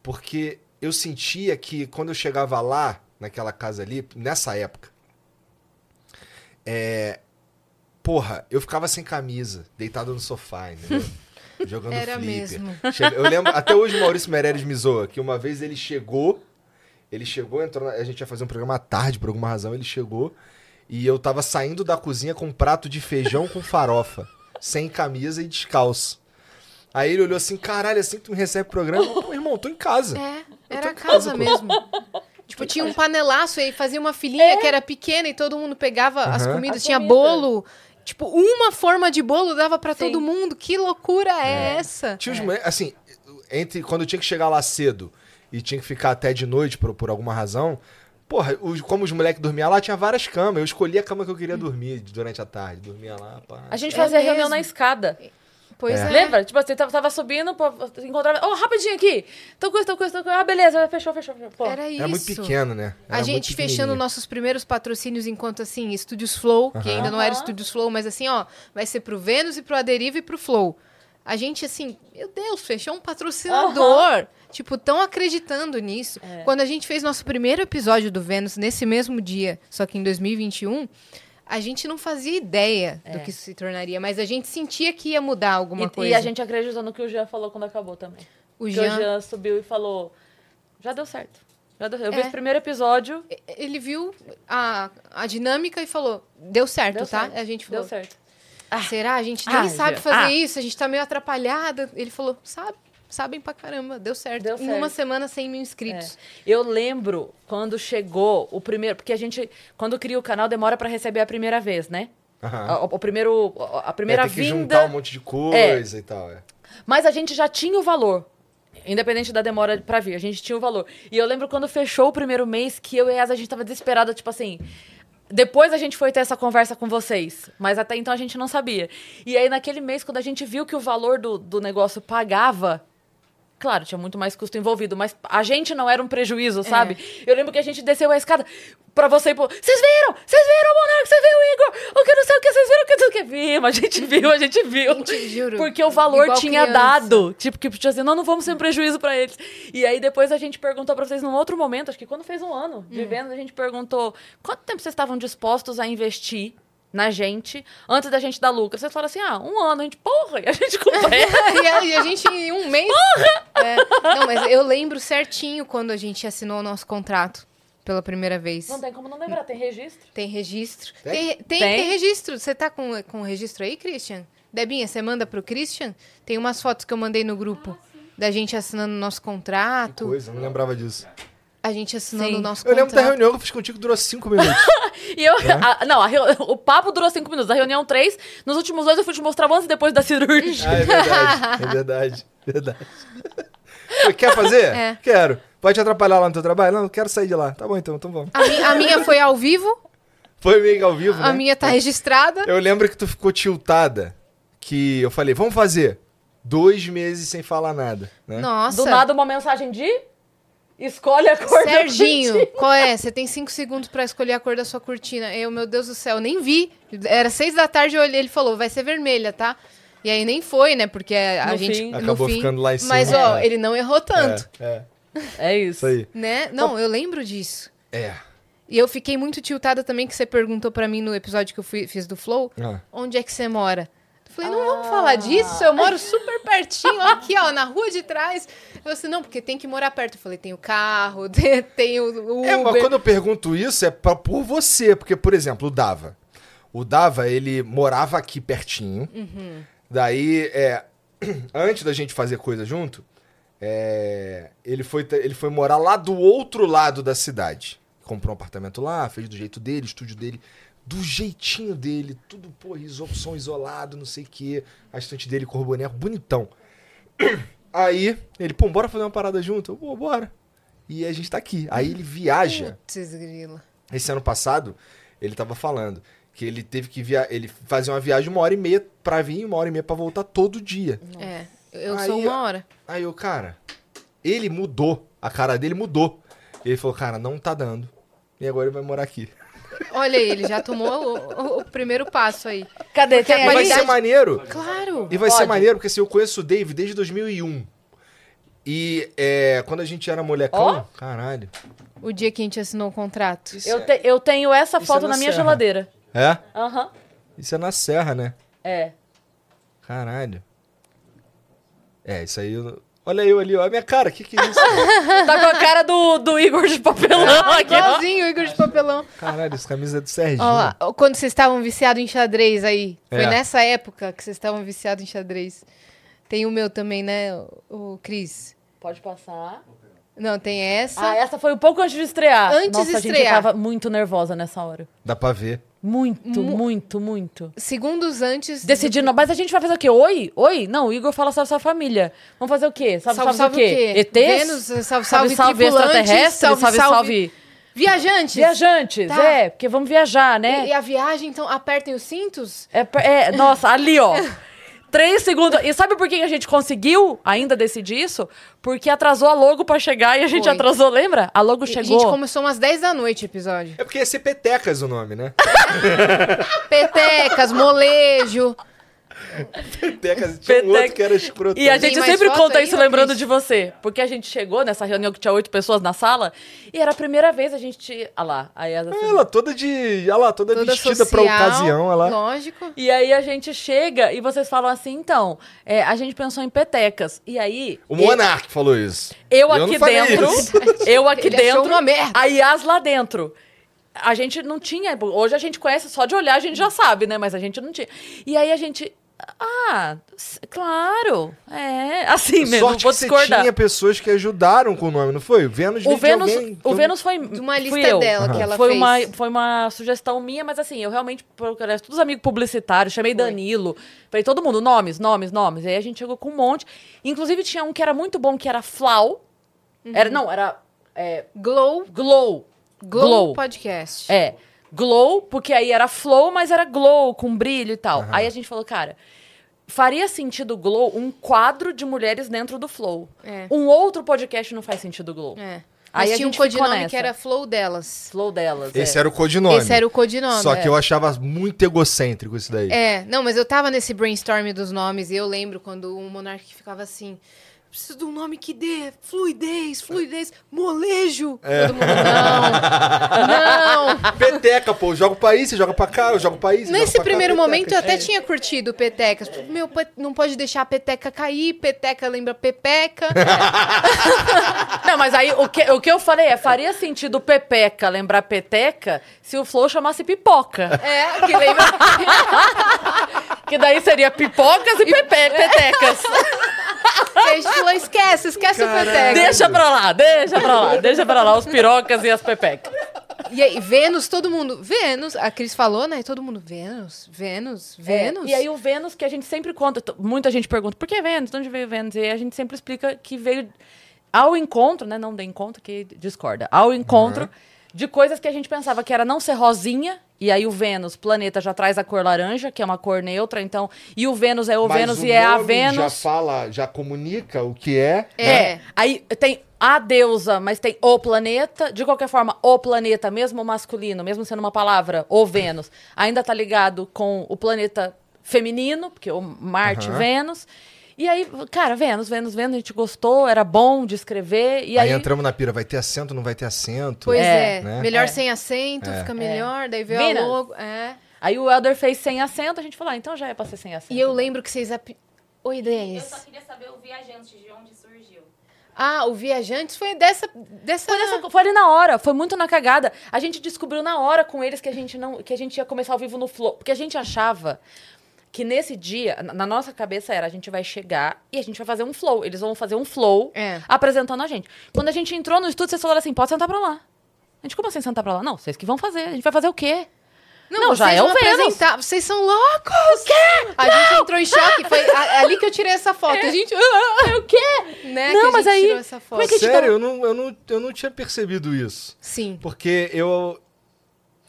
porque eu sentia que quando eu chegava lá, naquela casa ali, nessa época, é. Porra, eu ficava sem camisa, deitado no sofá, entendeu? Jogando Era flipper. mesmo. Eu lembro, até hoje o Maurício Meirelles me zoa, que uma vez ele chegou, ele chegou, entrou, na- a gente ia fazer um programa à tarde, por alguma razão, ele chegou, e eu tava saindo da cozinha com um prato de feijão com farofa, sem camisa e descalço. Aí ele olhou assim, caralho, assim que tu me recebe pro programa, eu, pô, irmão, tô em casa. É, tô era casa casa, mesmo. Tipo, tinha um panelaço aí, fazia uma filinha que era pequena e todo mundo pegava as Aham. comidas. As tinha comidas. bolo. Tipo, uma forma de bolo dava pra Sim. todo mundo. Que loucura é, essa? Tinha os moleques, assim, entre quando eu tinha que chegar lá cedo e tinha que ficar até de noite por, por alguma razão, porra, os- como os moleques dormiam lá, tinha várias camas. Eu escolhia a cama que eu queria dormir durante a tarde. Dormia lá, pá. A gente É fazia reunião mesmo. na escada. Pois é. Lembra? Tipo assim, tava, tava subindo, pô, encontrava. Ó, rapidinho aqui. Tal coisa, tal coisa, tal coisa. Ah, beleza, fechou, fechou, fechou. Pô. Era isso. Era muito pequeno, né? Era A gente fechando nossos primeiros patrocínios enquanto assim, Estúdios Flow, que ainda não era. Estúdios Flow, mas assim, ó, vai ser pro Vênus e pro Aderiva e pro Flow. A gente, assim, meu Deus, fechou um patrocinador. Tipo, tão acreditando nisso. É. Quando a gente fez nosso primeiro episódio do Vênus nesse mesmo dia, só que em 2021, a gente não fazia ideia do que isso se tornaria, mas a gente sentia que ia mudar alguma E, coisa. e a gente acreditou no que o Jean falou quando acabou também. o Jean, o Jean subiu e falou: já deu certo. Já deu- Eu vi É. esse primeiro episódio. ele viu a, a dinâmica e falou: deu certo, Deu tá? certo. A gente falou: Deu certo. Será? A gente nem Ah, sabe fazer ah. isso, a gente tá meio atrapalhada. Ele falou, sabe, sabem pra caramba, deu certo. Deu em certo. uma semana, 100 mil inscritos. É. Eu lembro quando chegou o primeiro. Porque a gente, quando cria o canal, demora pra receber a primeira vez, né? Aham. O, o primeiro. A primeira é, tem que vinda. juntar um monte de coisa e tal. É. Mas a gente já tinha o valor. Independente da demora pra vir, a gente tinha o valor. E eu lembro quando fechou o primeiro mês que eu e a Yas, a gente tava desesperada, tipo assim. Depois a gente foi ter essa conversa com vocês, mas até então a gente não sabia. E aí, naquele mês, quando a gente viu que o valor do, do negócio pagava, claro, tinha muito mais custo envolvido, mas a gente não era um prejuízo, sabe? Eu lembro que a gente desceu a escada pra você e pô, vocês viram? Vocês viram o Monarca? Vocês viram o Igor? O que não sei o que, vocês viram o que não sei o que? Vimos, a gente viu, a gente viu. Gente, juro. Porque o valor Igual tinha criança. dado. Tipo, que tipo assim, não, não vamos ser um prejuízo pra eles. E aí depois a gente perguntou pra vocês num outro momento, acho que quando fez um ano de Hum. venda, a gente perguntou quanto tempo vocês estavam dispostos a investir na gente antes da gente dar lucro. Vocês falaram assim, ah, um ano. A gente, porra, e a gente completa. e, a, e a gente, em um mês... É, não, mas eu lembro certinho quando a gente assinou o nosso contrato pela primeira vez. não tem como não lembrar, tem registro. Tem registro. Tem? Tem, tem, Tem? registro. Você tá com, com o registro aí, Christian? Debinha, você manda pro Christian? Tem umas fotos que eu mandei no grupo. da gente assinando o nosso Que contrato. coisa, eu não lembrava disso. A gente assinando Sim. o nosso Eu lembro da contrato. reunião que eu fiz contigo que durou cinco minutos. E eu. a- não, a o papo durou cinco minutos, a reunião três. Nos últimos dois eu fui te mostrar antes e depois da cirurgia. ah, é verdade. É verdade. Verdade. Quer fazer? É. Quero. Pode te atrapalhar lá no teu trabalho? Não, eu quero sair de lá. Tá bom então, então vamos. A, mi- a minha foi ao vivo, Foi meio que ao vivo, a né? minha tá registrada. Eu lembro que tu ficou tiltada. Que eu falei, vamos fazer. Dois meses sem falar nada, né? Nossa. Do nada uma mensagem de. Escolhe a cor da Serginho, cortina. qual é? Você tem cinco segundos pra escolher a cor da sua cortina. Eu, meu Deus do céu, nem vi. Era seis da tarde, eu olhei, ele falou, vai ser vermelha, tá? E aí nem foi, né? Porque a No gente. fim. no Acabou fim- ficando lá em cima. Mas, ó, É. ele não errou tanto, É, é, É isso. isso aí. né? Não, eu lembro disso. É. E eu fiquei muito tiltada também que você perguntou pra mim no episódio que eu fui- fiz do Flow, Ah. onde é que você mora? Eu falei, não vamos falar disso, eu moro super pertinho, aqui, ó, na rua de trás. Eu falei assim, não, porque tem que morar perto. Eu falei, tem o carro, tem, o Uber. É, mas quando eu pergunto isso é pra, por você, porque, por exemplo, o Dava. O Dava, ele morava aqui pertinho. Uhum. Daí, é, antes da gente fazer coisa junto, é, ele, foi, ele foi morar lá do outro lado da cidade. Comprou um apartamento lá, fez do jeito dele, estúdio dele, do jeitinho dele, tudo, pô, som isolado, não sei o quê. A estante dele com o boneco, bonitão. Aí, ele, pô, bora fazer uma parada junto? Eu, pô, bora. E a gente tá aqui. Aí ele viaja. Putz, grila. Esse ano passado, ele tava falando que ele teve que via ele fazer uma viagem uma hora e meia pra vir e uma hora e meia pra voltar todo dia. É, eu Aí, sou uma hora. Aí eu, cara, ele mudou. A cara dele mudou. Ele falou, cara, não tá dando. E agora ele vai morar aqui. Olha aí, ele já tomou o, o- primeiro passo aí. Cadê? Porque Tem E vai qualidade- ser maneiro. Claro. E vai Pode. ser maneiro, porque assim, eu conheço o Dave desde 2001. E é, quando a gente era molecão... Caralho. O dia que a gente assinou o contrato. Isso Eu, é, te- eu tenho essa Isso foto é na na minha serra. geladeira. é? Aham. Isso é na serra, né? É. Caralho. É, isso aí... eu- Olha eu ali, ó. A minha cara, que que é isso? Tá com a cara do, do Igor de papelão Ah, aqui, igualzinho o Igor de papelão. Caralho, essa camisa é do Serginho. Ó lá, quando vocês estavam viciados em xadrez aí. Foi É. nessa época que vocês estavam viciados em xadrez. Tem o meu também, né, o, o Cris? Pode passar. Não, tem essa. Ah, essa foi um pouco antes de estrear. Antes Nossa, de a gente estrear. tava muito nervosa nessa hora. Dá pra ver. Muito, Mu- muito, muito. Segundos antes. Decidindo, mas a gente vai fazer o quê? Oi? Oi? Não, o Igor fala salve, salve família. Vamos fazer o quê? Salve, salve, o quê? ETs? Vênus, salve, salve, salve, salve extraterrestre? Salve, salve, salve, Viajantes. viajantes. Tá. É, porque vamos viajar, né? E, e a viagem, então, apertem os cintos? É, é, nossa, ali, ó. Três segundos. E sabe por que a gente conseguiu ainda decidir isso? Porque atrasou a logo pra chegar e a gente Foi. atrasou, lembra? A logo E chegou. A gente começou umas 10 da noite o episódio. É porque ia ser Petecas o nome, né? Petecas, molejo. Petecas. Tinha um Peteca. outro que era escroto. E a gente sempre conta aí, isso lembrando de você. Porque a gente chegou nessa reunião que tinha oito pessoas na sala e era a primeira vez a gente. Ah lá, aí as Ela toda de... Olha lá, toda, Toda vestida pra social, ocasião. Olha lá. Lógico. E aí a gente chega e vocês falam assim, então, é, a gente pensou em petecas. E aí. O Monark falou isso. Eu Eu aqui dentro. isso. Eu aqui Ele achou dentro. uma merda. A Yas lá dentro. A gente não tinha. Hoje a gente conhece só de olhar, a gente já sabe, né? Mas a gente não tinha. E aí a gente. Ah, claro. É. Assim mesmo, Sorte vou que você discordar. tinha pessoas que ajudaram com o nome, não foi? O Vênus O Vênus, alguém o eu- Vênus foi De uma lista dela que ela foi fez. uma foi uma sugestão minha, mas assim, eu realmente procurei todos os amigos publicitários, chamei Foi. Danilo, falei todo mundo nomes, nomes, nomes. E aí a gente chegou com um monte. Inclusive tinha um que era muito bom, que era Flau. Uhum. Era não, era é, Glow, Glow. Glow, Glow. Podcast. É. Glow, porque aí era flow, mas era glow, com brilho e tal. Aí a gente falou, cara, faria sentido glow um quadro de mulheres dentro do flow. É. Um outro podcast não faz sentido glow. É. Aí Mas a tinha um codinome que era Flow delas. Flow delas. Esse é. era o codinome. Esse era o codinome. Só é. que eu achava muito egocêntrico isso daí. É, não, mas eu tava nesse brainstorm dos nomes e eu lembro quando o Monark ficava assim. Preciso de um nome que dê fluidez, fluidez, molejo. É. Todo mundo, não, não. Peteca, pô. Eu jogo pra aí, você joga pra cá, eu jogo pra aí. joga Nesse pra cá, primeiro peteca. momento eu até É. tinha curtido petecas. Meu, pe- não pode deixar a peteca cair, peteca lembra pepeca. Não, mas aí o que, o que eu falei é, faria sentido Pepeca lembrar Peteca se o Flow chamasse Pipoca. é, que lembra. Que daí seria Pipocas e Pepe, Petecas. Aí a gente falou, esquece, esquece o peteca. Deixa pra lá, deixa pra lá, deixa pra lá os pirocas e as pepecas. E aí, Vênus, todo mundo, Vênus, a Cris falou, né? E todo mundo, Vênus, Vênus, Vênus. É, e aí o Vênus, que a gente sempre conta, muita gente pergunta, por que Vênus? De onde veio Vênus? E aí a gente sempre explica que veio ao encontro, né? Não de encontro, que discorda. Ao encontro de coisas que a gente pensava que era não ser rosinha, e aí o Vênus, planeta, já traz a cor laranja, que é uma cor neutra, então... E o Vênus é o Mas Vênus o e é a Vênus... Já fala, já comunica o que é. É. Aí tem a deusa, mas tem o planeta. De qualquer forma, o planeta, mesmo masculino, mesmo sendo uma palavra, o Vênus, ainda tá ligado com o planeta feminino, porque o Marte, Aham. Vênus. E aí, cara, Vênus, Vênus, Vênus, a gente gostou, era bom de escrever. E aí, aí, entramos na pira, vai ter acento, não vai ter acento? Pois É, é, né? melhor É. sem acento, É. fica melhor, daí veio Mina. a logo. É. aí o Elder fez sem acento, a gente falou, ah, então já é pra ser sem acento. E eu lembro que vocês. ap- Oi, Eu Denis. só queria saber o viajante, de onde surgiu. Ah, o Viajantes foi dessa. dessa... Foi, nessa- foi ali na hora, foi muito na cagada. A gente descobriu na hora com eles que a gente não, que a gente ia começar ao vivo no Flow, porque a gente achava que nesse dia, na- nossa cabeça era, a gente vai chegar e a gente vai fazer um flow. Eles vão fazer um flow É. apresentando a gente. Quando a gente entrou no estúdio, vocês falaram assim: pode sentar pra lá. A gente, como assim sentar pra lá? Não, vocês que vão fazer. A gente vai fazer o quê? Não, já vocês é o Vênus. apresentar. Vocês são loucos! O quê? A gente entrou em choque. Foi a- ali que eu tirei essa foto. A gente. É o quê? Né, Não, mas gente aí- tirou essa foto. como é que a gente Sério, eu não, eu, não, eu não tinha percebido isso. Sim. Porque eu.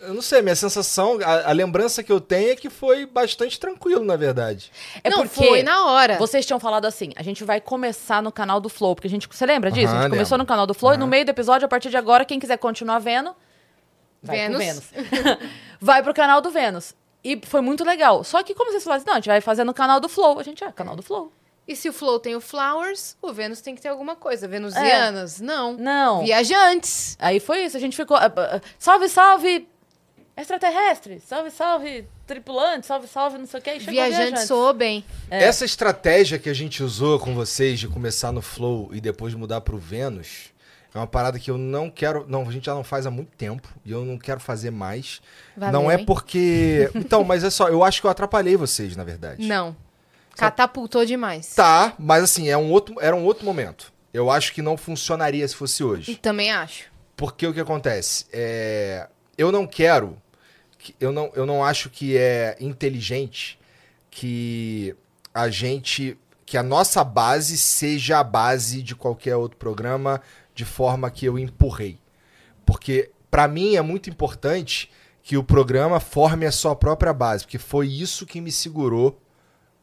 Eu não sei, minha sensação, a, a lembrança que eu tenho é que foi bastante tranquilo, na verdade. É não, porque foi na hora. Vocês tinham falado assim, a gente vai começar no canal do Flow, porque a gente, você lembra disso? a Aham, gente começou no canal do Flow e no meio do episódio, a partir de agora, quem quiser continuar vendo, vai pro Vênus. Vênus. vai pro canal do Vênus. E foi muito legal. Só que como vocês falaram assim, não, a gente vai fazer no canal do Flow. A gente, é, canal do Flow. E se o Flow tem o Flowers, o Vênus tem que ter alguma coisa. Venusianas? Não. Não. Viajantes. Aí foi isso, a gente ficou, ah, ah, salve, salve extraterrestre, salve, salve tripulante, salve, salve não sei o que. E chegou Viajante viajante. soou bem. É. Essa estratégia que a gente usou com vocês de começar no Flow e depois mudar pro Vênus é uma parada que eu não quero. Não, a gente já não faz há muito tempo e eu não quero fazer mais. Valeu, não é hein? porque. Então, mas é só, eu acho que eu atrapalhei vocês, na verdade. Não. Catapultou demais. Tá, mas assim, é um outro, era um outro momento. Eu acho que não funcionaria se fosse hoje. Também acho. Porque o que acontece? É, eu não quero. Que- Eu não, eu não acho que é inteligente que a gente. que a nossa base seja a base de qualquer outro programa de forma que eu empurrei. Porque, pra mim, é muito importante que o programa forme a sua própria base. Porque foi isso que me segurou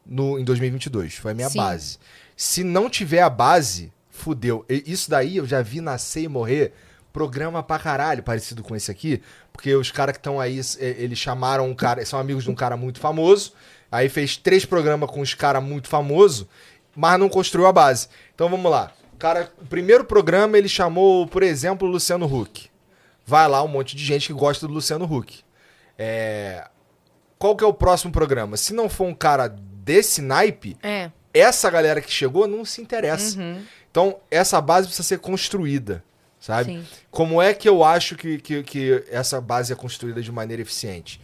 no, em 2022. Foi a minha Sim. base. Se não tiver a base, fudeu. Isso daí eu já vi nascer e morrer programa pra caralho, parecido com esse aqui. Porque os caras que estão aí, eh, eles chamaram um cara, são amigos de um cara muito famoso. Aí fez três programas com os caras muito famosos, mas não construiu a base. Então vamos lá. O cara, o primeiro programa ele chamou, por exemplo, o Luciano Huck. Vai lá um monte de gente que gosta do Luciano Huck. É, Qual que é o próximo programa? Se não for um cara desse naipe, É. essa galera que chegou não se interessa. Uhum. Então, essa base precisa ser construída, sabe? Sim. Como é que eu acho que, que, que essa base é construída de maneira eficiente?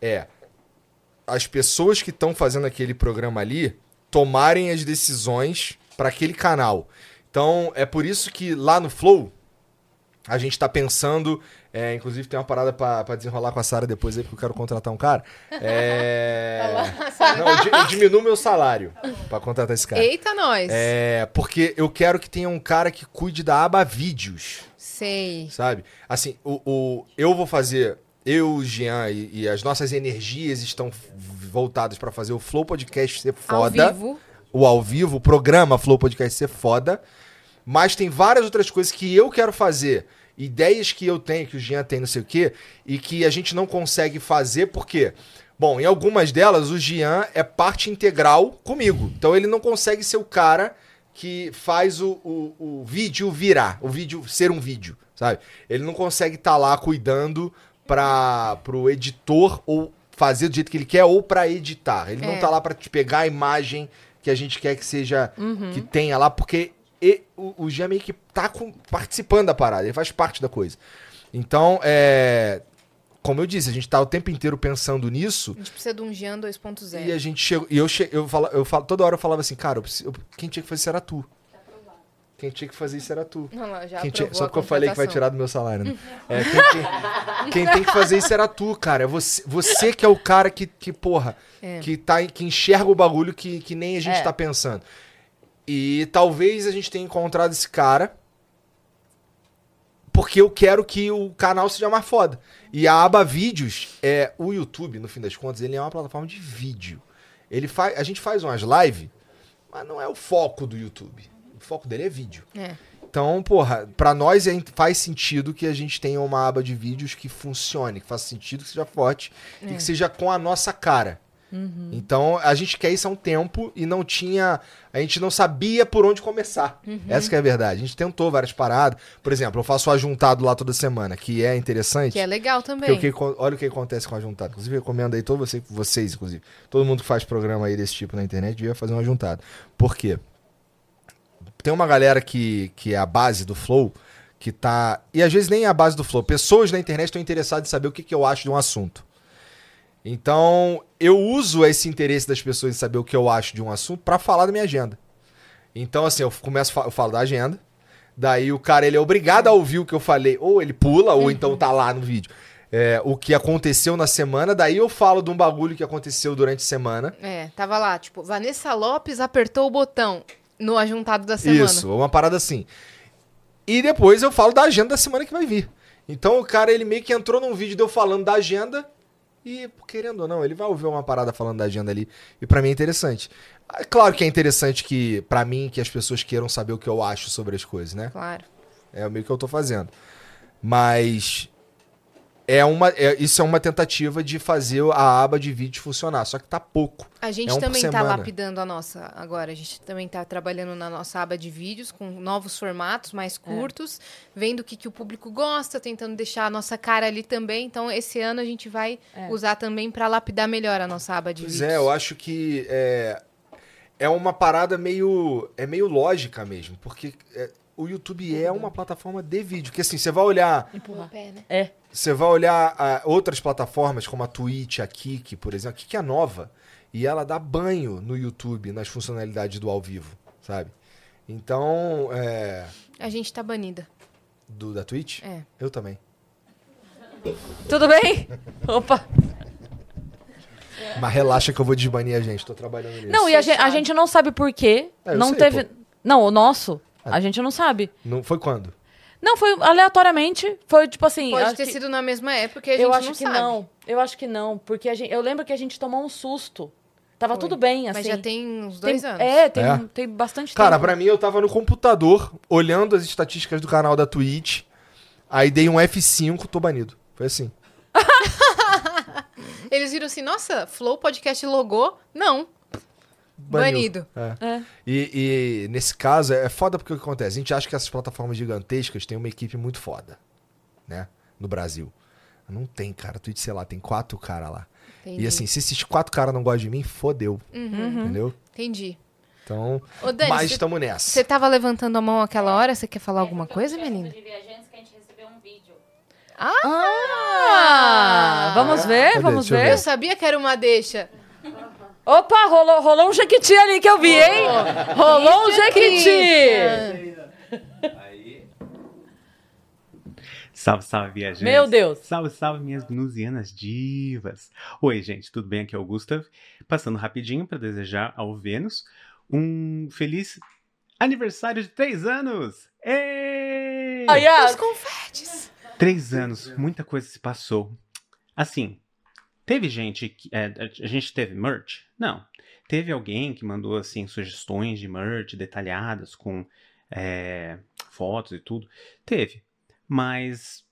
É as pessoas que estão fazendo aquele programa ali tomarem as decisões para aquele canal. Então, é por isso que lá no Flow, a gente tá pensando. É, inclusive, tem uma parada pra pra desenrolar com a Sara depois aí, porque eu quero contratar um cara. É. Não, eu di- eu diminuo meu salário pra contratar esse cara. Eita, nós. É, porque eu quero que tenha um cara que cuide da aba vídeos, Sei. sabe? Assim, o, o- eu vou fazer, eu, o Jean e, e as nossas energias estão f- voltadas pra fazer o Flow Podcast ser foda. Ao vivo. O ao vivo, o programa Flow Podcast ser foda. Mas tem várias outras coisas que eu quero fazer. Ideias que eu tenho, que o Jean tem, não sei o quê, e que a gente não consegue fazer, por quê? Bom, em algumas delas, o Jean é parte integral comigo. Então ele não consegue ser o cara que faz o, o, o vídeo virar, o vídeo ser um vídeo, sabe? Ele não consegue estar lá cuidando para pro editor ou fazer do jeito que ele quer ou para editar. Ele não É. tá lá para te pegar a imagem que a gente quer que seja que tenha lá, porque e- o, o Jean meio que tá com- participando da parada, ele faz parte da coisa. Então, é, como eu disse, a gente tá o tempo inteiro pensando nisso. A gente precisa de um Jean 2.0. E a gente chegou. E eu, che, eu, falo, eu falo, toda hora eu falava assim, cara, eu preciso- eu- quem tinha que fazer isso era tu. Quem tinha que fazer isso era tu. Não, não, já Quem tinha- só porque eu falei que vai tirar do meu salário, né? É, quem, quem- quem tem que fazer isso era tu, cara. É você, você que é o cara que, que porra, É. que, tá, que enxerga o bagulho que, que nem a gente É. tá pensando. E talvez a gente tenha encontrado esse cara porque eu quero que o canal seja mais foda. E a aba vídeos, é o YouTube, no fim das contas, ele é uma plataforma de vídeo. Ele faz, a gente faz umas lives, mas não é o foco do YouTube. O foco dele é vídeo. É. Então, porra, pra nós é- faz sentido que a gente tenha uma aba de vídeos que funcione, que faça sentido, que seja forte e É. que seja com a nossa cara. Então, a gente quer isso há um tempo e não tinha. A gente não sabia por onde começar. Essa que é a verdade. A gente tentou várias paradas. Por exemplo, eu faço o ajuntado lá toda semana, que é interessante. Que é legal também. que, olha o que acontece com o ajuntado. Inclusive, eu recomendo aí todos você, vocês, inclusive. Todo mundo que faz programa aí desse tipo na internet devia fazer um ajuntado. Por quê? Tem uma galera que, que é a base do Flow, que tá. E às vezes nem é a base do Flow. Pessoas na internet estão interessadas em saber o que, que eu acho de um assunto. Então, eu uso esse interesse das pessoas em saber o que eu acho de um assunto pra falar da minha agenda. Então, assim, eu começo, eu falo da agenda. Daí o cara, ele é obrigado a ouvir o que eu falei. Ou ele pula, ou então tá lá no vídeo. É, o que aconteceu na semana. Daí eu falo de um bagulho que aconteceu durante a semana. É, tava lá, tipo, Vanessa Lopes apertou o botão no ajuntado da semana. Isso, uma parada assim. E depois eu falo da agenda da semana que vai vir. Então o cara, ele meio que entrou num vídeo de eu falando da agenda. E, querendo ou não, ele vai ouvir uma parada falando da agenda ali. E pra mim é interessante. Ah, Claro que é interessante que, pra mim, que as pessoas queiram saber o que eu acho sobre as coisas, né? Claro. É meio que eu tô fazendo. Mas é uma, é- isso é uma tentativa de fazer a aba de vídeo funcionar. Só que tá pouco. A gente É um também tá lapidando a nossa agora. A gente também tá trabalhando na nossa aba de vídeos com novos formatos mais curtos, vendo o que, que o público gosta, tentando deixar a nossa cara ali também. Então, esse ano a gente vai É. usar também para lapidar melhor a nossa aba de Pois vídeos. é, eu acho que é, é uma parada meio. É meio lógica mesmo. Porque é, o YouTube é uma plataforma de vídeo. Porque assim, você vai olhar. O pé, né? É. Você vai olhar ah, outras plataformas como a Twitch, a Kik, por exemplo. A Kik é nova. E ela dá banho no YouTube nas funcionalidades do ao vivo, sabe? Então, é. A gente tá banida. Do, da Twitch? É. Eu também. Tudo bem? Opa. Mas relaxa que eu vou desbanir a gente, tô trabalhando nisso. Não, e a gente, a gente não sabe por quê. É, não sei, teve. pô. Não, o nosso, a gente não sabe. Não, foi quando? Não, foi aleatoriamente. Foi tipo assim. Pode acho ter que- sido na mesma época e a gente Eu acho não que sabe. não. Eu acho que não. Porque a gente, eu lembro que a gente tomou um susto. Tava Foi. tudo bem, assim. Mas já tem uns Tem- dois anos. É, tem, É? tem bastante Cara, tempo. pra mim eu tava no computador, olhando as estatísticas do canal da Twitch. Aí dei um F5, tô banido. Foi assim. Eles viram assim, nossa, Flow Podcast logou? Não. Baniu. Banido. É. É. E, e nesse caso é foda porque o que acontece? A gente acha que essas plataformas gigantescas têm uma equipe muito foda, né? No Brasil. Não tem, cara. Twitch, sei lá, tem quatro caras lá. Entendi. E assim, se esses quatro caras não gostam de mim, fodeu. Uhum. Entendeu? Entendi. Então, Ô, Dani, mas estamos nessa. Você tava levantando a mão aquela hora? Você quer falar alguma coisa, menina? de viajantes que a gente recebeu um vídeo. Ah, vamos ver, Cadê? vamos ver. Eu sabia que era uma deixa. Opa, rolou, rolou um jequiti ali que eu vi, hein? rolou um jequiti. Aí. Salve, salve, viajantes. Meu Deus. Salve, salve, minhas venusianas divas. Oi, gente, tudo bem? Aqui é o Gustav. Passando rapidinho para desejar ao Vênus um feliz aniversário de três anos. Êêêê! Aí, ah, Os confetes. Três anos, muita coisa se passou. Assim, teve gente que. é, a gente teve merch? Não. Teve alguém que mandou, assim, sugestões de merch detalhadas com é, fotos e tudo. Teve. Mas.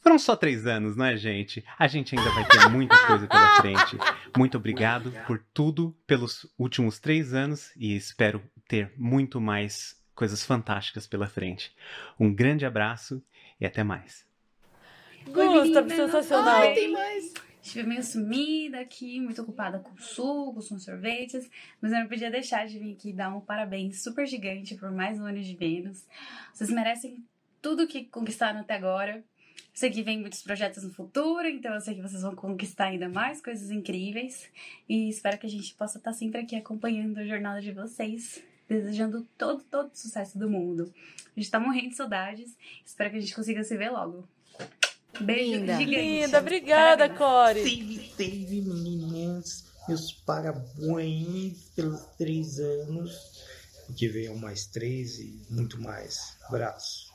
Foram só três anos, não é, gente? A gente ainda vai ter muita coisa pela frente. Muito obrigado por tudo pelos últimos três anos e espero ter muito mais coisas fantásticas pela frente. Um grande abraço e até mais. Gustav, sensacional. Estive meio sumida aqui, muito ocupada com sucos, com sorvetes, mas eu não podia deixar de vir aqui dar um parabéns super gigante por mais um ano de Vênus. Vocês merecem tudo que conquistaram até agora. Sei que vem muitos projetos no futuro, então eu sei que vocês vão conquistar ainda mais coisas incríveis. E espero que a gente possa estar sempre aqui acompanhando a jornada de vocês, desejando todo, todo o sucesso do mundo. A gente tá morrendo de saudades. Espero que a gente consiga se ver logo. Beijo Linda. gigante. Linda, obrigada. Core. Teve, teve, meninas, meus parabéns pelos três anos. Que venham mais três e muito mais. Abraço.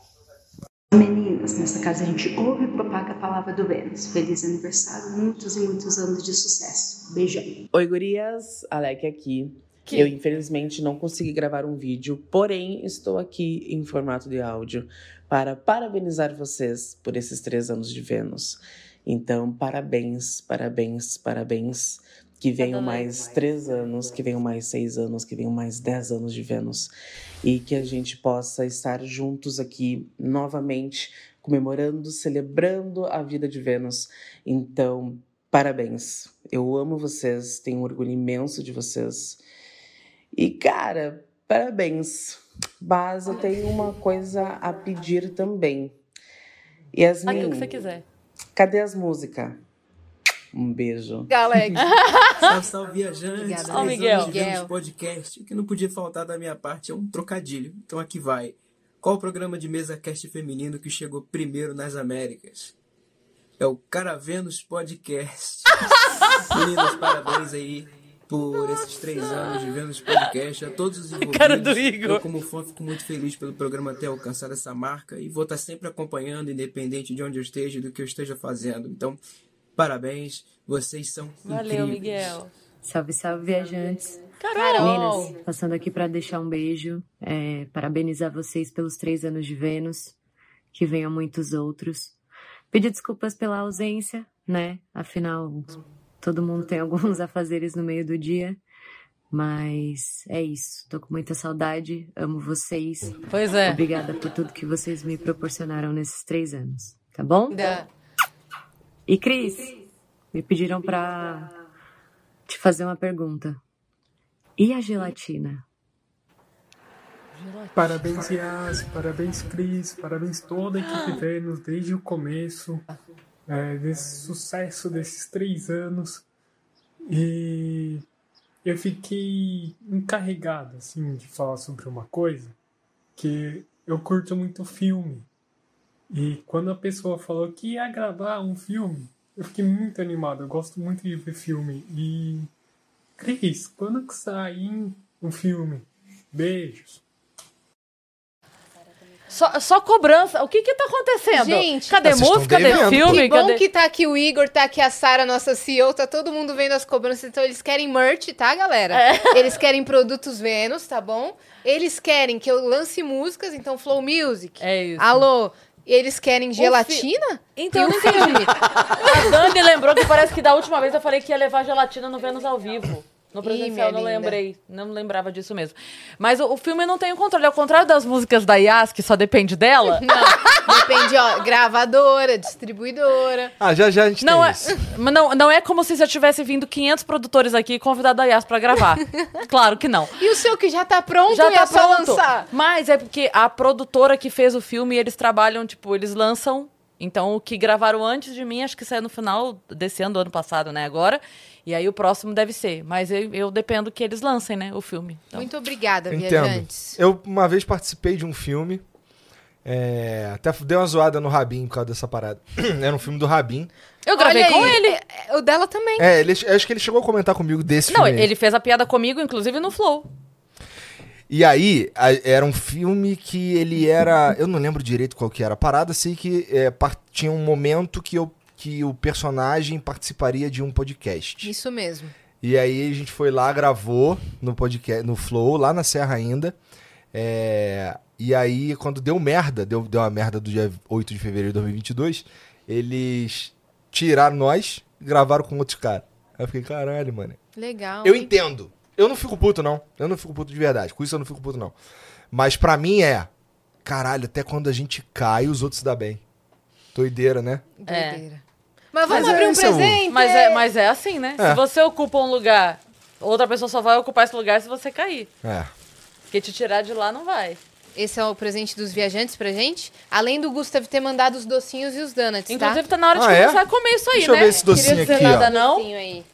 Meninas, nessa casa a gente ouve e propaga a palavra do Vênus. Feliz aniversário, muitos e muitos anos de sucesso. Beijão. Oi, gurias. Alec aqui. Que- Eu, infelizmente, não consegui gravar um vídeo, porém, estou aqui em formato de áudio para parabenizar vocês por esses três anos de Vênus. Então, parabéns, parabéns, parabéns. Que venham Adorei. mais três anos, que venham mais seis anos, que venham mais dez anos de Vênus. E que a gente possa estar juntos aqui novamente, comemorando, celebrando a vida de Vênus. Então, parabéns. Eu amo vocês, tenho um orgulho imenso de vocês. E, cara, parabéns. Mas eu tenho uma coisa a pedir também. Yasmin, Aquilo que você quiser. cadê as músicas? Um beijo. Alex. Salve, salve, viajantes. Obrigada, Ó, Miguel. Miguel. podcast. O que não podia faltar da minha parte é um trocadilho. Então aqui vai. Qual o programa de mesa cast feminino que chegou primeiro nas Américas? É o Caravenos Podcast. Meninas, parabéns aí por esses três anos de Vênus Podcast. A todos os envolvidos. Cara do Igor. Eu, como fã, fico muito feliz pelo programa ter alcançado essa marca e vou estar sempre acompanhando, independente de onde eu esteja e do que eu esteja fazendo. Então, parabéns. Vocês são Valeu, incríveis. Miguel. Salve, salve, viajantes. Carol. Meninas, passando aqui para deixar um beijo, é, parabenizar vocês pelos três anos de Vênus, que venham muitos outros. Pedir desculpas pela ausência, né? Afinal, todo mundo tem alguns afazeres no meio do dia. Mas é isso. Tô com muita saudade, amo vocês. Pois é. Obrigada por tudo que vocês me proporcionaram nesses três anos, tá bom? Da- E Cris, me pediram pra te fazer uma pergunta. E a gelatina? Parabéns, Yas, parabéns, Cris, parabéns toda a equipe Vênus desde o começo, é, desse sucesso desses três anos. E eu fiquei encarregado, assim, de falar sobre uma coisa, que eu curto muito filme. E quando a pessoa falou que ia gravar um filme, eu fiquei muito animado, eu gosto muito de ver filme. E, Cris, quando que sai um filme? Beijos. Só, só cobrança. O que que tá acontecendo? Gente, cadê música? Cadê devendo. filme? Que bom Cadê... que tá aqui o Igor, tá aqui a Sara, nossa CEO, tá todo mundo vendo as cobranças. Então eles querem merch, tá, galera? É. Eles querem produtos Vênus, tá bom? Eles querem que eu lance músicas, então Flow Music. É isso. Alô? Eles querem gelatina? Então eu não entendi. A Dani lembrou que parece que da última vez eu falei que ia levar gelatina no Vênus ao vivo. No presencial, não linda. lembrei. Não lembrava disso mesmo. Mas o, o filme não tem o controle. Ao contrário das músicas da Yas, que só depende dela. Não, depende, ó, gravadora, distribuidora. Ah, já já a gente Não tem é, isso. mas não, não é como se já tivesse vindo 500 produtores aqui e convidado a Yas pra gravar. claro que não. E o seu que já tá pronto Já e tá é só pronto. lançar? Mas é porque a produtora que fez o filme, eles trabalham, tipo, eles lançam. Então, o que gravaram antes de mim, acho que saiu no final desse ano, do ano passado, né? Agora. E aí o próximo deve ser. Mas eu, eu dependo que eles lancem, né? O filme. Então, Muito obrigada, Entendo. viajantes. Eu uma vez participei de um filme. é, até dei uma zoada no Rabin por causa dessa parada. Era um filme do Rabin. eu gravei Olha com aí, ele. é- é- o dela também. É, ele, acho que ele chegou a comentar comigo desse Não, filme. aí. ele fez a piada comigo, inclusive no Flow. E aí, a- era um filme que ele era. Eu não lembro direito qual que era a parada, sei que é, par- tinha um momento que, eu, que o personagem participaria de um podcast. Isso mesmo. E aí a gente foi lá, gravou no podcast, no Flow, lá na Serra ainda. É, e aí, quando deu merda, deu, deu uma merda do dia 8 de fevereiro de 2022, eles tiraram nós e gravaram com outros caras. Aí eu fiquei, caralho, mano. Legal. Eu hein? entendo. Eu não fico puto, não. Eu não fico puto de verdade. Com isso eu não fico puto, não. Mas pra mim é. Caralho, até quando a gente cai, os outros se dão bem. Doideira, né? Doideira. Mas vamos Mas é abrir um isso, amor. presente? Mas é, mas é assim, né? É. Se você ocupa um lugar, outra pessoa só vai ocupar esse lugar se você cair. É. Porque te tirar de lá não vai. Esse é o presente dos viajantes pra gente. Além do Gustav ter mandado os docinhos e os donuts, Inclusive, tá? tá na hora de Ah, é? começar a comer isso aí, Deixa eu né? ver esse docinho Queria dizer aqui, nada, ó. não. Docinho aí.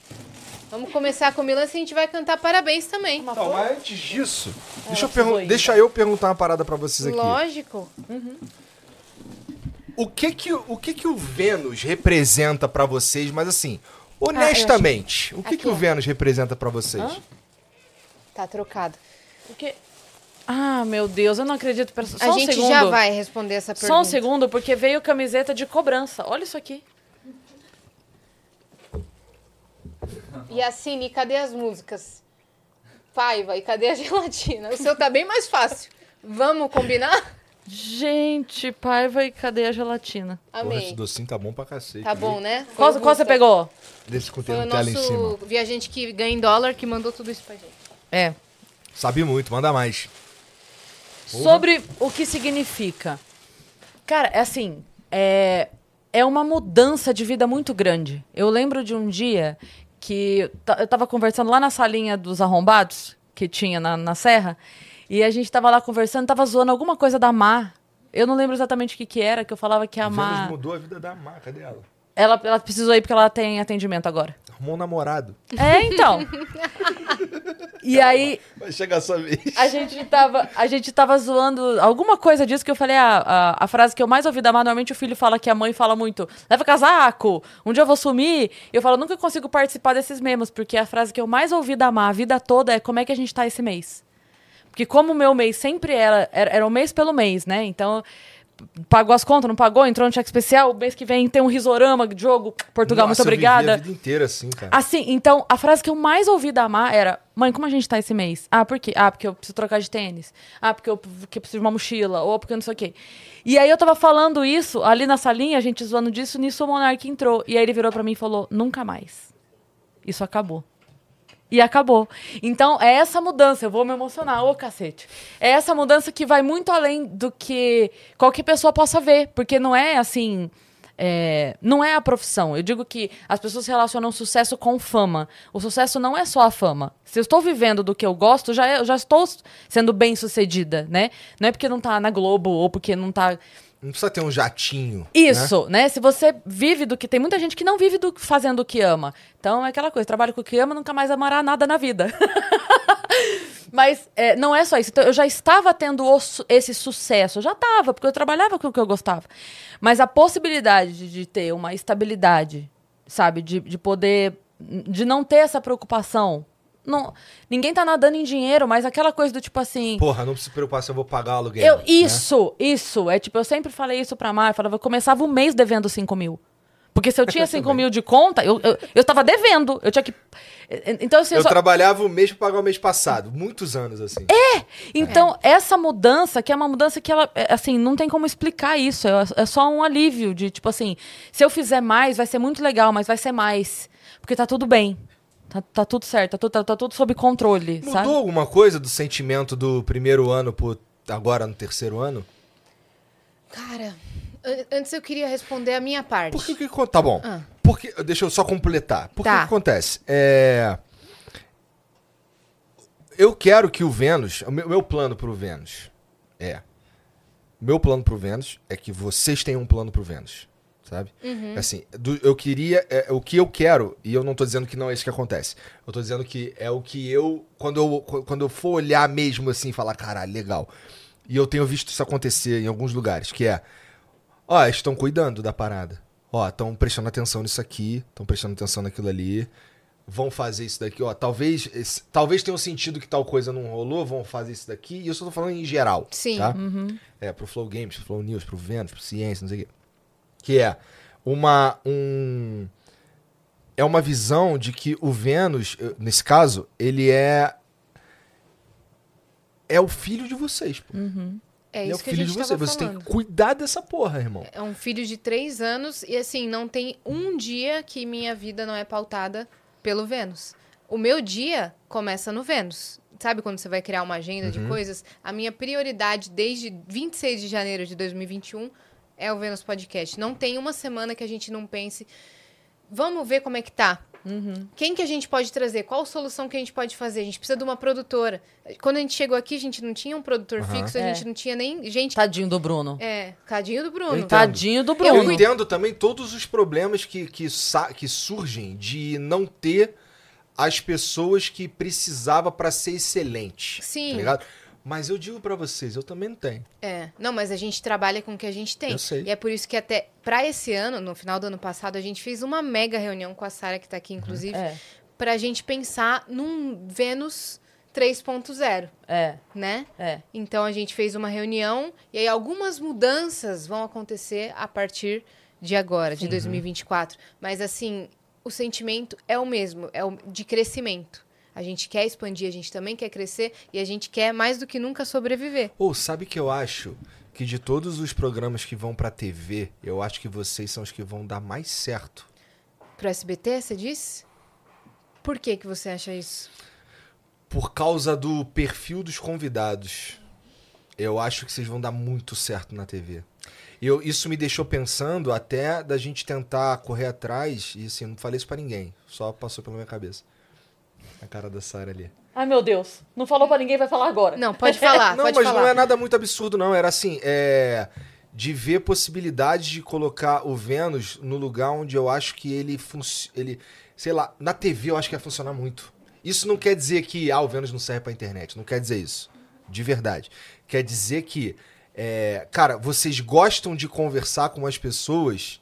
Vamos começar com o Milan, se a gente vai cantar parabéns também. Não, mas antes disso, deixa, eu deixa eu perguntar uma parada pra vocês aqui. Lógico. O que que, o que que o Vênus representa pra vocês, mas assim, Ah, honestamente, o que Aqui, que o. Vênus representa pra vocês? Hã? Tá trocado. Porque... Ah, meu Deus, eu não acredito. Só a um gente segundo. já vai responder essa pergunta. Só um segundo, porque veio camiseta de cobrança. Olha isso aqui. E assim, e cadê as músicas? Paiva, e cadê a gelatina? O seu tá bem mais fácil. Vamos combinar? Gente, paiva e cadê a gelatina? Porra, esse Amei. docinho tá bom pra cacete. Tá viu? bom, né? Foi Qual, qual você pegou? Desse com Foi o tela em cima. nosso viajante que ganha em dólar que mandou tudo isso pra gente. É. Sabe muito, manda mais. Sobre o que significa. Cara, é assim, é, é uma mudança de vida muito grande. Eu lembro de um dia que eu tava conversando lá na salinha dos arrombados, que tinha na, na serra, e a gente tava lá conversando, tava zoando alguma coisa da Mar. Eu não lembro exatamente o que que era, que eu falava que a Mar... mudou a vida da marca dela. Ela, ela precisou ir porque ela tem atendimento agora. Arrumou um namorado. É, então. e aí, Vai chegar a sua vez. a gente tava, a gente tava zoando alguma coisa disso que eu falei, ah, a, a frase que eu mais ouvi da Mar, normalmente o filho fala que a mãe fala muito, leva casaco, um dia eu vou sumir. Eu falo, nunca consigo participar desses memes, porque a frase que eu mais ouvi da Mar a vida toda é como é que a gente tá esse mês. Porque como o meu mês sempre era, era, era um mês pelo mês, né? Então, pagou as contas, não pagou, entrou no cheque especial, o mês que vem tem um risorama jogo, Portugal, Nossa, muito eu obrigada. a vida inteira assim, cara. Assim, então, a frase que eu mais ouvi da Mar era: Mãe, como a gente tá esse mês? Ah, por quê? Ah, porque eu preciso trocar de tênis. Ah, porque eu, porque eu preciso de uma mochila. Ou porque eu não sei o quê. E aí eu tava falando isso, ali na salinha, a gente zoando disso, nisso o Monark entrou. E aí ele virou pra mim e falou: Nunca mais. Isso acabou. E acabou. Então, é essa mudança, eu vou me emocionar, ô cacete. É essa mudança que vai muito além do que qualquer pessoa possa ver. Porque não é assim. é, não é a profissão. Eu digo que as pessoas relacionam sucesso com fama. O sucesso não é só a fama. Se eu estou vivendo do que eu gosto, já, é- já estou sendo bem sucedida, né? Não é porque não tá na Globo ou porque não tá. Não precisa ter um jatinho. né? Isso, né? Se você vive do que. Tem muita gente que não vive do, fazendo o que ama. Então é aquela coisa: trabalha com o que ama, nunca mais amará nada na vida. Mas é, não é só isso. Então, eu já estava tendo esse sucesso. Eu já estava, porque eu trabalhava com o que eu gostava. Mas a possibilidade de, de ter uma estabilidade, sabe? De, de poder. De não ter essa preocupação. Não, ninguém tá nadando em dinheiro, mas aquela coisa do tipo assim. Porra, não precisa se preocupar se eu vou pagar o aluguel. Eu, né? isso, isso. É tipo, eu sempre falei isso pra Mar. Eu falava, eu começava o mês devendo 5 mil. Porque se eu tinha 5 mil de conta, eu, eu, eu tava devendo. Eu tinha que. Então, assim, eu Eu só- trabalhava o mês pra pagar o mês passado. Muitos anos, assim. É! Então, essa mudança, que é uma mudança que ela, é, assim, não tem como explicar isso. É, é só um alívio de, tipo assim, se eu fizer mais, vai ser muito legal, mas vai ser mais. Porque tá tudo bem. Tá, tá tudo certo, tá tudo, tá, tá tudo sob controle, Mudou sabe? alguma coisa do sentimento do primeiro ano pro agora no terceiro ano? Cara, an- antes eu queria responder a minha parte. Por que que... Tá bom. Ah. Porque, deixa eu só completar. Por que Tá. que acontece? É... Eu quero que o Vênus... O meu, meu plano pro Vênus é... Meu plano pro Vênus é que vocês tenham um plano pro Vênus. Sabe? Uhum. Assim, do- eu queria... é, o que eu quero, e eu não tô dizendo que não é isso que acontece. Eu tô dizendo que é o que eu... Quando eu, quando eu for olhar mesmo assim e falar, caralho, legal. E eu tenho visto isso acontecer em alguns lugares, que é... Ó, estão cuidando da parada. Ó, estão prestando atenção nisso aqui, estão prestando atenção naquilo ali. Vão fazer isso daqui, ó. Talvez, esse- talvez tenham sentido que tal coisa não rolou, vão fazer isso daqui. E eu só tô falando em geral. Sim. Tá? Uhum. É, pro Flow Games, pro Flow News, pro Vênus, pro Ciência, não sei o quê. Que é uma. Um, é uma visão de que o Vênus, nesse caso, ele é. É o filho de vocês, pô. Uhum. É é o filho de vocês. Você tem que cuidar dessa porra, irmão. É um filho de três anos e assim, não tem um dia que minha vida não é pautada pelo Vênus. O meu dia começa no Vênus. Sabe quando você vai criar uma agenda de Uhum. coisas? A minha prioridade desde 26 de janeiro de 2021 é o Vênus Podcast. Não tem uma semana que a gente não pense, vamos ver como é que tá. Uhum. Quem que a gente pode trazer? Qual solução que a gente pode fazer? A gente precisa de uma produtora. Quando a gente chegou aqui, a gente não tinha um produtor Aham. fixo, a É. gente não tinha nem gente. Tadinho do Bruno. É, cadinho do Eu Bruno. Tadinho do Eu Bruno. entendo também todos os problemas que, que, sa- que surgem de não ter as pessoas que precisava pra ser excelente. Sim. Tá ligado? Mas eu digo pra vocês, eu também não tenho. É, não, mas a gente trabalha com o que a gente tem. Eu sei. E é por isso que até pra esse ano, no final do ano passado, a gente fez uma mega reunião com a Sara que tá aqui inclusive, É, pra gente pensar num Vênus 3.0, é, né? é. Então a gente fez uma reunião e aí algumas mudanças vão acontecer a partir de agora, de 2024. Mas assim, o sentimento é o mesmo, é o de crescimento. A gente quer expandir, a gente também quer crescer e a gente quer mais do que nunca sobreviver. Ou sabe que eu acho que de todos os programas que vão pra TV, eu acho que vocês são os que vão dar mais certo. Pro SBT, você disse? Por que que você acha isso? Por causa do perfil dos convidados. Eu acho que vocês vão dar muito certo na TV. Eu, isso me deixou pensando até da gente tentar correr atrás, e assim, não falei isso pra ninguém, só passou pela minha cabeça. A cara da Sara ali. Ai, meu Deus. Não falou pra ninguém, vai falar agora. Não, pode falar, não, pode mas falar. não é nada muito absurdo, não. Era assim, é. De ver possibilidades de colocar o Vênus no lugar onde eu acho que ele funciona. Ele, sei lá, na TV eu acho que ia funcionar muito. Isso não quer dizer que ah, o Vênus não serve pra internet. Não quer dizer isso. De verdade. Quer dizer que, é, cara, vocês gostam de conversar com as pessoas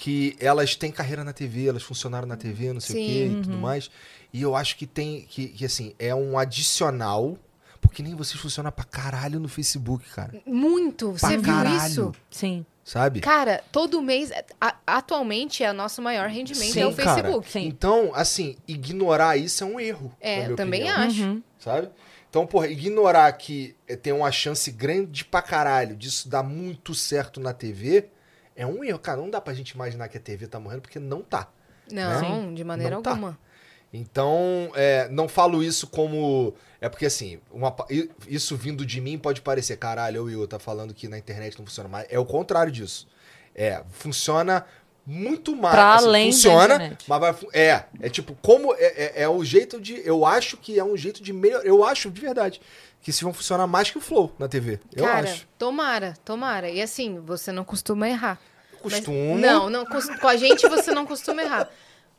que elas têm carreira na TV, elas funcionaram na TV, não sei o Sim, quê e tudo mais. E eu acho que tem, que, que assim, é um adicional, porque nem vocês funcionam pra caralho no Facebook, cara. Muito, Pra você viu caralho. isso? Sim. Sabe? Cara, todo mês, a- atualmente é o nosso maior rendimento, Sim, é o cara. Facebook. Sim. Então, assim, ignorar isso é um erro. na É, minha eu também opinião, acho. Uhum. Sabe? Então, porra, ignorar que eh, tem uma chance grande pra caralho disso dar muito certo na TV é um erro. Cara, não dá pra gente imaginar que a TV tá morrendo, porque não tá. Não, de maneira Não tá. alguma. Então, é, não falo isso como. É porque assim, uma isso vindo de mim pode parecer, caralho, o Will tá falando que na internet não funciona mais. É o contrário disso. É, funciona muito mais. Pra assim, além funciona, mas vai. É, é tipo, como. É, é, é o jeito de. Eu acho que é um jeito de melhor. Eu acho, de verdade, que se vão funcionar mais que o Flow na TV. Eu Cara, acho. tomara, tomara. E assim, você não costuma errar. Mas- Costumo. não, não, cos- com a gente você não costuma errar.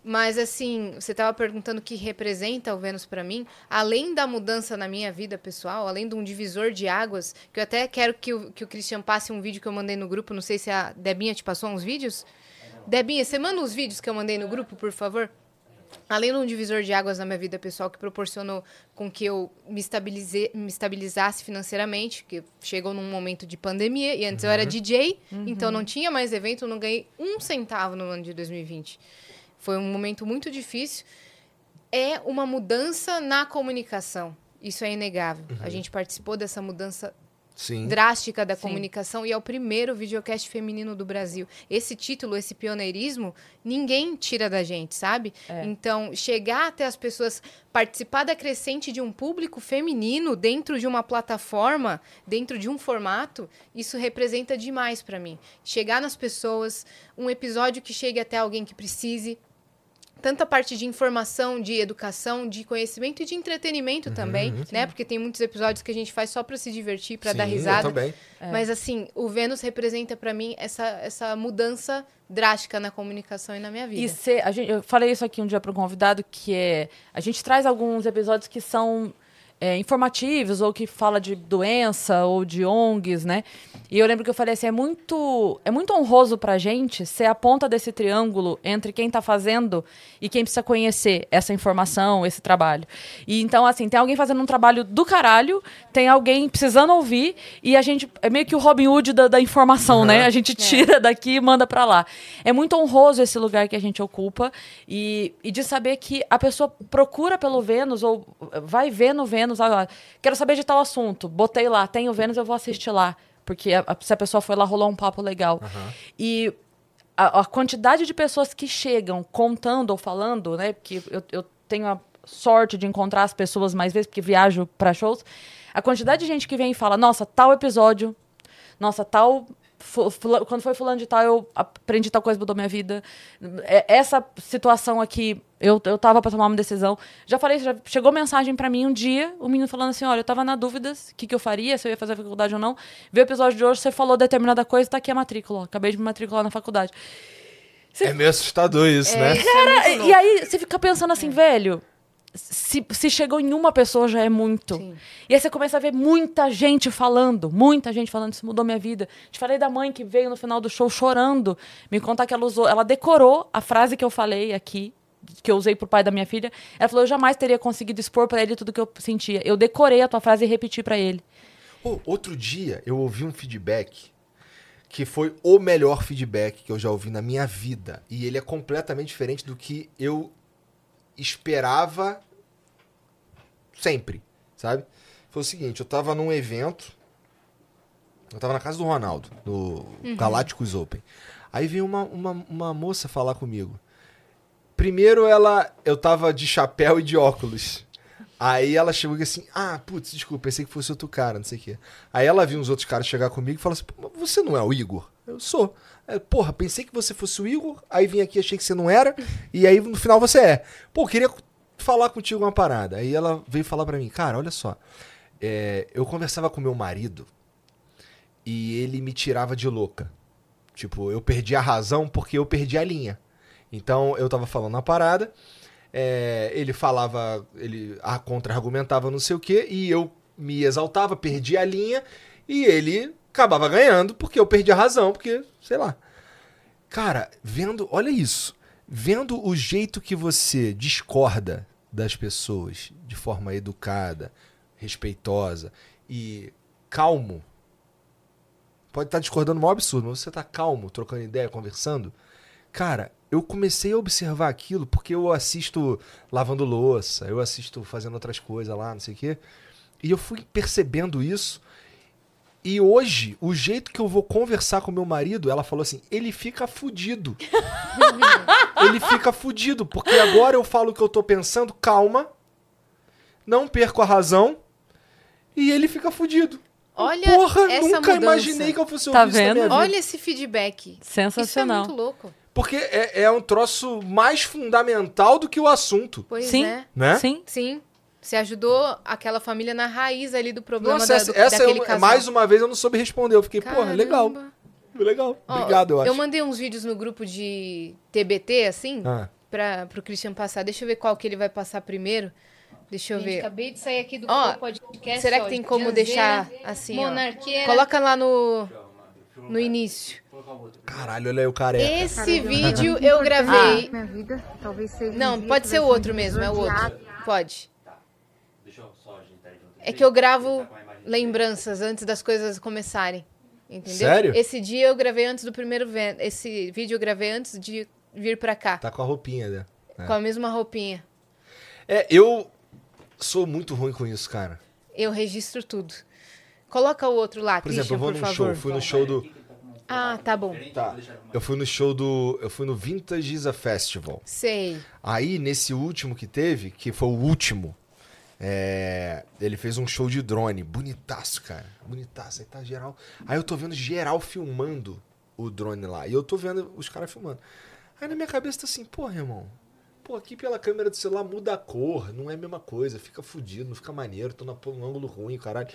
Mas assim, você estava perguntando o que representa o Vênus pra mim, além da mudança na minha vida pessoal, além de um divisor de águas, que eu até quero que o, que o Christian passe um vídeo que eu mandei no grupo, não sei se a Debinha te passou uns vídeos. Debinha, você manda os vídeos que eu mandei no grupo, por favor? Além de um divisor de águas na minha vida pessoal que proporcionou com que eu me, estabilize, me estabilizasse financeiramente, que chegou num momento de pandemia, e antes eu era DJ, então não tinha mais evento, não ganhei um centavo no ano de 2020. Foi um momento muito difícil. É uma mudança na comunicação. Isso é inegável. A gente participou dessa mudança Sim. drástica da Sim. comunicação e é o primeiro videocast feminino do Brasil. Esse título, esse pioneirismo, ninguém tira da gente, sabe? É. Então, chegar até as pessoas, participar da crescente de um público feminino dentro de uma plataforma, dentro de um formato, isso representa demais pra mim. Chegar nas pessoas, um episódio que chegue até alguém que precise, tanto a parte de informação, de educação, de conhecimento e de entretenimento também, né? Porque tem muitos episódios que a gente faz só pra se divertir, pra dar Sim, eu risada. também. Mas assim, o Vênus representa pra mim essa, essa mudança drástica na comunicação e na minha vida. E ser, a gente, eu falei isso aqui um dia para um convidado, que é. A gente traz alguns episódios que são é, informativos, ou que fala de doença, ou de ONGs, né? E eu lembro que eu falei assim: é muito, é muito honroso pra gente ser a ponta desse triângulo entre quem tá fazendo e quem precisa conhecer essa informação, esse trabalho. E então, assim, tem alguém fazendo um trabalho do caralho, tem alguém precisando ouvir, e a gente. É meio que o Robin Hood da, da informação, né? A gente tira daqui e manda pra lá. É muito honroso esse lugar que a gente ocupa e, e de saber que a pessoa procura pelo Vênus ou vai ver no Vênus, ah, quero saber de tal assunto, botei lá, tem o Vênus, eu vou assistir lá. Porque a- a- se a pessoa foi lá, rolou um papo legal. E a, a quantidade de pessoas que chegam contando ou falando, né? Porque eu, eu tenho a sorte de encontrar as pessoas mais vezes, porque viajo pra shows. A quantidade de gente que vem e fala, nossa, tal episódio, nossa, tal fula- quando foi fulano de tal, eu aprendi tal coisa, mudou minha vida. É, Essa situação aqui, eu, eu tava pra tomar uma decisão. Já falei, já chegou mensagem pra mim um dia, o menino falando assim: olha, eu tava na dúvida o que, que eu faria, se eu ia fazer a faculdade ou não. Viu o episódio de hoje, você falou determinada coisa, tá aqui a matrícula. ó. Acabei de me matricular na faculdade. É meio assustador isso, né? Cara, e aí você fica pensando assim, velho. Se, se chegou em uma pessoa já é muito. E aí você começa a ver muita gente falando, muita gente falando, isso mudou minha vida. Te falei da mãe que veio no final do show chorando, me contar que ela usou, ela decorou a frase que eu falei aqui, que eu usei pro pai da minha filha. Ela falou: "Eu jamais teria conseguido expor pra ele tudo que eu sentia. Eu decorei a tua frase e repeti pra ele". Pô, outro dia eu ouvi um feedback que foi o melhor feedback que eu já ouvi na minha vida. E ele é completamente diferente do que eu esperava sempre, sabe? Foi o seguinte, eu tava num evento, eu tava na casa do Ronaldo, no Uhum. Galácticos Open. Aí veio uma, uma, uma moça falar comigo. Primeiro ela, eu tava de chapéu e de óculos. Aí ela chegou e assim, ah, putz, desculpa, pensei que fosse outro cara, não sei o quê. Aí ela viu uns outros caras chegar comigo e falou assim, "Pô, mas você não é o Igor? Eu sou. Aí, Porra, pensei que você fosse o Igor, aí vim aqui, achei que você não era, e aí no final você é. Pô, queria falar contigo uma parada. Aí ela veio falar pra mim, cara, olha só, é, eu conversava com meu marido e ele me tirava de louca. Tipo, eu perdi a razão porque eu perdi a linha. Então eu tava falando uma parada, é, ele falava, ele contra-argumentava não sei o quê, e eu me exaltava, perdi a linha, e ele acabava ganhando porque eu perdi a razão, porque, sei lá. Cara, vendo, olha isso, vendo o jeito que você discorda das pessoas de forma educada, respeitosa e calmo, pode estar discordando um absurdo, mas você tá calmo, trocando ideia, conversando. Cara, eu comecei a observar aquilo porque eu assisto lavando louça, eu assisto fazendo outras coisas lá, não sei o quê. E eu fui percebendo isso. E hoje, o jeito que eu vou conversar com meu marido, ela falou assim: ele fica fudido. ele fica fudido, porque agora eu falo o que eu tô pensando, calma, não perco a razão, e ele fica fudido. Olha Porra, essa nunca mudança. imaginei que eu fosse Tá ouvir vendo? vida. Olha esse feedback. Sensacional. Isso é muito louco. Porque é, é um troço mais fundamental do que o assunto. Pois Sim. é. Né? Sim. Sim. Você ajudou aquela família na raiz ali do problema Nossa, da, essa, do, essa daquele eu- casal. mais uma vez eu não soube responder. Eu fiquei, porra, legal. Caramba. Legal. Ó, Obrigado, eu acho. Eu mandei uns vídeos no grupo de TBT, assim, Ah. pra, pro Christian passar. Deixa eu ver qual que ele vai passar primeiro. Deixa eu Gente, ver. acabei de sair aqui do Ó, podcast. será ó, que tem de como Janzeira, deixar assim, ó? Monarqueira. Coloca lá no, no início. Caralho, olha aí o careca. Esse vídeo eu gravei. Minha vida talvez seja Não, pode ser o outro mesmo, é o outro. Pode. É que eu gravo lembranças antes das coisas começarem. Entendeu? Sério? Esse dia eu gravei antes do primeiro Esse vídeo eu gravei antes de vir pra cá. Tá com a roupinha, né? É. Com a mesma roupinha. É, eu sou muito ruim com isso, cara. Eu registro tudo. Coloca o outro lá, Por exemplo, Christian, eu vou por num favor. show, fui no show do. Ah, tá bom. Tá. Eu fui no show do. Eu fui no Vintage is a Festival. Sei. Aí, nesse último que teve, que foi o último, é, ele fez um show de drone. Bonitaço, cara. Bonitaço. Aí tá geral. Aí eu tô vendo geral filmando o drone lá. E eu tô vendo os caras filmando. Aí na minha cabeça tá assim, porra, irmão. Pô, aqui pela câmera do celular muda a cor, não é a mesma coisa, fica fudido, não fica maneiro, tô na- num ângulo ruim, caralho.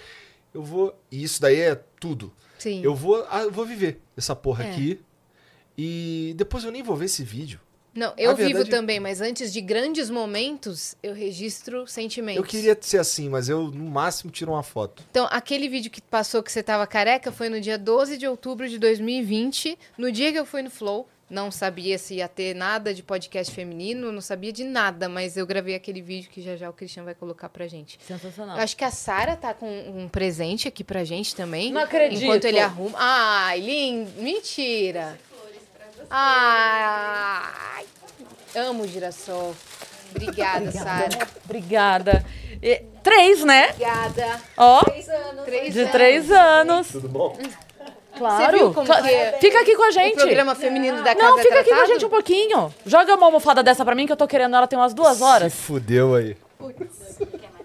Eu vou. E isso daí é tudo. Sim. Eu vou, ah, eu vou viver essa porra É. aqui. E depois eu nem vou ver esse vídeo. Não, eu A vivo verdade- também, mas antes de grandes momentos, eu registro sentimentos. Eu queria ser assim, mas eu no máximo tiro uma foto. Então, aquele vídeo que passou que você tava careca foi no dia 12 de outubro de 2020, no dia que eu fui no Flow. Não sabia se ia ter nada de podcast feminino, não sabia de nada, mas eu gravei aquele vídeo que já já o Christian vai colocar pra gente. Sensacional. Eu acho que a Sara tá com um presente aqui pra gente também. Não acredito. Enquanto ele arruma. Ai, lindo. Mentira. Ai. Amo girassol. Obrigada, Sara. Obrigada. E- três, né? Obrigada. Ó, Três anos. Três de anos. três anos. Tudo bom? Claro. É Fica aqui com a gente. O programa feminino da casa Não, é fica aqui com a gente um pouquinho. Joga uma almofada dessa pra mim que eu tô querendo ela tem umas duas horas. Fudeu aí.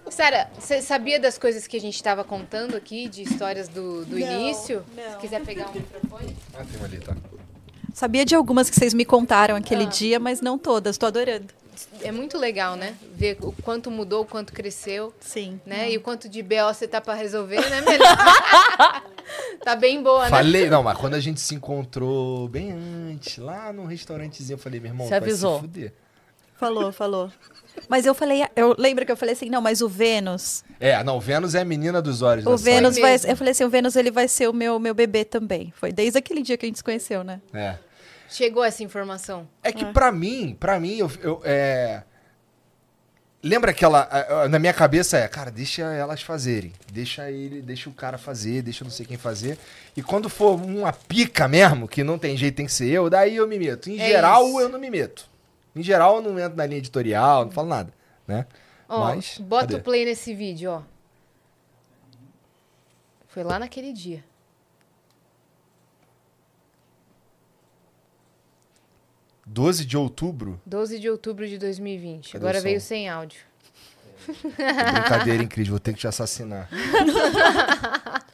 Sara, você sabia das coisas que a gente tava contando aqui, de histórias do, do Não, início? não. Se quiser pegar um microfone. Ah, tem ali, tá. Sabia de algumas que vocês me contaram aquele Ah. dia, mas não todas. Tô adorando. É muito legal, né? Ver o quanto mudou, o quanto cresceu. Sim. Né? E o quanto de BO você tá pra resolver, né, melhor? tá bem boa, né? Falei, não, mas quando a gente se encontrou bem antes, lá num restaurantezinho, eu falei, meu irmão, Você avisou. se fuder. Falou, falou. Mas eu falei, eu lembro que eu falei assim, não, mas o Vênus, É, não, Vênus é a menina dos olhos. o Vênus vai, eu falei assim, o Vênus ele vai ser o meu meu bebê também. Foi desde aquele dia que a gente se conheceu, né? É. Chegou essa informação. É que pra mim, pra mim, eu, eu, é... Lembra aquela. Na minha cabeça é, cara, deixa elas fazerem. Deixa ele, deixa o cara fazer, deixa não sei quem fazer. E quando for uma pica mesmo, que não tem jeito, tem que ser eu, daí eu me meto. Em É geral, isso. eu não me meto. Em geral, eu não entro na linha editorial, não falo nada, né? Ó, Mas. bota cadê? o play nesse vídeo, ó. Foi lá naquele dia. — 12 de outubro. 12 de outubro de 2020. Cadê Agora o veio sem áudio. É brincadeira, incrível, vou ter que te assassinar.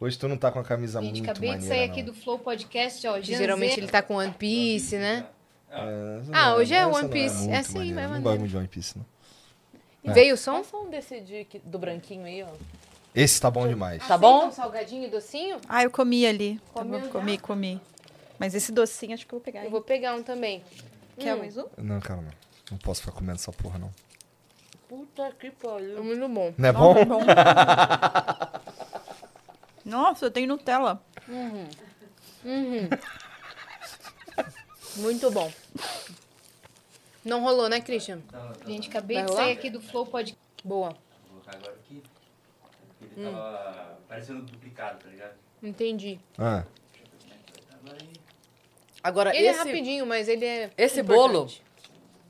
Hoje tu não tá com a camisa Gente, muito acabei de maneira, sair não. aqui do Flow Podcast, ó. Geralmente ele tá com One Piece, né? É, Ah, não hoje é essa One não Piece. muito É assim, maneira, vai Não maneiro. gosto muito de One Piece, não. É. Veio o som? Qual som desse de, do branquinho aí, ó? Esse tá bom demais. Tá bom? Um salgadinho e docinho? Ah, eu comi ali. Eu já? comi, comi. Mas esse docinho acho que eu vou pegar. Eu hein? vou pegar um também. Quer Hum, mais um? Não, cara, não. Não posso ficar comendo essa porra, não. Puta que É pariu. muito bom. Não é bom? é bom. Nossa, tem Nutella. Uhum. Uhum. muito bom. Não rolou, né, Christian? Gente, acabei Vai de rolar? sair aqui do Flow Podcast. Boa. Vou colocar agora aqui. Ele tava parecendo duplicado, tá ligado? Entendi. Ah. Agora, Ele é esse, rapidinho, mas ele é. esse importante. bolo,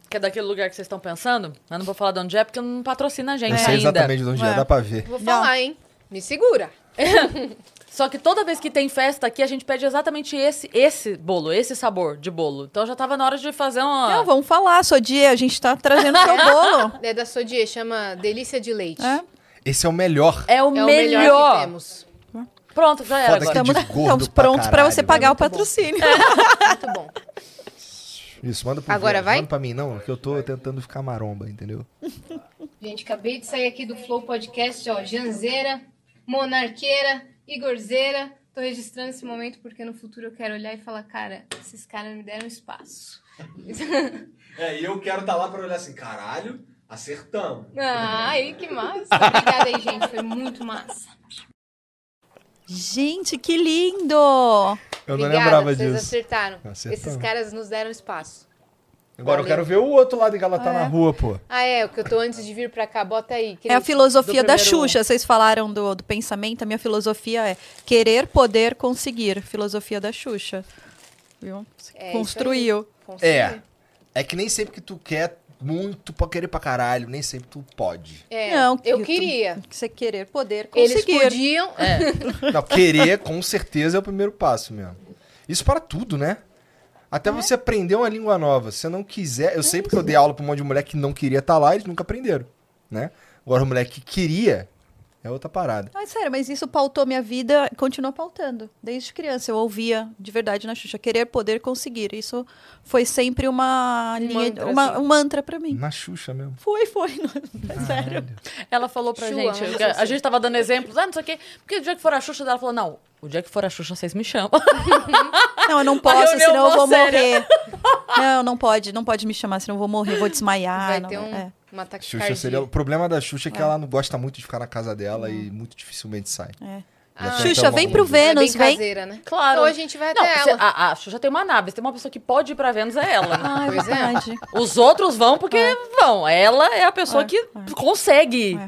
que é daquele lugar que vocês estão pensando, eu não vou falar de onde é, porque não patrocina a gente Não sei ainda. exatamente de onde é, dá pra ver. Vou falar, hein? Me segura. Só que toda vez que tem festa aqui, a gente pede exatamente esse, esse bolo, esse sabor de bolo. Então já tava na hora de fazer uma... Não, vamos falar, Sodia, a gente tá trazendo seu bolo. É da Sodier, chama Delícia de Leite. É? Esse é o melhor. É o, É o melhor. melhor que temos. Pronto, já era Foda agora. Estamos, estamos pra prontos pra caralho, você pagar o velho. patrocínio. Muito bom. Isso, manda pro Agora vai? Manda pra mim, não, que eu tô tentando ficar maromba, entendeu? Gente, acabei de sair aqui do Flow Podcast, ó. Janzeira, Monarqueira, Igorzeira. Tô registrando esse momento porque no futuro eu quero olhar e falar, cara, esses caras me deram espaço. É, e eu quero estar lá pra olhar assim, caralho, acertamos. Ai, que massa. Obrigada aí, gente. Foi muito massa. Gente, que lindo! Eu não Obrigada, lembrava vocês disso. acertaram. Acertamos. Esses caras nos deram espaço. Agora eu quero ver o outro lado que ela tá É. na rua, pô. Ah, é, o que eu tô antes de vir pra cá. Bota aí. É a filosofia da Xuxa. Vocês falaram do, do pensamento. A minha filosofia é querer, poder, conseguir. Filosofia da Xuxa. Viu? É, Construiu. É. É que nem sempre que tu quer muito pra querer pra caralho, nem sempre tu pode. É, Não, eu que- queria. Você querer, poder, Eles conseguir. podiam. Não, querer com certeza é o primeiro passo mesmo. Isso para tudo, né? Até você aprender uma língua nova. Se você não quiser. Eu sei porque eu dei aula pra um monte de mulher que não queria estar lá, eles nunca aprenderam, né? Agora, o moleque que queria é outra parada. Ai, sério, mas isso pautou minha vida, continua pautando. Desde criança eu ouvia de verdade na Xuxa, querer, poder, conseguir. Isso foi sempre uma Um linha, mantra, uma, assim. um mantra pra mim. Na Xuxa mesmo. Foi, foi, não, é sério. Ela falou pra Chua, gente, a, gente tava dando exemplos, ah, não sei o quê, porque o dia que for a Xuxa, ela falou, não, o dia que for a Xuxa, vocês me chamam. Não, eu não posso, reunião senão eu vou morrer. Não, não pode, não pode me chamar, senão eu vou morrer, vou desmaiar. Vai não- ter um, é. uma ataque Xuxa seria... O problema da Xuxa é que É. ela não gosta muito de ficar na casa dela e muito dificilmente sai. É. Ah, Xuxa, vem pro. Vênus, é bem vem. caseira, né? Claro. Ou a gente vai Não, até você- ela. a, a Xuxa tem uma nave, se tem uma pessoa que pode ir pra Vênus, é ela. né? Ah, é Pois é. verdade. Os outros vão porque vão. Ela é a pessoa É, que consegue.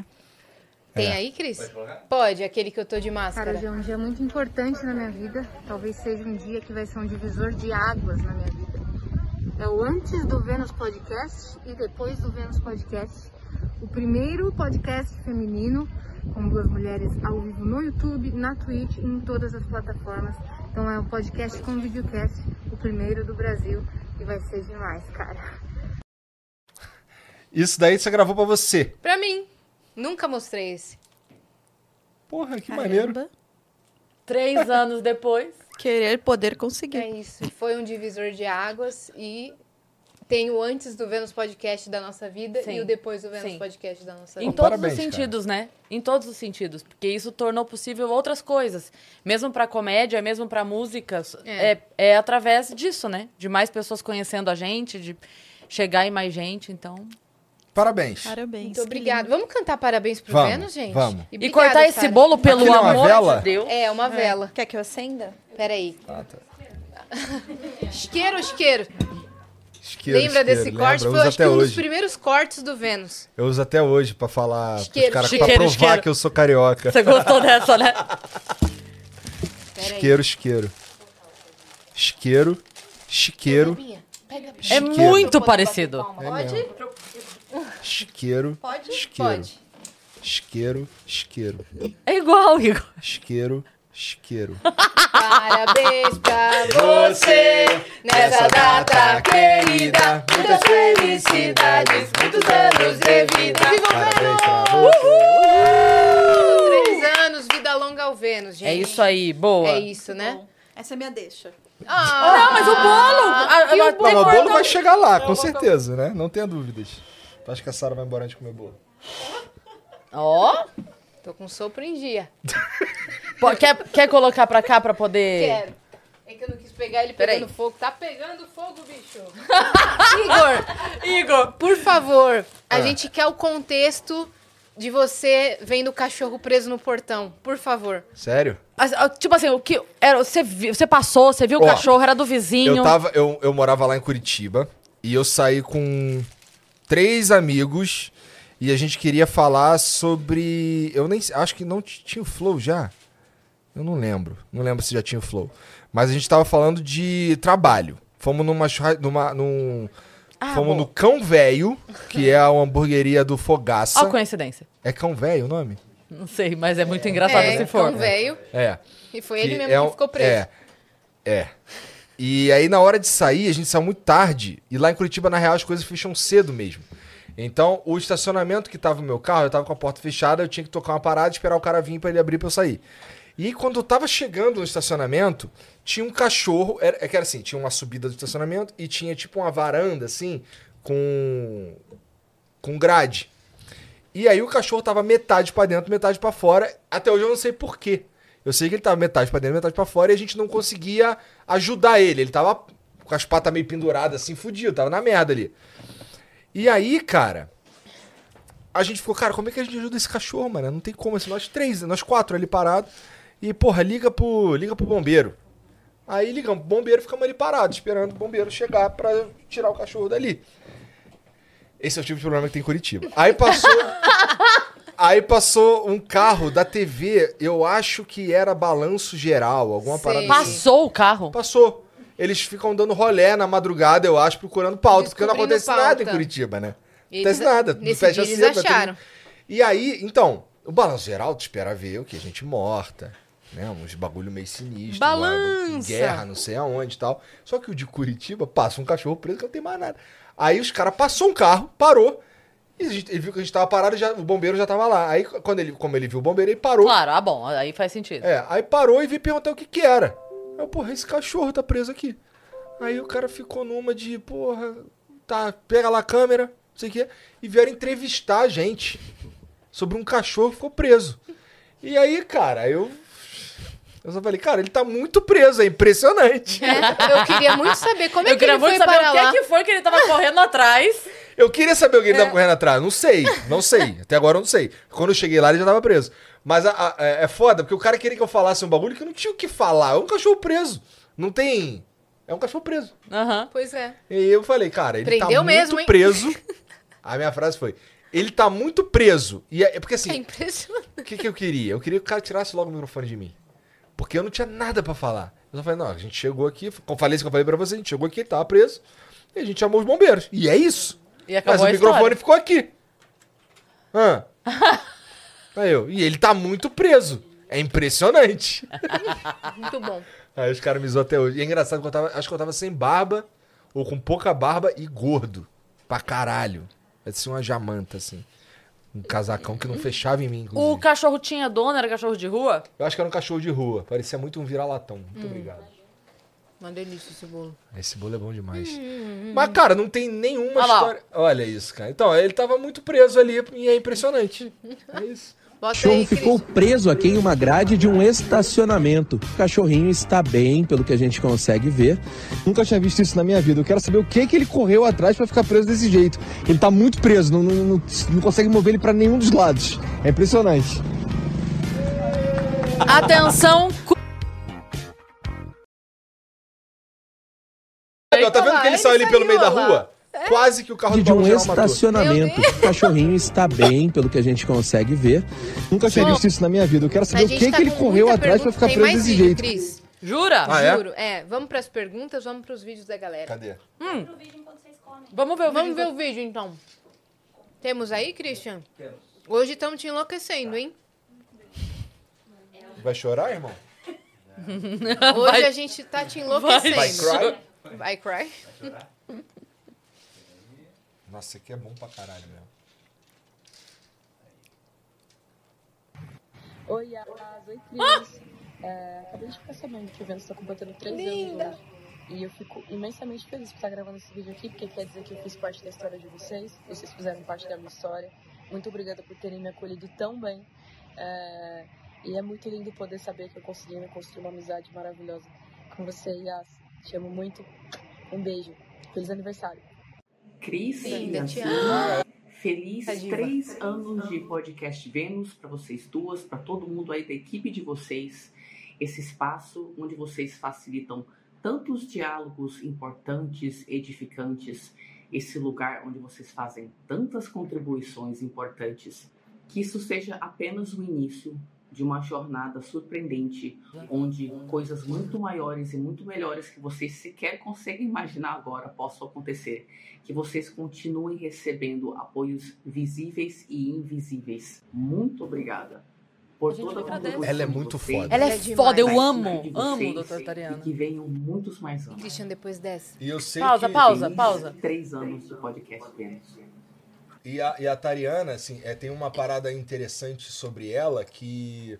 Tem É. aí, Cris? Pode, aquele que eu tô de Cara, máscara. hoje é um dia muito importante na minha vida. Talvez seja um dia que vai ser um divisor de águas na minha vida. É o antes do Vênus Podcast e depois do Vênus Podcast. O primeiro podcast feminino com duas mulheres ao vivo no YouTube, na Twitch e em todas as plataformas. Então é um podcast com videocast, o primeiro do Brasil. E vai ser demais, cara. Isso daí você gravou pra você. Pra mim. Nunca mostrei esse. Porra, que Caramba. Três anos depois. Querer poder conseguir. É isso. Foi um divisor de águas e tem o antes do Vênus Podcast da nossa vida Sim. e o depois do Vênus Sim. Podcast da nossa Em vida. todos parabéns, os cara. sentidos, né? Em todos os sentidos. Porque isso tornou possível outras coisas. Mesmo pra comédia, mesmo pra músicas. É. É. É, através disso, né? De mais pessoas conhecendo a gente, de chegar em mais gente. Então. Parabéns. Parabéns. Muito obrigada. Vamos cantar parabéns pro Vamos, Vênus, gente? vamos. E, obrigada, cortar esse bolo pelo Aquilo é uma amor vela? de Deus. É, uma vela. Quer que eu acenda? Peraí. Ah, tá. Isqueiro, isqueiro. Isqueiro, Lembra isqueiro, desse lembro. corte? Eu Foi uso acho que um dos hoje. primeiros cortes do Vênus. Eu uso até hoje pra falar Isqueiro, pros caras pra isqueiro, provar isqueiro. que eu sou carioca. Você gostou dessa, né? Isqueiro, isqueiro. Isqueiro, chiqueiro, Pega É Isqueiro. muito parecido. Pode? Isqueiro, Pode? isqueiro. Pode. Isqueiro, isqueiro. É igual, Igor. Isqueiro, isqueiro. Parabéns pra você nessa data querida. Muitas felicidades, muitos anos de vida. Parabéns pra você. Três anos, vida longa ao Vênus, gente. É isso aí, boa. É isso, né? Essa é minha deixa. Ah, Não, mas o bolo! a- E o a- Não, o bolo vai chegar lá, com certeza, né? Não tenha dúvidas. Tu acha que a Sara vai embora antes de comer bolo? Ó, tô com sopro em dia. Pô, quer, quer colocar pra cá pra poder. Quero. É que eu não quis pegar ele Peraí. pegando fogo. Tá pegando fogo, bicho. Igor, Igor! por favor, a Ah. gente quer o contexto de você vendo o cachorro preso no portão. Por favor. Sério? Tipo assim, o que. Era, você, viu, você passou, você viu o Ó, cachorro, era do vizinho. Eu, tava, eu, eu morava lá em Curitiba e eu saí com três amigos e a gente queria falar sobre. Eu nem sei- acho que não tinha o Flow já. Eu não lembro. Não lembro se já tinha o Flow. Mas a gente tava falando de trabalho. Fomos numa. churra- numa num, Ah, fomos bom. no Cão Velho, que é a hamburgueria do Fogaça. Ó, coincidência. É Cão Velho o nome? Não sei, mas é muito engraçado é, se for. cão velho. É. E foi ele mesmo é que um- ficou preso. É. É. E aí, na hora de sair, a gente saiu muito tarde. E lá em Curitiba, na real, as coisas fecham cedo mesmo. Então, o estacionamento que tava no meu carro, eu tava com a porta fechada, eu tinha que tocar uma parada esperar o cara vir pra ele abrir pra eu sair. E quando eu tava chegando no estacionamento, tinha um cachorro. Era, é que era assim, tinha uma subida do estacionamento e tinha tipo uma varanda, assim, com. com grade. E aí o cachorro tava metade pra dentro, metade pra fora. Até hoje eu não sei por quê. Eu sei que ele tava metade pra dentro, metade pra fora e a gente não conseguia ajudar ele. Ele tava com as patas meio penduradas assim, fudido, tava na merda ali. E aí, cara, a gente ficou, cara, como é que a gente ajuda esse cachorro, mano? Não tem como, assim, nós três, nós quatro ali parados. E, porra, liga pro, liga pro bombeiro. Aí ligamos pro bombeiro, ficamos ali parados, esperando o bombeiro chegar pra tirar o cachorro dali. Esse é o tipo de problema que tem em Curitiba. Aí passou. aí passou um carro da TV, eu acho que era balanço geral, alguma Sei. parada assim. Passou o carro? Passou. Eles ficam dando rolé na madrugada, eu acho, procurando pauta, porque não acontece nada em pauta. Curitiba, né? Não Eles- acontece nada. nesse fecha dia cedo, eles acharam. E aí, então, o balanço geral, tu espera ver o que? Gente morta, né? Uns bagulho meio sinistro. Balança. uma Guerra, não sei aonde e tal. Só que o de Curitiba passa um cachorro preso que não tem mais nada. Aí os caras passou um carro, parou. E gente- ele viu que a gente tava parado, já, o bombeiro já tava lá. Aí, quando ele, como ele viu o bombeiro, ele parou. Claro, ah, bom, aí faz sentido. É, aí parou e veio perguntar o que que era. Eu, porra, esse cachorro tá preso aqui. Aí o cara ficou numa de, porra, tá, pega lá a câmera, não sei o quê, e vieram entrevistar a gente sobre um cachorro que ficou preso. E aí, cara, eu. Eu só falei, cara, ele tá muito preso, é impressionante. É, eu queria muito saber como é eu que queria ele muito foi saber para o lá. que, que foi que ele tava correndo atrás. Eu queria saber o que ele tava correndo atrás. Não sei, não sei. Até agora eu não sei. Quando eu cheguei lá, ele já tava preso. Mas a- a- é é foda, porque o cara queria que eu falasse um bagulho que eu não tinha o que falar. É um cachorro preso. Não tem. É um cachorro preso. Aham. Pois é. E eu falei, cara, ele tá Prendeu muito mesmo, hein? preso. A minha frase foi: ele tá muito preso. E é é porque É assim, impressionante. o que, que eu queria? Eu queria que o cara tirasse logo o microfone de mim. Porque eu não tinha nada pra falar. Eu só falei, não, a gente chegou aqui, como falei isso que eu falei pra você, a gente chegou aqui, ele tava preso, e a gente chamou os bombeiros. E é isso. E acabou Mas o microfone ficou aqui. Hã? Aí eu, e ele tá muito preso. É impressionante. Muito bom. Aí os caras me zoam até hoje. E é engraçado que eu tava, acho que eu tava sem barba, ou com pouca barba e gordo. Pra caralho. Parecia uma jamanta, assim. Um casacão que não fechava em mim, inclusive. O cachorro tinha dono, era cachorro de rua? Eu acho que era um cachorro de rua. Parecia muito um vira-latão. Muito Hum. obrigado. Uma delícia esse bolo. Esse bolo é bom demais. Hum, Mas, cara, não tem nenhuma Olha lá. história. Olha isso, cara. Então, ele tava muito preso ali e é impressionante. É isso. Aí, ficou preso aqui em uma grade de um estacionamento. O cachorrinho está bem, pelo que a gente consegue ver. Nunca tinha visto isso na minha vida. Eu quero saber o que que ele correu atrás pra ficar preso desse jeito. Ele tá muito preso, não, não, não, não consegue mover ele pra nenhum dos lados. É impressionante. Atenção, cu- Ó, tá vendo que ele saiu ali pelo meio da rua? Quase que o carro do De um estacionamento. O cachorrinho está bem, pelo que a gente consegue ver. Nunca tinha visto isso na minha vida. Eu quero saber o que tá que ele correu atrás pra pergunta. ficar Tem preso mais desse vídeo, jeito. Cris. Jura? Ah, é? Juro. É, vamos pras perguntas, vamos pros vídeos da galera. Cadê? Hum. Vamos ver o Vamos vídeo. ver o vídeo, então. Temos aí, Christian? Hoje estamos te enlouquecendo, hein? Vai chorar, irmão? Hoje Vai- a gente tá te enlouquecendo. Vai cry? Vai cry? Nossa, isso aqui é bom pra caralho mesmo. Oi, Yas. Oi, Cris. É, acabei de ficar sabendo que o Vênus está completando três Linda. anos hoje. E eu fico imensamente feliz por estar gravando esse vídeo aqui, porque quer dizer que eu fiz parte da história de vocês. Vocês fizeram parte da minha história. Muito obrigada por terem me acolhido tão bem. É, e é muito lindo poder saber que eu consegui me construir uma amizade maravilhosa com você, Yas. Te amo muito. Um beijo. Feliz aniversário. Cris, Linda, te amo. Feliz Tá diva. três anos de podcast Vênus para vocês duas, para todo mundo aí da equipe de vocês. Esse espaço onde vocês facilitam tantos diálogos importantes, edificantes. Esse lugar onde vocês fazem tantas contribuições importantes. Que isso seja apenas o início de uma jornada surpreendente, onde coisas muito maiores e muito melhores que vocês sequer conseguem imaginar agora possam acontecer. Que vocês continuem recebendo apoios visíveis e invisíveis. Muito obrigada por toda a contribuição Ela é muito vocês, foda. Ela é foda, eu amo, amo Doutora Tariana. E que venham muitos mais anos. Christian, depois dessa. E eu sei Pausa, que... pausa, pausa. Três anos de podcast Vênus. E a, e a Tariana, assim, é, tem uma parada interessante sobre ela que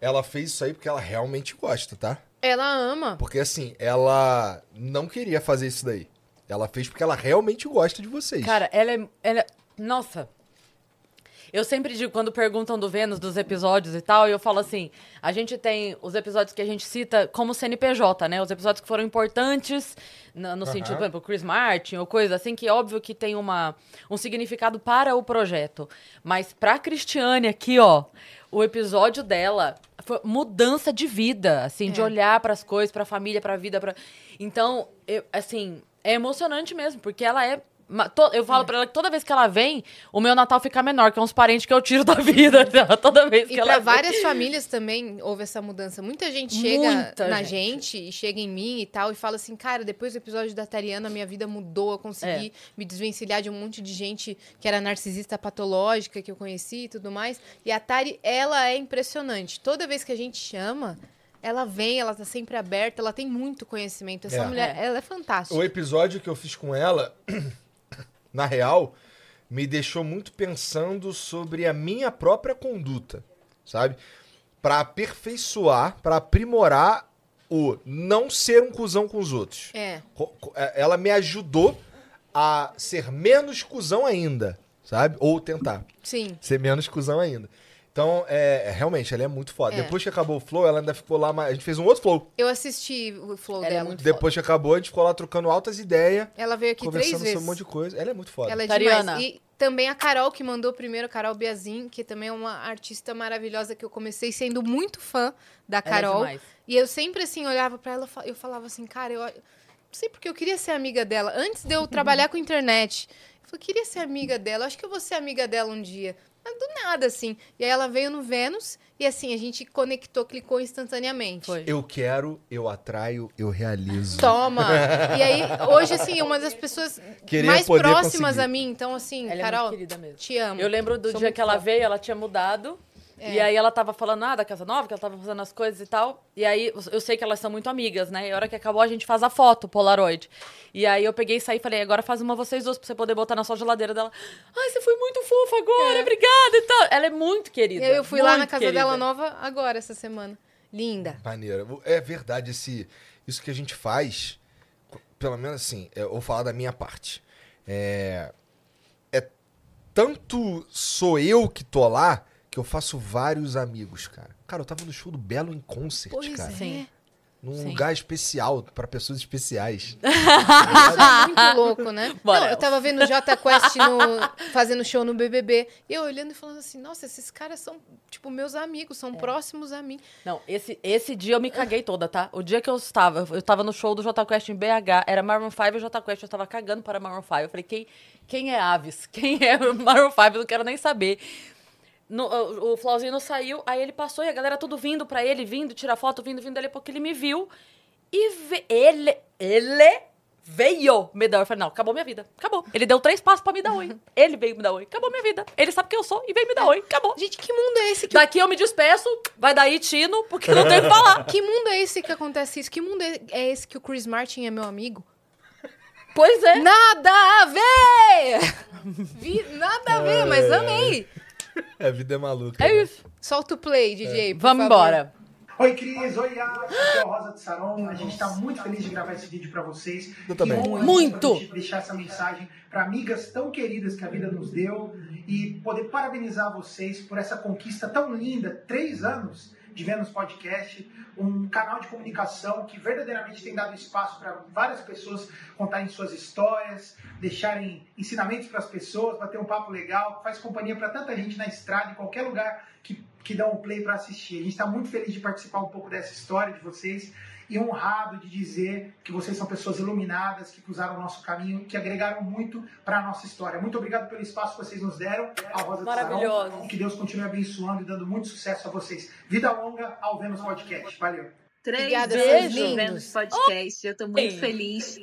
ela fez isso aí porque ela realmente gosta, tá? Ela ama. Porque assim, ela não queria fazer isso daí. Ela fez porque ela realmente gosta de vocês. Cara, ela é, ela é- Nossa. Eu sempre digo, quando perguntam do Vênus, dos episódios e tal, eu falo assim: a gente tem os episódios que a gente cita como CNPJ, né? Os episódios que foram importantes no, no Aham. sentido, por exemplo, Chris Martin ou coisa assim, que é óbvio que tem uma, um significado para o projeto. Mas pra Cristiane aqui, ó, o episódio dela foi mudança de vida, assim, de É. olhar para as coisas, pra família, pra vida, pra. Então, eu, assim, é emocionante mesmo, porque ela é. Eu falo pra ela que toda vez que ela vem, o meu Natal fica menor, que é uns parentes que eu tiro da vida dela, toda vez que E ela pra vem. várias famílias também houve essa mudança. Muita gente chega Muita na gente. gente. e chega em mim e tal e fala assim, cara, depois do episódio da Tariana, minha vida mudou, eu consegui É. me desvencilhar de um monte de gente que era narcisista patológica que eu conheci e tudo mais. E a Tari, ela é impressionante. Toda vez que a gente chama, ela vem, ela tá sempre aberta, ela tem muito conhecimento. Essa É. mulher, ela é fantástica. O episódio que eu fiz com ela, na real, me deixou muito pensando sobre a minha própria conduta, sabe? Pra aperfeiçoar, pra aprimorar o não ser um cuzão com os outros. É. É, Ela me ajudou a ser menos cuzão ainda, sabe? Ou tentar Sim. ser menos cuzão ainda. Então, é, é, realmente, ela é muito foda. É. Depois que acabou o flow, ela ainda ficou lá, mais- a gente fez um outro flow. Eu assisti o flow dela. Depois que acabou, a gente ficou lá trocando altas ideias. Ela veio aqui conversando três vezes. sobre um monte de coisa. Ela é muito foda. Ela é Tariana. demais. E também a Carol, que mandou primeiro, a Carol Biazin, que também é uma artista maravilhosa que eu comecei sendo muito fã da Ela é Carol. demais. e eu sempre, assim, olhava pra ela, eu falava assim, cara, eu não sei porque eu queria ser amiga dela. Antes de eu trabalhar com internet, eu falei, queria ser amiga dela, acho que eu vou ser amiga dela um dia. Mas do nada, assim. E aí ela veio no Vênus e, assim, a gente conectou, clicou instantaneamente. Eu quero, eu atraio, eu realizo. Toma! E aí, hoje, assim, uma das pessoas Querer mais próximas conseguir. a mim. Então, assim, Ela é Carol, mesmo. te amo. Eu lembro do Sou dia que ela veio, ela tinha mudado. É. E aí ela tava falando, ah, da Casa Nova, que ela tava fazendo as coisas e tal. E aí eu sei que elas são muito amigas, né? E a hora que acabou, a gente faz a foto, Polaroid. E aí eu peguei e saí e falei, agora faz uma vocês duas pra você poder botar na sua geladeira dela. Ai, você foi muito fofa agora, obrigada e tal. Ela é muito querida. Eu, eu fui lá na casa querida. dela nova agora, essa semana. Linda. Maneiro. É verdade, esse, isso que a gente faz, pelo menos assim, eu vou falar da minha parte. É, é tanto sou eu que tô lá que eu faço vários amigos, cara. Cara, eu tava no show do Belo em concert, Pois cara. é. Sim. Num Sim. lugar especial, pra pessoas especiais. muito louco, né? Bora, Não, eu tava vendo o Jota Quest no- fazendo show no BBB. E eu olhando e falando assim, nossa, esses caras são, tipo, meus amigos, É. são próximos a mim. Não, esse, esse dia eu me caguei toda, tá? O dia que eu estava, eu estava no show do Jota Quest em BH, era Maroon 5 e Jota Quest, eu estava cagando para Maroon 5. Eu falei, quem, quem é Aves? Quem é Maroon 5? Eu não quero nem saber. No- o, o Flauzinho não saiu, aí ele passou e a galera tudo vindo pra ele, vindo, tirar foto, vindo, vindo, dali a pouco ele me viu e ve- ele, ele veio me dar. Eu falei, não, acabou minha vida, acabou. Ele deu três passos pra me dar oi. Ele veio me dar oi, acabou minha vida. Ele sabe quem eu sou e veio me dar oi, acabou. Gente, que mundo é esse que... Daqui eu me despeço, vai daí Tino, porque não tem o que falar. Que mundo é esse que acontece isso? Que mundo é- é esse que o Chris Martin é meu amigo? Pois é. Nada a ver! Vi- nada a ver, mas amei. É, a vida é maluca. É né? isso. Solta o play, DJ, por Vamos embora. Oi, Cris. Oi, Yara. Aqui é o Rosa de Saron. A gente está muito feliz de gravar esse vídeo para vocês. Eu também. Que honra Muito. gente deixar essa mensagem para amigas tão queridas que a vida nos deu e poder parabenizar vocês por essa conquista tão linda. Três anos de Vênus Podcast, um canal de comunicação que verdadeiramente tem dado espaço para várias pessoas contarem suas histórias, deixarem ensinamentos para as pessoas, bater um papo legal, faz companhia para tanta gente na estrada, em qualquer lugar que, que dá um play para assistir. A gente está muito feliz de participar um pouco dessa história de vocês e honrado de dizer que vocês são pessoas iluminadas, que cruzaram o nosso caminho, que agregaram muito para a nossa história. Muito obrigado pelo espaço que vocês nos deram, a Rosa Maravilhoso. Sarão, e que Deus continue abençoando e dando muito sucesso a vocês. Vida longa ao Vênus Podcast. Valeu. Três Obrigada. Vênus Podcast. Eu tô muito feliz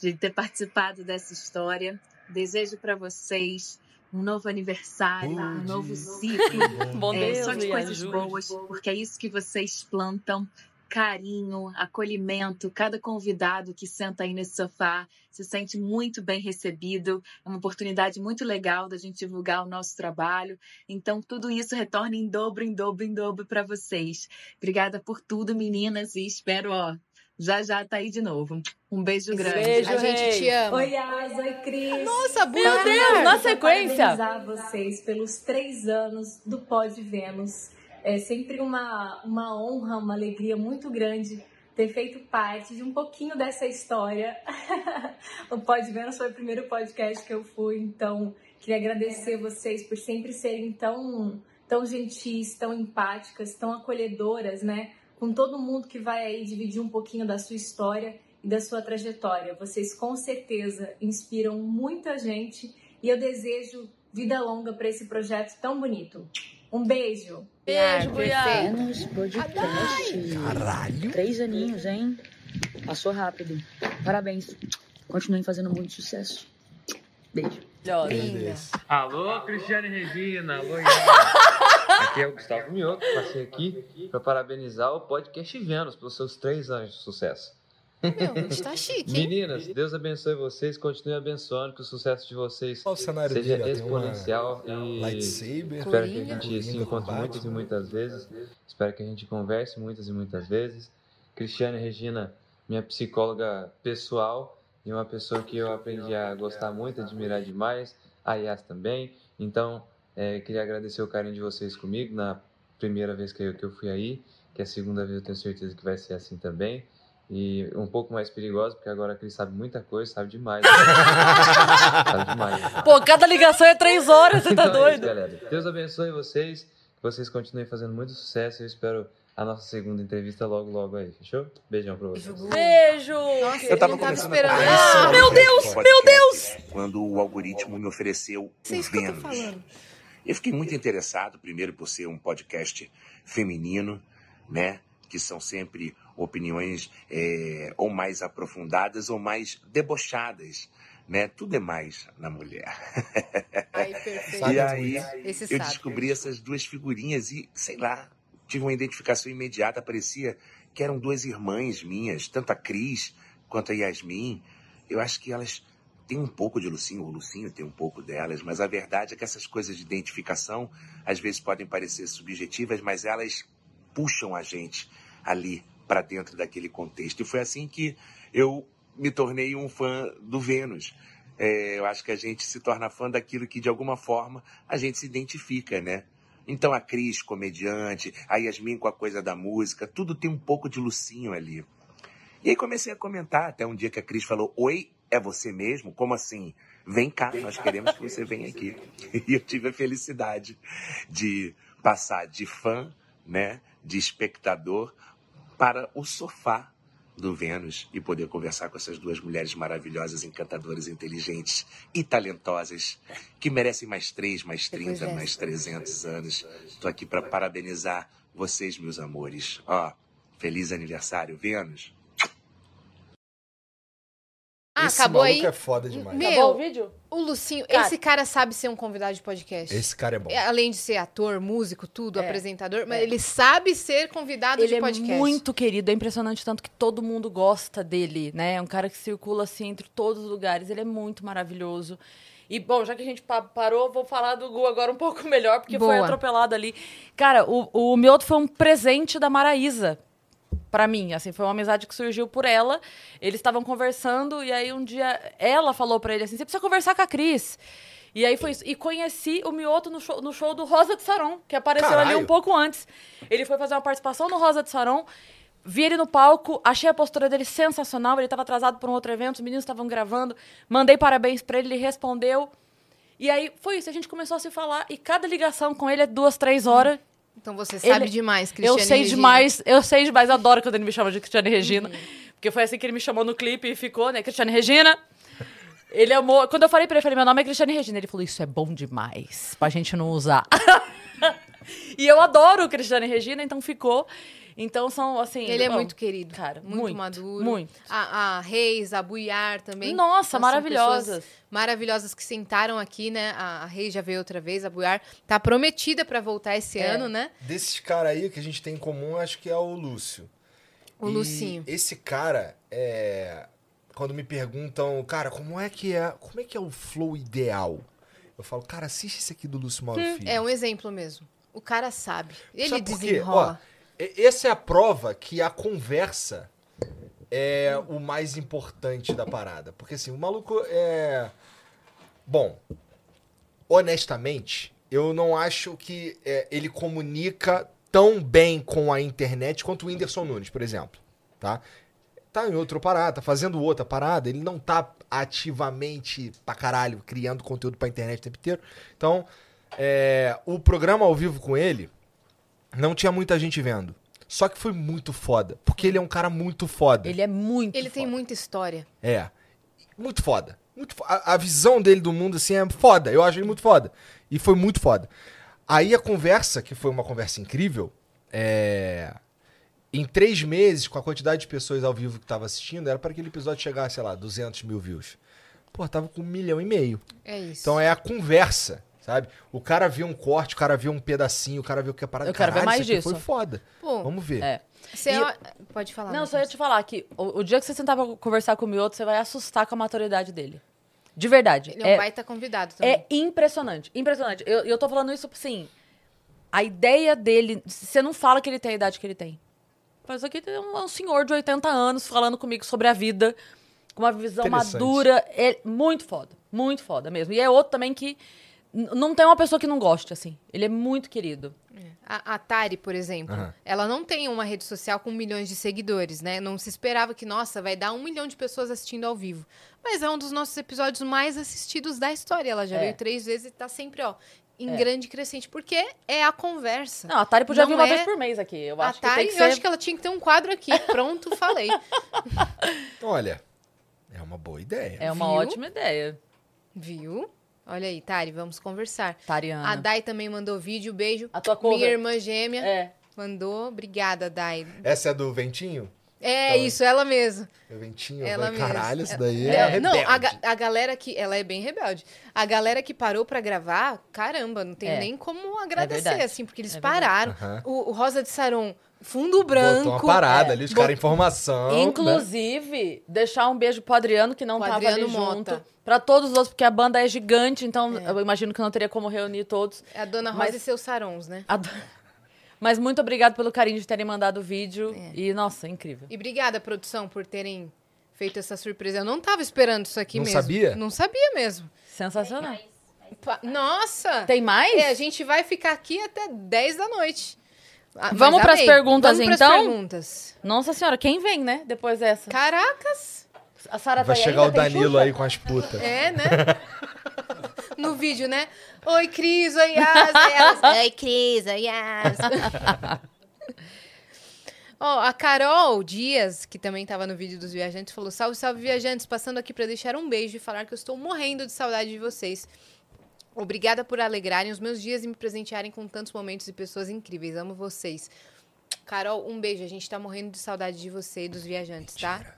de ter participado dessa história. Desejo para vocês um novo aniversário, um novo ciclo. Bom É, Deus, só de coisas ajude. boas, porque é isso que vocês plantam. Carinho, acolhimento, cada convidado que senta aí nesse sofá se sente muito bem recebido. É uma oportunidade muito legal da gente divulgar o nosso trabalho. Então, tudo isso retorna em dobro, em dobro, em dobro para vocês. Obrigada por tudo, meninas, e espero, ó, já já tá aí de novo. Um beijo grande. Beijo, A gente te ama. Oi, Asa, oi, Cris. Nossa, Meu Deus, na Quero sequência. parabenizar vocês pelos três anos do Pod Vênus. É sempre uma, uma honra, uma alegria muito grande ter feito parte de um pouquinho dessa história. o Pod Vênus foi o primeiro podcast que eu fui, então queria agradecer vocês por sempre serem tão, tão gentis, tão empáticas, tão acolhedoras, né? Com todo mundo que vai aí dividir um pouquinho da sua história e da sua trajetória. Vocês com certeza inspiram muita gente e eu desejo vida longa para esse projeto tão bonito. Um beijo! Beijo, Buiá. Vênus Podcast. Caralho. Três aninhos, hein? Passou rápido. Parabéns. Continuem fazendo muito sucesso. Beijo. Linda. Alô, Cristiane Regina, alô. Aqui é o Gustavo Mioto, passei aqui para parabenizar o podcast Vênus pelos seus três anos de sucesso. Meu, a gente tá chique, hein? Meninas, Deus abençoe vocês, continue abençoando, que o sucesso de vocês Olha o cenário seja dele, uma exponencial e lightsaber, espero que a Coringa. gente se encontre muitas e Batman. muitas vezes, espero que a gente converse muitas e muitas vezes. Cristiane Regina, minha psicóloga pessoal e uma pessoa que eu aprendi a gostar muito, admirar demais, a Yas também. Então, é, queria agradecer o carinho de vocês comigo na primeira vez que eu, que eu fui aí, que a segunda vez eu tenho certeza que vai ser assim também. E um pouco mais perigosa, porque agora a Cris sabe muita coisa, sabe demais. sabe demais. Pô, cada ligação é três horas, você tá Então é isso, doido? galera. Deus abençoe vocês, que vocês continuem fazendo muito sucesso. Eu espero a nossa segunda entrevista logo, logo aí, fechou? Beijão pra vocês. Beijo! Nossa, Eu tava tava esperando. Ah, conhecer meu Deus, podcast meu Deus! Quando o algoritmo me ofereceu o que eu Vênus. falando. Eu fiquei muito interessado, primeiro por ser um podcast feminino, né? Que são sempre opiniões é, ou mais aprofundadas ou mais debochadas, né? Tudo é mais na mulher. Ai. E aí Esse eu sabe. descobri essas duas figurinhas e, sei lá, tive uma identificação imediata. Parecia que eram duas irmãs minhas, tanto a Cris quanto a Yasmin. Eu acho que elas têm um pouco de Lucinho, o Lucinho tem um pouco delas, mas a verdade é que essas coisas de identificação às vezes podem parecer subjetivas, mas elas puxam a gente ali para dentro daquele contexto. E foi assim que eu me tornei um fã do Vênus. É, eu acho que a gente se torna fã daquilo que, de alguma forma, a gente se identifica, né? Então a Cris, comediante, a Yasmin com a coisa da música, tudo tem um pouco de Lucinho ali. E aí comecei a comentar, até um dia que a Cris falou, Oi, é você mesmo? Como assim? Vem cá, nós queremos que você venha aqui. E eu tive a felicidade de passar de fã, né, de espectador, para o sofá do Vênus e poder conversar com essas duas mulheres maravilhosas, encantadoras, inteligentes e talentosas, que merecem mais três, mais 30, dessa. mais 300 anos. Estou aqui para parabenizar vocês, meus amores. Ó, feliz aniversário, Vênus. Ah, Esse acabou maluco aí. é foda demais. Meu, Acabou o vídeo? O Lucinho, Cara- esse cara sabe ser um convidado de podcast. Esse cara é bom. É, Além de ser ator, músico, tudo, É. apresentador, mas É. ele sabe ser convidado Ele de é podcast. muito querido, é impressionante tanto que todo mundo gosta dele, né? É um cara que circula assim entre todos os lugares, ele é muito maravilhoso. E, bom, já que a gente pa- parou, vou falar do Gu agora um pouco melhor, porque foi Boa. atropelado ali. Cara, o, o Mioto foi um presente da Maraísa pra mim, assim, foi uma amizade que surgiu por ela. Eles estavam conversando e aí um dia ela falou pra ele assim: "Você precisa conversar com a Cris". E aí foi isso. E conheci o Mioto no show, no show do Rosa de Saron, que apareceu ali Caralho. um pouco antes. Ele foi fazer uma participação no Rosa de Saron. Vi ele no palco, achei a postura dele sensacional. Ele estava atrasado para um outro evento, os meninos estavam gravando. Mandei parabéns para ele, ele respondeu. E aí foi isso, a gente começou a se falar. E cada ligação com ele é duas, três horas. Então você sabe Ele- demais, Eu Cristiane sei Regina. demais, eu sei demais. Eu adoro quando ele me chama de Cristiane Regina. Uhum. Porque foi assim que ele me chamou no clipe e ficou, né? Cristiane Regina. Ele amou. Quando eu falei pra ele, eu falei, meu nome é Cristiane Regina. Ele falou, isso é bom demais pra gente não usar. e eu adoro Cristiane Regina, então ficou. Então são, assim... Ele é muito querido, Cara, muito, muito, maduro. muito. A, a Reis, a Buiar também. Nossa, maravilhosas. Maravilhosas que sentaram aqui, né? A, a Reis já veio outra vez, a Buiar tá prometida pra voltar esse É. ano, né? Desses caras aí que a gente tem em comum, acho que é o Lúcio. O E Lucinho. Esse cara, é... quando me perguntam, cara, como é que é, como é que é o flow ideal? Eu falo, cara, assiste esse aqui do Lúcio Mauro Hum, Filho. é um exemplo mesmo. O cara sabe. Ele Sabe desenrola. Ó, essa é a prova que a conversa é o mais importante da parada. Porque assim, o maluco é. Bom, honestamente, eu não acho que é, ele comunica tão bem com a internet quanto o Whindersson Nunes, por exemplo. Tá? Tá em outra parada, tá fazendo outra parada, ele não tá ativamente pra caralho criando conteúdo pra internet o tempo inteiro. Então, é, o programa ao vivo com ele não tinha muita gente vendo. Só que foi muito foda. Porque ele é um cara muito foda. Ele é muito Ele tem muita história. É. Muito foda. Muito fo- a, a visão dele do mundo, assim, é foda. Eu acho ele muito foda. E foi muito foda. Aí a conversa, que foi uma conversa incrível, é... Em três meses, com a quantidade de pessoas ao vivo que tava assistindo, era para aquele episódio chegar, sei lá, 200 mil views. Pô, tava com um milhão e meio. É isso. Então é a conversa, sabe? O cara viu um corte, o cara viu um pedacinho, o cara viu que a parada Eu quero ver mais isso aqui disso. Foi foda. Pô, Vamos ver. É. Você E- ó- Pode falar. Não, só ia te falar que o, o dia que você sentar pra conversar com o Mioto, você vai assustar com a maturidade dele. De verdade. Ele é um baita convidado também. É impressionante. Impressionante. Eu, eu tô falando isso assim. A ideia dele. Você não fala que ele tem a idade que ele tem. Mas aqui tem um, um senhor de 80 anos falando comigo sobre a vida, com uma visão madura. É muito foda. Muito foda mesmo. E é outro também que. Não tem uma pessoa que não goste, assim. Ele é muito querido. A, a Tari, por exemplo, Aham. ela não tem uma rede social com milhões de seguidores, né? Não se esperava que, nossa, vai dar um milhão de pessoas assistindo ao vivo. Mas é um dos nossos episódios mais assistidos da história. Ela já É. veio três vezes e tá sempre, ó, em É. grande crescente. Porque é a conversa. Não, a Tari podia Não vir uma é- vez por mês aqui. Eu a acho que Tari, tem que eu ser. acho que ela tinha que ter um quadro aqui. Pronto, falei. Olha, é uma boa ideia. É uma Viu? ótima ideia. Viu? Olha aí, Tari, vamos conversar. Tariana. A Dai também mandou vídeo, beijo. A tua cover. Minha irmã gêmea. É. Mandou. Obrigada, Dai. Essa é do Ventinho? É isso, ela mesmo. Eventinho, Ela eu falei, mesmo. caralho, isso É- daí é, é, Não, a, rebelde. a galera que. Ela é bem rebelde. A galera que parou pra gravar, caramba, não tem É. nem como agradecer, verdade. assim, porque eles É pararam. O, o Rosa de Saron, fundo branco. Botou uma parada é, ali, os bot- caras informação. né? Inclusive, deixar um beijo pro Adriano, que não Pro tava Adriano ali Mota. junto. Pra todos os outros, porque a banda é gigante, então eu imagino que não teria como reunir todos. É a Dona Rosa Mas- e seus sarons, né? A Mas muito obrigado pelo carinho de terem mandado o vídeo. É. E, nossa, incrível. E obrigada, produção, por terem feito essa surpresa. Eu não tava esperando isso aqui Não mesmo. sabia? Não sabia mesmo. Sensacional. Pa- Nossa! Tem mais? É, a gente vai ficar aqui até 10 da noite. Ah, Vamos pras amei. perguntas, Vamos então? perguntas. Nossa senhora, quem vem, né? Depois dessa. Caracas! A Sara Vai tá chegar ainda? o Danilo aí com as putas. É, né? No vídeo, né? Oi, Cris, oi, Yas. Elas, Oi, Cris, oi, Yas. Ó, a Carol Dias, que também tava no vídeo dos viajantes, falou: Salve, salve, viajantes, passando aqui pra deixar um beijo e falar que eu estou morrendo de saudade de vocês. Obrigada por alegrarem os meus dias e me presentearem com tantos momentos e pessoas incríveis. Amo vocês. Carol, um beijo. A gente tá morrendo de saudade de você e dos viajantes, tá?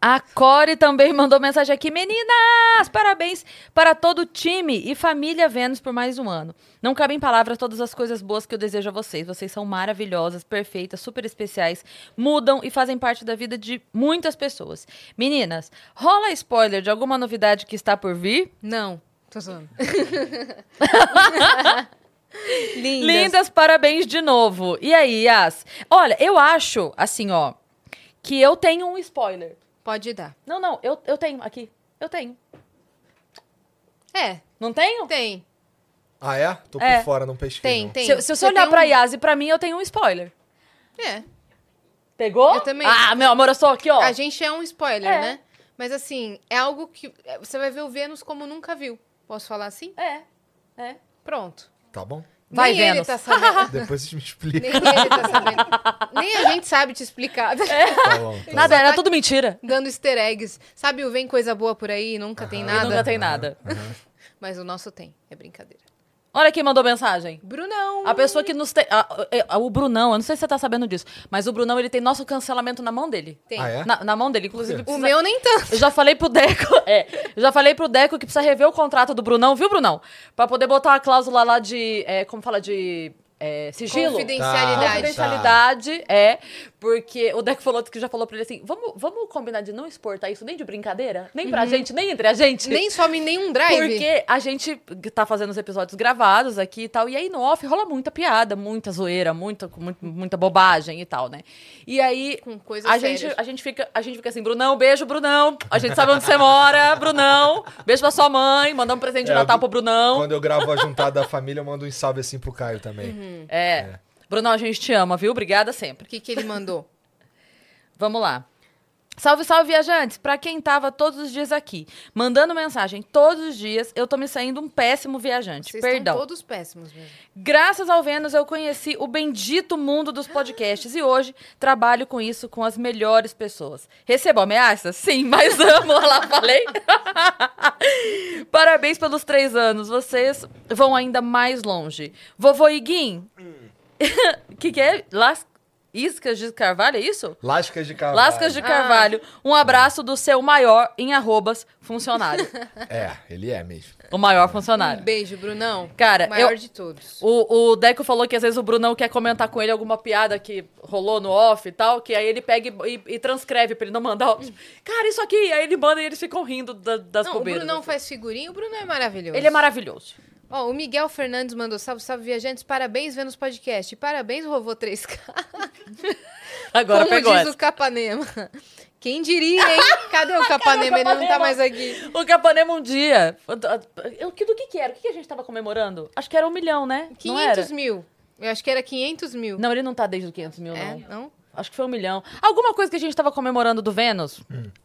A Core também mandou mensagem aqui. Meninas, parabéns para todo o time e família Vênus por mais um ano. Não cabem em palavras todas as coisas boas que eu desejo a vocês. Vocês são maravilhosas, perfeitas, super especiais, mudam e fazem parte da vida de muitas pessoas. Meninas, rola spoiler de alguma novidade que está por vir? Não, tô zoando. Lindas. Lindas, parabéns de novo. E aí, Yas? Olha, eu acho, assim, ó, que eu tenho um spoiler. Pode dar. Não, não, eu, eu tenho aqui. Eu tenho. É. Não tenho? Tem. Ah, é? Tô por É. fora, não pesquei. Tem, não. tem. Se, se você olhar tem pra um- Yas e pra mim, eu tenho um spoiler. É. Pegou? Eu também. Ah, meu amor, eu sou aqui, ó. A gente é um spoiler, É. né? Mas assim, é algo que é, você vai ver o Vênus como nunca viu. Posso falar assim? É. É. Pronto. Tá bom? Vai, Nem ele Vênus. tá sabendo. Depois você me explica. Nem ele tá sabendo. Nem a gente sabe te explicar. Tá bom, tá Nada, Só era tá tudo mentira. Dando easter eggs. Sabe o Vem Coisa Boa por aí, nunca tem nada? nunca tem nada. Mas o nosso tem. É brincadeira. Olha quem mandou mensagem. Brunão. A pessoa que nos tem. a- a- o Brunão, eu não sei se você tá sabendo disso, mas o Brunão, ele tem nosso cancelamento na mão dele. Tem. Ah, é? Na, na mão dele, inclusive. O precisa- meu nem tanto. Eu já falei pro Deco, é, eu já falei pro Deco que precisa rever o contrato do Brunão, viu, Brunão? Pra poder botar a cláusula lá de, é, como fala, de é, sigilo. Confidencialidade. Tá, Confidencialidade, é, porque o Deco falou que já falou pra ele assim, vamos, vamos combinar de não exportar isso nem de brincadeira, nem pra gente, nem entre a gente. Nem some nenhum drive. Porque a gente tá fazendo os episódios gravados aqui e tal, e aí no off rola muita piada, muita zoeira, muita, mu- muita bobagem e tal, né? E aí Com coisas a gente, a, gente fica, a gente fica assim, Brunão, beijo, Brunão. A gente sabe onde você mora, Brunão. Beijo pra sua mãe, mandar um presente de É, Natal pro Brunão. Quando eu gravo a juntada da família, eu mando um salve assim pro Caio também. Uhum. É. Brunão, a gente te ama, viu? Obrigada sempre. O que, que ele mandou? Vamos lá. Salve, salve, viajantes! Pra quem tava todos os dias aqui, mandando mensagem todos os dias, eu tô me saindo um péssimo viajante. Vocês Perdão. estão todos péssimos mesmo. Graças ao Vênus, eu conheci o bendito mundo dos podcasts e hoje trabalho com isso com as melhores pessoas. Recebo ameaças? Sim, mas amo. Olha lá, falei. Parabéns pelos três anos. Vocês vão ainda mais longe. Vovô Iguim. O que, que é? Las... Iscas de Carvalho, é isso? Lascas de cavalo. Lascas de Carvalho. Um abraço do seu maior em arrobas funcionário. É, ele é mesmo. O maior Um funcionário. beijo, Brunão. Cara, Maior eu- de todos. O, o Deco falou que às vezes o Brunão quer comentar com ele alguma piada que rolou no off e tal, que aí ele pega e, e- e transcreve pra ele não mandar. Cara, isso aqui! Aí ele manda e eles ficam rindo da- das Não, o bobeiras. Brunão faz figurinha, o Bruno é maravilhoso. Ele é maravilhoso. Ó, o Miguel Fernandes mandou salve, salve, viajantes. Parabéns, Vênus Podcast. Parabéns, Vovô 3K. Agora Como pegou diz essa. o Capanema. Quem diria, hein? Cadê o Capanema? Ele não tá mais aqui. O Capanema um dia. Eu, que- do que que era? O que que a gente tava comemorando? Acho que era um milhão, né? não 500 era? mil. Eu acho que era 500 mil. Não, ele não tá desde os 500 mil, É, não. Acho que foi um milhão. Alguma coisa que a gente tava comemorando do Vênus.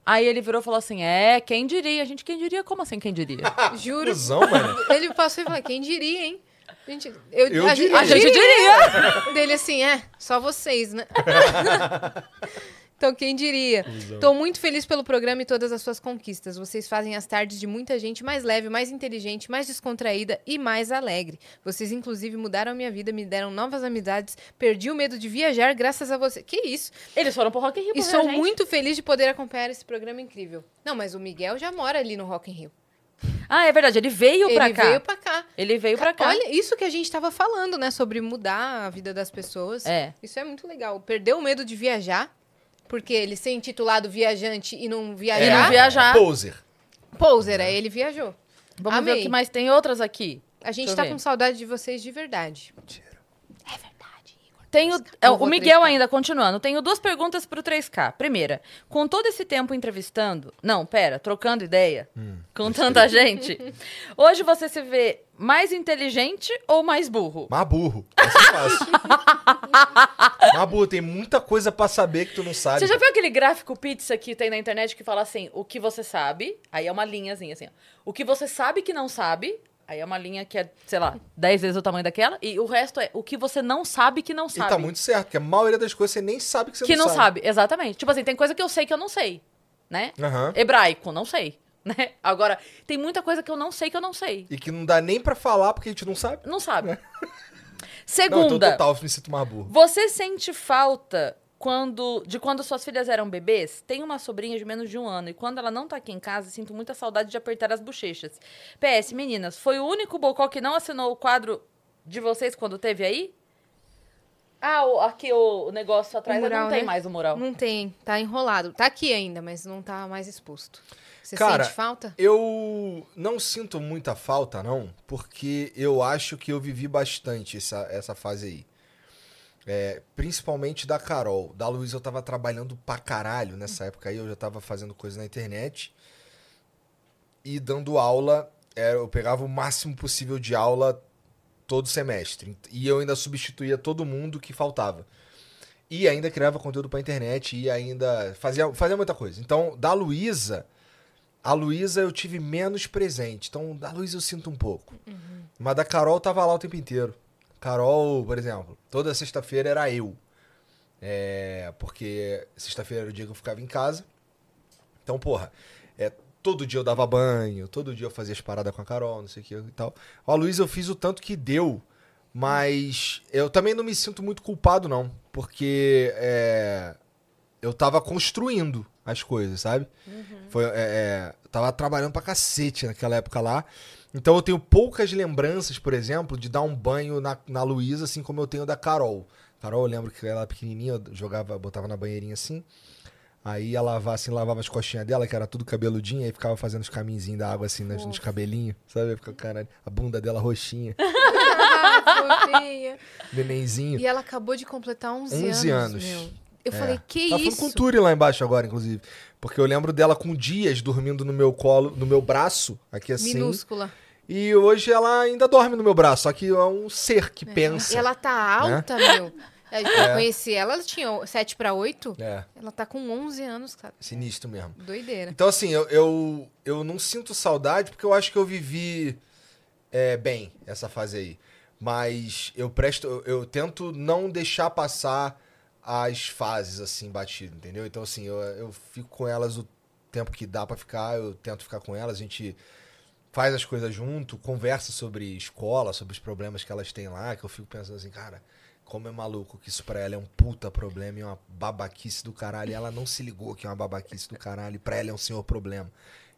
Aí ele virou e falou assim: É, quem diria? A gente, quem diria? Como assim, quem diria? Juro. Cusão, mano. Ele passou e falou, quem diria, hein? Gente, eu, Eu a, diria. A gente diria. Dele assim, é, só vocês, né? Então, quem diria? Tô muito feliz pelo programa e todas as suas conquistas. Vocês fazem as tardes de muita gente mais leve, mais inteligente, mais descontraída e mais alegre. Vocês, inclusive, mudaram a minha vida, me deram novas amizades, perdi o medo de viajar graças a você. Que isso? Eles foram pro Rock in Rio E pra sou muito feliz de poder acompanhar esse programa incrível. Não, mas o Miguel já mora ali no Rock in Rio. Ah, é verdade. Ele veio pra Ele cá. veio pra cá. Ele veio pra cá. Olha, isso que a gente tava falando, né? Sobre mudar a vida das pessoas. É. Isso é muito legal. Perdeu o medo de viajar, porque ele ser intitulado viajante e não viajar. E não viajar. Poser. Poser, aí ele viajou. Vamos ver Amei. o que mais tem outras aqui. A gente Deixa tá ver. com saudade de vocês de verdade. Tenho, é, Não o Miguel 3K. ainda, continuando. Tenho duas perguntas pro 3K. Primeira, com todo esse tempo entrevistando... Não, pera, trocando ideia com tanta gente. Hoje você se vê mais inteligente ou mais burro? Mas burro. Essa é fácil. Mas burro, tem muita coisa pra saber que tu não sabe. Você já viu aquele gráfico pizza que tem na internet que fala assim, o que você sabe, aí é uma linhazinha assim, ó. O que você sabe que não sabe, aí é uma linha que é, sei lá, 10 vezes o tamanho daquela, e o resto é o que você não sabe que não E sabe. tá muito certo, porque a maioria das coisas você nem sabe que você que não, não sabe. exatamente. Tipo assim, tem coisa que eu sei que eu não sei, né? Aham. Hebraico, não sei, né? Agora, tem muita coisa que eu não sei que eu não sei. E que não dá nem pra falar porque a gente não sabe. Não sabe. Não, Segunda, então total, eu me sinto mais burro. você sente falta quando de quando suas filhas eram bebês? Tenho uma sobrinha de menos de um ano e quando ela não tá aqui em casa, sinto muita saudade de apertar as bochechas. PS, meninas, foi o único bocó que não assinou o quadro de vocês quando teve aí? Ah, o- aqui o, o negócio atrás O mural, não tem né? mais o mural. Não tem, tá enrolado. Tá aqui ainda, mas não tá mais exposto. Você Cara, sente falta? eu não sinto muita falta, não, porque eu acho que eu vivi bastante essa, essa fase aí. É, principalmente da Carol. Da Luísa eu tava trabalhando pra caralho nessa época aí, eu já tava fazendo coisa na internet. E dando aula, é, eu pegava o máximo possível de aula todo semestre. E eu ainda substituía todo mundo que faltava. E ainda criava conteúdo pra internet e ainda fazia, fazia muita coisa. Então, da Luísa, a Luísa eu tive menos presente. Então, da Luísa eu sinto um pouco. Mas da Carol tava lá o tempo inteiro. Carol, por exemplo, toda sexta-feira era eu. É, porque sexta-feira era o dia que eu ficava em casa. Então, porra, é, todo dia eu dava banho, todo dia eu fazia as paradas com a Carol, não sei o que e tal. A Luísa eu fiz o tanto que deu, mas eu também não me sinto muito culpado, não. Porque é, eu tava construindo as coisas, sabe? Foi, é, é, tava trabalhando pra cacete naquela época lá. Então eu tenho poucas lembranças, por exemplo, de dar um banho na, na Luísa, assim como eu tenho da Carol. Carol, eu lembro que ela era pequenininha, eu jogava, botava na banheirinha assim. Aí ia lavar assim, lavava as costinhas dela, que era tudo cabeludinho, aí ficava fazendo os caminhozinhos da água assim nos, nos cabelinhos, sabe? Fica, caralho, a bunda dela roxinha, Fofinha. nenenzinho. E ela acabou de completar 11, 11 anos. meu. Eu É. falei, que Tá isso? falando com o Turi lá embaixo agora, inclusive. Porque eu lembro dela com dias dormindo no meu colo, no meu braço, aqui assim. Minúscula. E hoje ela ainda dorme no meu braço, só que é um ser que pensa. E ela tá né? alta, meu. Eu É. conheci ela, ela tinha 7 para 8. É. Ela tá com 11 anos, cara. Sinistro mesmo. Doideira. Então, assim, eu, eu, eu não sinto saudade porque eu acho que eu vivi é, bem essa fase aí. Mas eu presto, eu, eu tento não deixar passar as fases assim batido, entendeu? Então, assim, eu, eu fico com elas o tempo que dá pra ficar, eu tento ficar com elas, a gente faz as coisas junto, conversa sobre escola, sobre os problemas que elas têm lá, que eu fico pensando assim, cara, como é maluco que isso pra ela é um puta problema e uma babaquice do caralho. E ela não se ligou que é uma babaquice do caralho e pra ela é um senhor problema.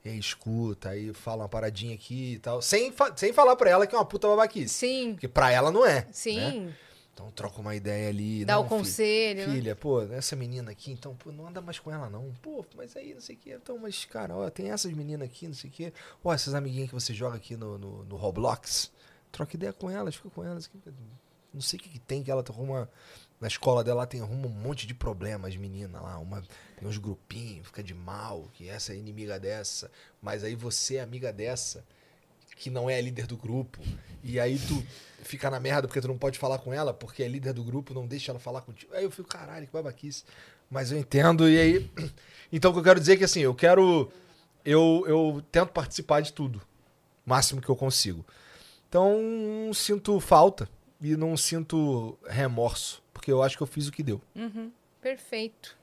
E aí escuta, aí fala uma paradinha aqui e tal. Sem, fa- sem falar pra ela que é uma puta babaquice. Sim. Porque pra ela não é. Sim. né? Então troca uma ideia ali. Dá não, o conselho, né? Filha, pô, essa menina aqui, então, pô, não anda mais com ela, não. Pô, mas aí, não sei o que. Então, mas, cara, ó, tem essas meninas aqui, não sei o que. Ó, essas amiguinhas que você joga aqui no, no, no Roblox. Troca ideia com elas, fica com elas. Não sei o que, que tem, que ela arruma. Na escola dela tem arruma um monte de problemas, menina lá. Uma, tem uns grupinhos, fica de mal, que essa é inimiga dessa. Mas aí você é amiga dessa, que não é a líder do grupo. E aí tu fica na merda porque tu não pode falar com ela, porque é líder do grupo, não deixa ela falar contigo. Aí eu fico, caralho, que babaquice. Mas eu entendo, e aí. Então o que eu quero dizer é que assim, eu quero. Eu, eu tento participar de tudo. Máximo que eu consigo. Então, não sinto falta e não sinto remorso, porque eu acho que eu fiz o que deu. Uhum. Perfeito.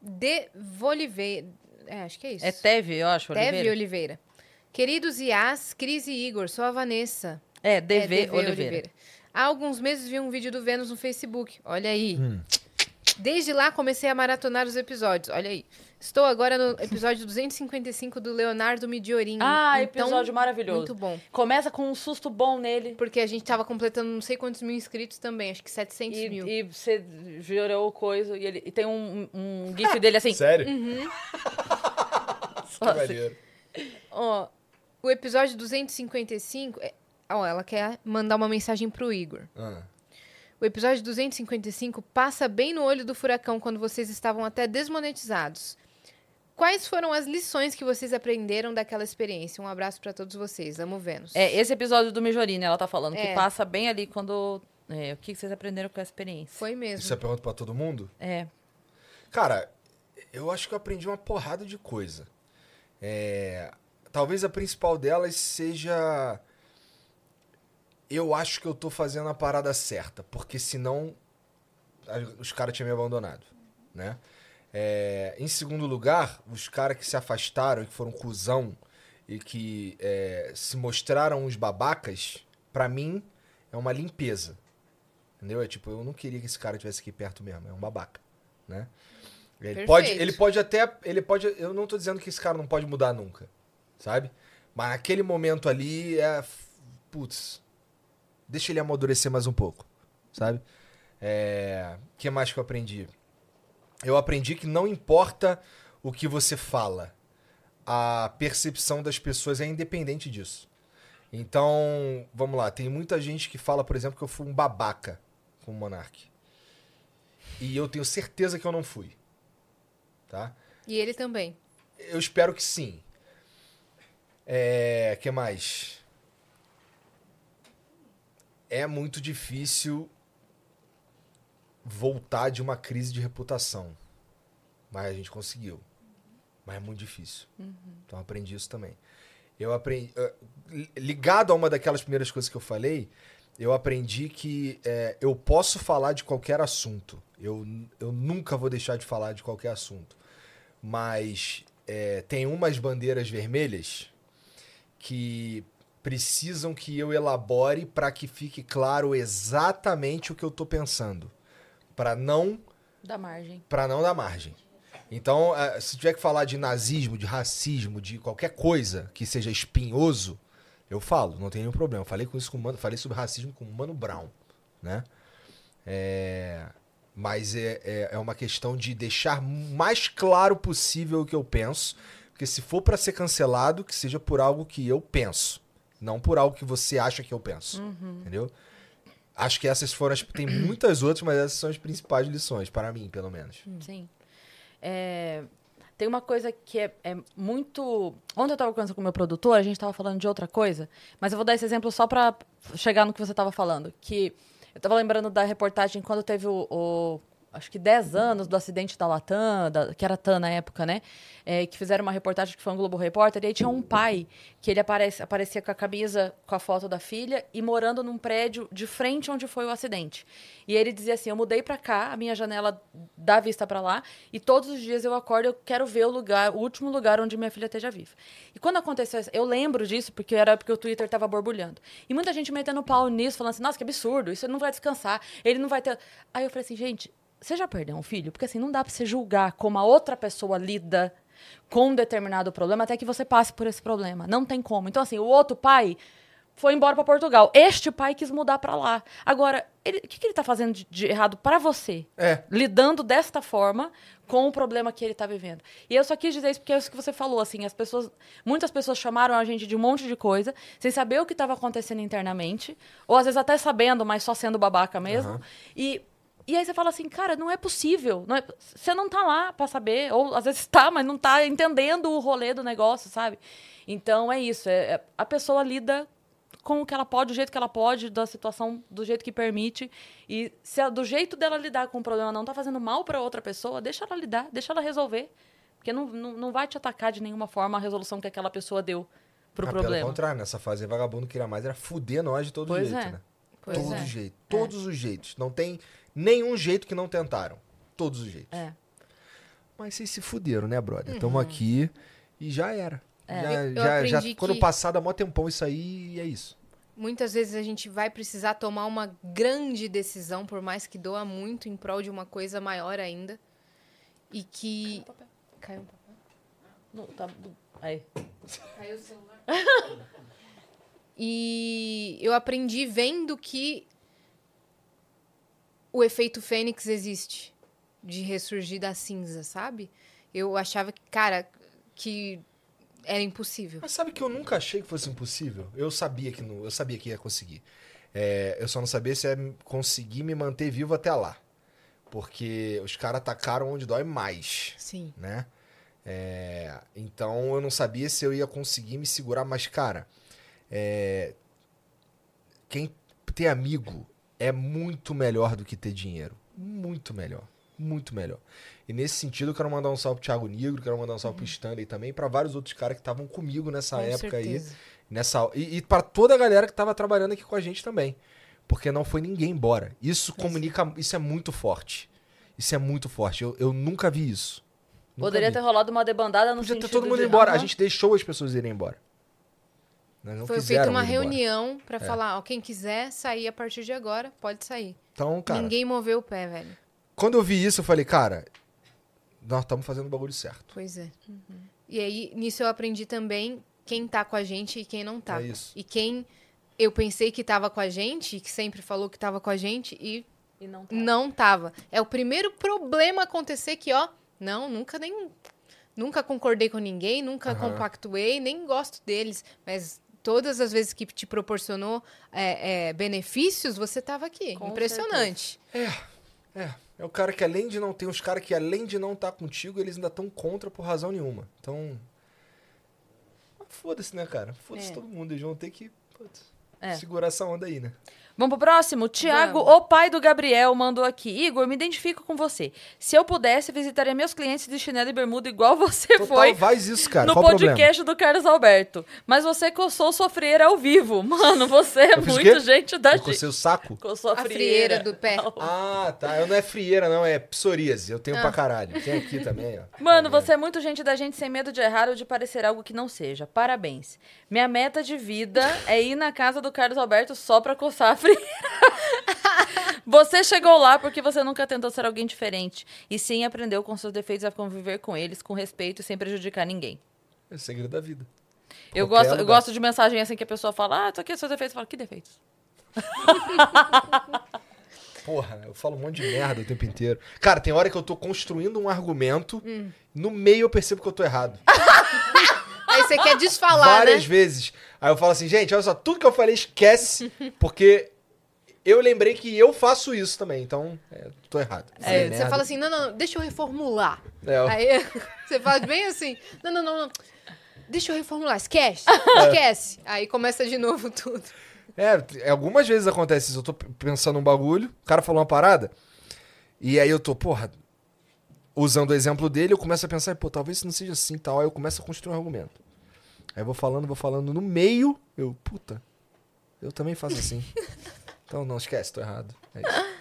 De Voliveira. É, acho que é isso. É Teve, eu acho, Teve Oliveira. Oliveira. Queridos Iás, Cris e Igor, sou a Vanessa. É, DV Oliveira. Há alguns meses vi um vídeo do Vênus no Facebook. Olha aí. Hum. Desde lá comecei a maratonar os episódios. Olha aí. Estou agora no episódio 255 do Leonardo Midiorin. Ah, Então, episódio maravilhoso. Muito bom. Começa com um susto bom nele. Porque a gente tava completando não sei quantos mil inscritos também. Acho que 700 E, mil. e você virou coisa. E, ele, e tem um, um gif dele assim. Sério? Uhum. Que. Ó, o episódio 255... é- Ó, ela quer mandar uma mensagem pro Igor. Ah. O episódio 255 passa bem no olho do furacão quando vocês estavam até desmonetizados. Quais foram as lições que vocês aprenderam daquela experiência? Um abraço pra todos vocês. Amo Vênus. É, esse episódio do Mijorine, ela tá falando, que É. passa bem ali quando. é, o que vocês aprenderam com a experiência? Foi mesmo. Isso é pergunta pra todo mundo? É. Cara, eu acho que eu aprendi uma porrada de coisa. É, talvez a principal delas seja. Eu acho que eu tô fazendo a parada certa, porque senão os caras tinham me abandonado, né? É, em segundo lugar, os caras que se afastaram, que foram cuzão e que é, se mostraram os babacas, pra mim é uma limpeza. Entendeu? É tipo, eu não queria que esse cara tivesse aqui perto mesmo, é um babaca, né? Ele Perfeito. pode, ele pode até, ele pode, eu não tô dizendo que esse cara não pode mudar nunca, sabe? Mas naquele momento ali é, putz, deixa ele amadurecer mais um pouco, sabe? É, que mais que eu aprendi? Eu aprendi que não importa o que você fala, a percepção das pessoas é independente disso. Então, vamos lá, tem muita gente que fala, por exemplo, que eu fui um babaca com o Monark. E eu tenho certeza que eu não fui. Tá? E ele também. Eu espero que sim. É, que mais? É muito difícil voltar de uma crise de reputação. Mas a gente conseguiu. Mas é muito difícil. Então eu aprendi isso também. Eu aprendi. li- Ligado a uma daquelas primeiras coisas que eu falei, eu aprendi que eh, eu posso falar de qualquer assunto. Eu, eu nunca vou deixar de falar de qualquer assunto. Mas eh, tem umas bandeiras vermelhas que precisam que eu elabore para que fique claro exatamente o que eu tô pensando. Para não Da margem. Pra não dar margem. Então, eh, se tiver que falar de nazismo, de racismo, de qualquer coisa que seja espinhoso, eu falo, não tem nenhum problema. Falei com isso com Mano, falei sobre racismo com o Mano Brown, né? É, mas é, é, é uma questão de deixar mais claro possível o que eu penso, porque se for pra ser cancelado, que seja por algo que eu penso, não por algo que você acha que eu penso, Uhum. entendeu? Acho que essas foram as. Tem muitas outras, mas essas são as principais lições, para mim, pelo menos. Sim. É, tem uma coisa que é, é muito. Ontem eu tava conversando com o meu produtor, a gente tava falando de outra coisa, mas eu vou dar esse exemplo só pra chegar no que você tava falando. Que eu tava lembrando da reportagem quando teve o. o- acho que 10 anos do acidente da Latam, da- que era TAM na época, né? É, que fizeram uma reportagem que foi um Globo Repórter, e aí tinha um pai que ele aparece, aparecia com a camisa com a foto da filha e morando num prédio de frente onde foi o acidente. E ele dizia assim: Eu mudei pra cá, a minha janela dá vista pra lá, e todos os dias eu acordo eu quero ver o lugar, o último lugar onde minha filha esteja viva. E quando aconteceu isso, eu lembro disso porque era porque o Twitter tava borbulhando. E muita gente metendo pau nisso, falando assim: Nossa, que absurdo, isso não vai descansar, ele não vai ter. Aí eu falei assim: Gente, você já perdeu um filho? Porque assim, não dá pra você julgar como a outra pessoa lida com um determinado problema até que você passe por esse problema. Não tem como. Então, assim, o outro pai foi embora para Portugal. Este pai quis mudar para lá. Agora, o que, que ele tá fazendo de, de errado para você? É. Lidando desta forma com o problema que ele tá vivendo. E eu só quis dizer isso porque é isso que você falou, assim, as pessoas, muitas pessoas chamaram a gente de um monte de coisa, sem saber o que estava acontecendo internamente, ou às vezes até sabendo, mas só sendo babaca mesmo. Aham. E e aí você fala assim, cara, não é possível. Não é- você não tá lá pra saber, ou às vezes tá, mas não tá entendendo o rolê do negócio, sabe? Então é isso. é- é- a pessoa lida com o que ela pode, do jeito que ela pode, da situação do jeito que permite. E se a- do jeito dela lidar com o problema não tá fazendo mal pra outra pessoa, deixa ela lidar, deixa ela resolver. Porque não, não, não vai te atacar de nenhuma forma a resolução que aquela pessoa deu pro Ah, problema. Pelo contrário, nessa fase vagabundo queria mais era fuder nós de todo Pois jeito, é. né? Pois Todos é. os jeitos. Todos os jeitos. Não tem nenhum jeito que não tentaram. Todos os jeitos. É. Mas vocês se fuderam, né, brother? Tamo Uhum. aqui e já era. É. Já, Eu- eu já, já, quando que- passar dá mó tempão isso aí e é isso. Muitas vezes a gente vai precisar tomar uma grande decisão, por mais que doa muito, em prol de uma coisa maior ainda. E que. Caiu um papel. Não, tá... Aí. Caiu o celular. e eu aprendi vendo que o efeito Fênix existe de ressurgir da cinza, sabe? Eu achava que, cara, que era impossível. Mas sabe que eu nunca achei que fosse impossível? Eu sabia que não, eu sabia que ia conseguir. É, eu só não sabia se ia conseguir me manter vivo até lá. Porque os caras atacaram onde dói mais. Sim. Né? É, então eu não sabia se eu ia conseguir me segurar, mas, cara, é, quem ter amigo é muito melhor do que ter dinheiro. Muito melhor. Muito melhor. E nesse sentido, eu quero mandar um salve pro Thiago Negro, quero mandar um salve pro Stanley também, pra vários outros caras que estavam comigo nessa Com época certeza. aí. Nessa, e, e para toda a galera que tava trabalhando aqui com a gente também. Porque não foi ninguém embora. Isso comunica. Isso é muito forte. Isso é muito forte. Eu, eu nunca vi isso. Nunca Poderia vi. ter rolado uma debandada no Podia sentido ter todo mundo de... embora. A Aham. gente deixou as pessoas irem embora. Não Foi feita uma reunião pra É. falar, ó, quem quiser sair a partir de agora, pode sair. Então, cara, Ninguém moveu o pé, velho. quando eu vi isso, eu falei, cara, nós estamos fazendo o bagulho certo. Pois é. E aí, nisso eu aprendi também quem tá com a gente e quem não tá. É isso. E quem eu pensei que tava com a gente, que sempre falou que tava com a gente e, E não não tava. É o primeiro problema acontecer que, ó, não, nunca nem. Nunca concordei com ninguém, nunca Aham. compactuei, nem gosto deles. Mas todas as vezes que te proporcionou é, é, benefícios, você tava aqui. Com Impressionante. É, é. É o cara que além de não ter uns caras que além de não estar contigo, eles ainda estão contra por razão nenhuma. Então. Foda-se, né, cara? Foda-se É. todo mundo. Eles vão ter que putz, É. segurar essa onda aí, né? Vamos pro próximo? Tiago, o pai do Gabriel, mandou aqui. Igor, me identifico com você. Se eu pudesse, visitaria meus clientes de chinelo e bermuda igual você Total, foi faz isso, cara. no Qual podcast do Carlos Alberto. Mas você coçou sua frieira ao vivo. Mano, você é muito gente da gente. cocei o saco? Coçou a A frieira. frieira do pé. Ah, tá. Eu não é frieira, não. É psoríase. Eu tenho Ah. pra caralho. Tem aqui também, ó. Mano, você é muito gente da gente sem medo de errar ou de parecer algo que não seja. Parabéns. Minha meta de vida é ir na casa do Carlos Alberto só pra coçar a frieira. Você chegou lá porque você nunca tentou ser alguém diferente. E sim aprendeu com seus defeitos a conviver com eles com respeito e sem prejudicar ninguém. É o segredo da vida. Eu gosto, eu gosto de mensagem assim que a pessoa fala, ah, tô aqui, seus defeitos. Eu falo, que defeitos? Porra, eu falo um monte de merda o tempo inteiro. Cara, tem hora que eu tô construindo um argumento, Hum. no meio eu percebo que eu tô errado. Aí você quer desfalar, Várias né? vezes. Aí eu falo assim, gente, olha só, tudo que eu falei esquece, porque eu lembrei que eu faço isso também, então é, tô errado. Você, Falei você merda. fala assim, não, não, não, deixa eu reformular. É, eu- Aí você fala bem assim, não, não, não, não. Deixa eu reformular, esquece, É. esquece. Aí começa de novo tudo. É, algumas vezes acontece isso. Eu tô pensando um bagulho, o cara falou uma parada, e aí eu tô, porra, usando o exemplo dele, eu começo a pensar, pô, talvez isso não seja assim tal. Aí eu começo a construir um argumento. Aí eu vou falando, vou falando no meio, eu, puta, eu também faço assim. Então não, esquece, tô errado. É isso.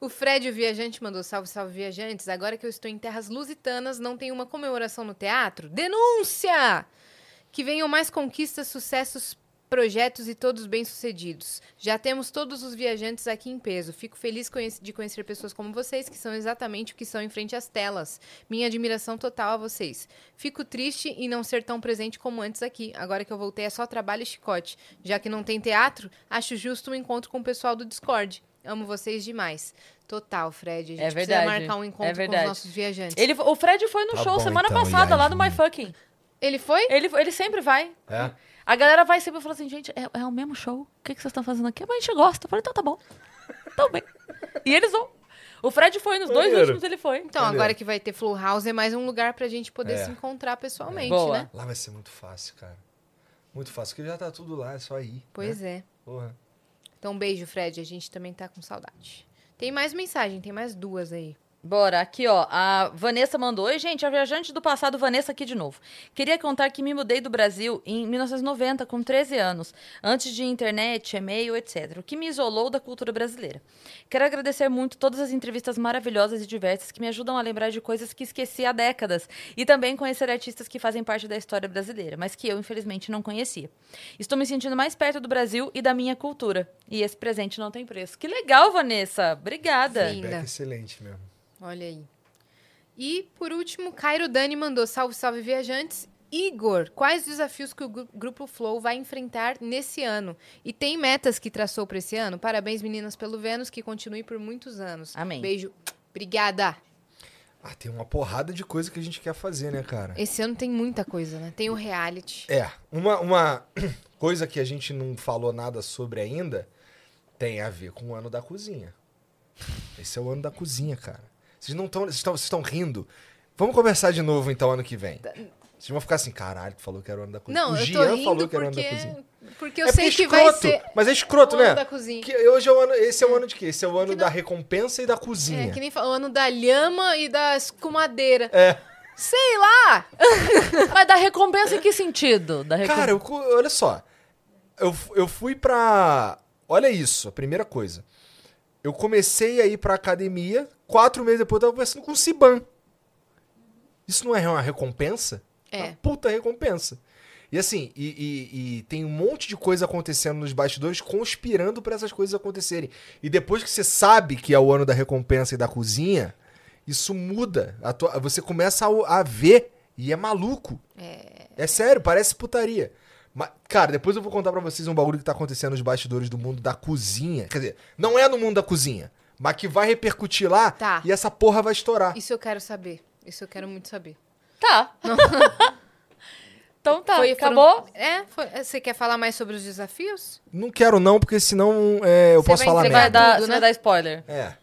O Fred, o viajante, mandou salve, salve, viajantes. Agora que eu estou em terras lusitanas, não tem uma comemoração no teatro? Denúncia! Que venham mais conquistas, sucessos, projetos e todos bem-sucedidos. Já temos todos os viajantes aqui em peso. Fico feliz de conhecer pessoas como vocês, que são exatamente o que são em frente às telas. Minha admiração total a vocês. Fico triste em não ser tão presente como antes aqui. Agora que eu voltei é só trabalho e chicote. Já que não tem teatro, acho justo um encontro com o pessoal do Discord. Amo vocês demais. Total, Fred. A gente É precisa verdade. marcar um encontro é com os nossos viajantes. Ele, o Fred foi no Tá show bom, semana então, passada, lá no My. Fucking. Ele foi? Ele, ele sempre vai. É? A galera vai sempre e fala assim, gente, é, é o mesmo show. O que, que vocês estão fazendo aqui? Mas a gente gosta. Eu falei, então tá bom. Então bem. E eles vão. O Fred foi nos dois Maneiro. últimos, ele foi. Então, agora que vai ter Flow House, é mais um lugar pra gente poder É. se encontrar pessoalmente, Boa. né? Lá vai ser muito fácil, cara. Muito fácil, porque já tá tudo lá, é só ir. Pois né? é. Porra. Então, um beijo, Fred. A gente também tá com saudade. Tem mais mensagem, tem mais duas aí. Bora, aqui ó, a Vanessa mandou. Oi, gente, a viajante do passado, Vanessa aqui de novo. Queria contar que me mudei do Brasil em 1990, com 13 anos, antes de internet, e-mail, etc. O que me isolou da cultura brasileira. Quero agradecer muito todas as entrevistas maravilhosas e diversas que me ajudam a lembrar de coisas que esqueci há décadas e também conhecer artistas que fazem parte da história brasileira, mas que eu, infelizmente, não conhecia. Estou me sentindo mais perto do Brasil e da minha cultura. E esse presente não tem preço. Que legal, Vanessa. Obrigada. Feedback excelente mesmo. Olha aí. E, por último, Cairo Dani mandou salve, salve, viajantes. Igor, quais desafios que o gru- Grupo Flow vai enfrentar nesse ano? E tem metas que traçou para esse ano? Parabéns, meninas, pelo Vênus, que continue por muitos anos. Amém. Beijo. Obrigada. Ah, tem uma porrada de coisa que a gente quer fazer, né, cara? Esse ano tem muita coisa, né? Tem o reality. É, uma, uma coisa que a gente não falou nada sobre ainda tem a ver com o ano da cozinha. Esse é o ano da cozinha, cara. Vocês não estão. Vocês estão- vocês estão rindo. Vamos conversar de novo então ano que vem. Vocês vão ficar assim, caralho, tu falou que era o ano da cozinha. Não, o eu Jean falou que era o ano da cozinha. Porque eu É sei porque que é vai escroto, ser. Mas é escroto, o ano né? da cozinha. Que hoje é o ano, esse é o ano de quê? Esse é o ano da recompensa e da cozinha. É, que nem fala, o ano da lhama e da escumadeira. É. Sei lá! Mas da recompensa em que sentido? Da recom- Cara, eu olha só. Eu, eu fui pra. Olha isso, a primeira coisa. Eu comecei a ir pra academia, quatro meses depois eu tava conversando com o Siban. Isso não é uma recompensa? É. Uma puta recompensa. E assim, e, e- e tem um monte de coisa acontecendo nos bastidores conspirando pra essas coisas acontecerem. E depois que você sabe que é o ano da recompensa e da cozinha, isso muda. Tua- você começa a, a ver e é maluco. É. É sério, parece putaria. Mas, cara, depois eu vou contar pra vocês um bagulho que tá acontecendo nos bastidores do mundo da cozinha. Quer dizer, não é no mundo da cozinha, mas que vai repercutir lá Tá. e essa porra vai estourar. Isso eu quero saber. Isso eu quero muito saber. Tá. então tá, Foi- acabou? foram- É, foi- você quer falar mais sobre os desafios? Não quero não, porque senão é, eu Você posso vai falar Você entregar vai, merda. dar, tudo, você né? vai dar spoiler. É.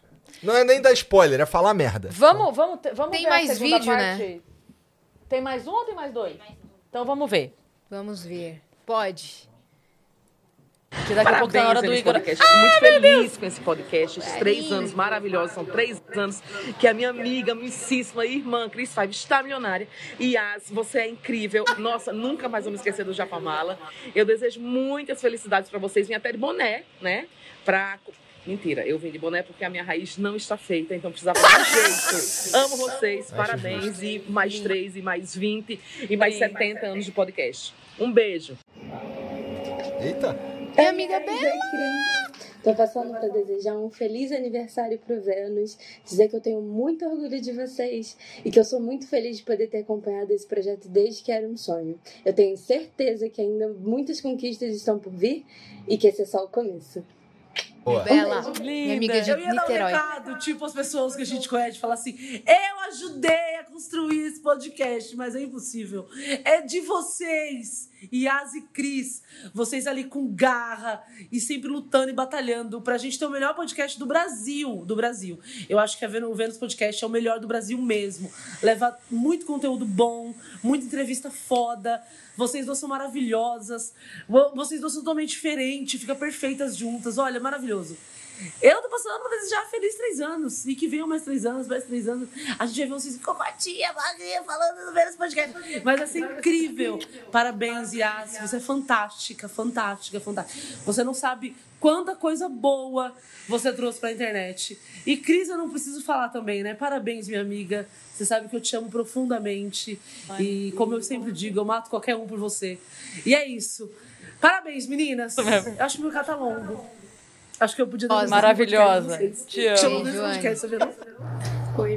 Não é nem dar spoiler, é falar merda. Vamos, vamos, vamos Tem ver a mais segunda vídeo, né? parte? Tem mais um ou tem mais dois? Então vamos ver. Vamos ver. Pode. Que daqui a pouco tá na hora do Parabéns, Igor. Podcast. Muito feliz com esse podcast. Esses três anos maravilhosos. São três anos que a minha amiga, amicíssima irmã Cris Five está milionária. E Yas, você é incrível. Nossa, nunca mais vou me esquecer do Japamala. Eu desejo muitas felicidades para vocês. Vim até de boné, né? Pra. Mentira, eu vim de boné porque a minha raiz não está feita, então precisava dar um jeito. Amo vocês, Acho parabéns. E mais três, e mais 20, e mais 70 anos de podcast. Um beijo. Eita. É amiga Bela. Cris. Tô passando para desejar um feliz aniversário pro Vênus, dizer que eu tenho muito orgulho de vocês e que eu sou muito feliz de poder ter acompanhado esse projeto desde que era um sonho. Eu tenho certeza que ainda muitas conquistas estão por vir e que esse é só o começo. Boa. Bela. Minha amiga de eu ia dar um Niterói. recado, tipo as pessoas que a gente conhece, falar assim: eu ajudei a construir esse podcast, mas é impossível. É de vocês, Yas e Cris, vocês ali com garra e sempre lutando e batalhando pra gente ter o melhor podcast do Brasil. Do Brasil. Eu acho que o Vênus Podcast é o melhor do Brasil mesmo. Leva muito conteúdo bom, muita entrevista foda. Vocês duas são maravilhosas. Vo- Vocês duas são totalmente diferentes, fica perfeitas juntas. Olha, maravilhoso. Eu tô passando pra desejar feliz três anos. E que venham mais três anos, mais três anos. A gente vai ver vocês cocotinha, magrinha, falando no Vênus Podcast. Mas vai ser incrível. Parabéns, Yas. Você é fantástica, fantástica, fantástica. Você não sabe quanta coisa boa você trouxe pra internet. E Cris, eu não preciso falar também, né? Parabéns, minha amiga. Você sabe que eu te amo profundamente. E como eu sempre digo, eu mato qualquer um por você. E é isso. Parabéns, meninas. Eu acho que meu tá longo. Acho que eu podia Nossa, maravilhosa. Te amo. Podcast, tá vendo? Oi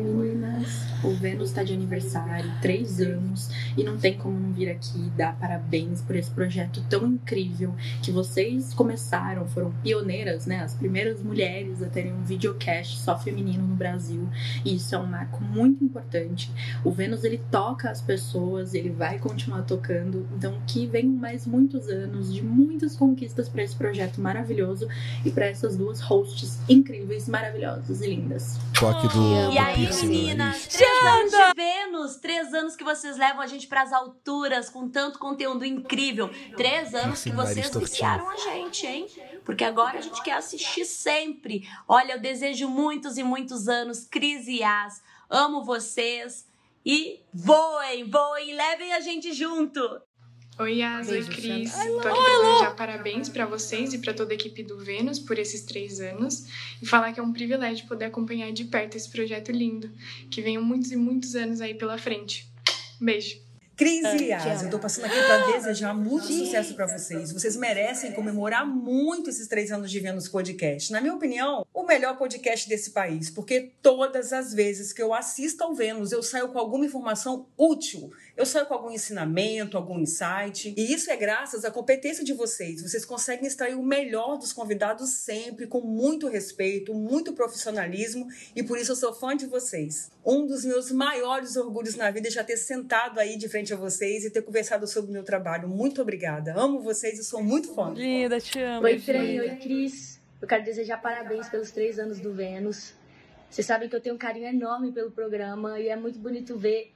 o Vênus está de aniversário, três anos, e não tem como não vir aqui dar parabéns por esse projeto tão incrível que vocês começaram, foram pioneiras, né? As primeiras mulheres a terem um videocast só feminino no Brasil, e isso é um marco muito importante. O Vênus ele toca as pessoas, ele vai continuar tocando, então que venham mais muitos anos de muitas conquistas para esse projeto maravilhoso e para essas duas hosts incríveis, maravilhosas e lindas. Toque do, E do aí, piercing no meninas? Três anos de Vênus, três anos que vocês levam a gente pras alturas com tanto conteúdo incrível. Três anos que vocês viciaram a gente, hein? Porque agora a gente quer assistir sempre. Olha, eu desejo muitos e muitos anos, Cris e Yas. Amo vocês. E voem, voem, levem a gente junto. Oi, Yas, oi, Cris. Tô aqui Lô. desejar parabéns pra vocês e pra toda a equipe do Vênus por esses três anos e falar que é um privilégio poder acompanhar de perto esse projeto lindo, que venham muitos e muitos anos aí pela frente. Beijo. Cris e Yas, eu tô passando aqui para desejar muito sucesso para vocês. Vocês merecem comemorar muito esses três anos de Vênus Podcast. Na minha opinião, o melhor podcast desse país, porque todas as vezes que eu assisto ao Vênus, eu saio com alguma informação útil. Eu saio com algum ensinamento, algum insight. E isso é graças à competência de vocês. Vocês conseguem extrair o melhor dos convidados sempre, com muito respeito, muito profissionalismo. E por isso eu sou fã de vocês. Um dos meus maiores orgulhos na vida é já ter sentado aí de frente a vocês e ter conversado sobre o meu trabalho. Muito obrigada. Amo vocês e sou muito fã. Linda, te amo. Oi, Fran, oi, Cris. Eu quero desejar parabéns pelos três anos do Vênus. Vocês sabem que eu tenho um carinho enorme pelo programa e é muito bonito ver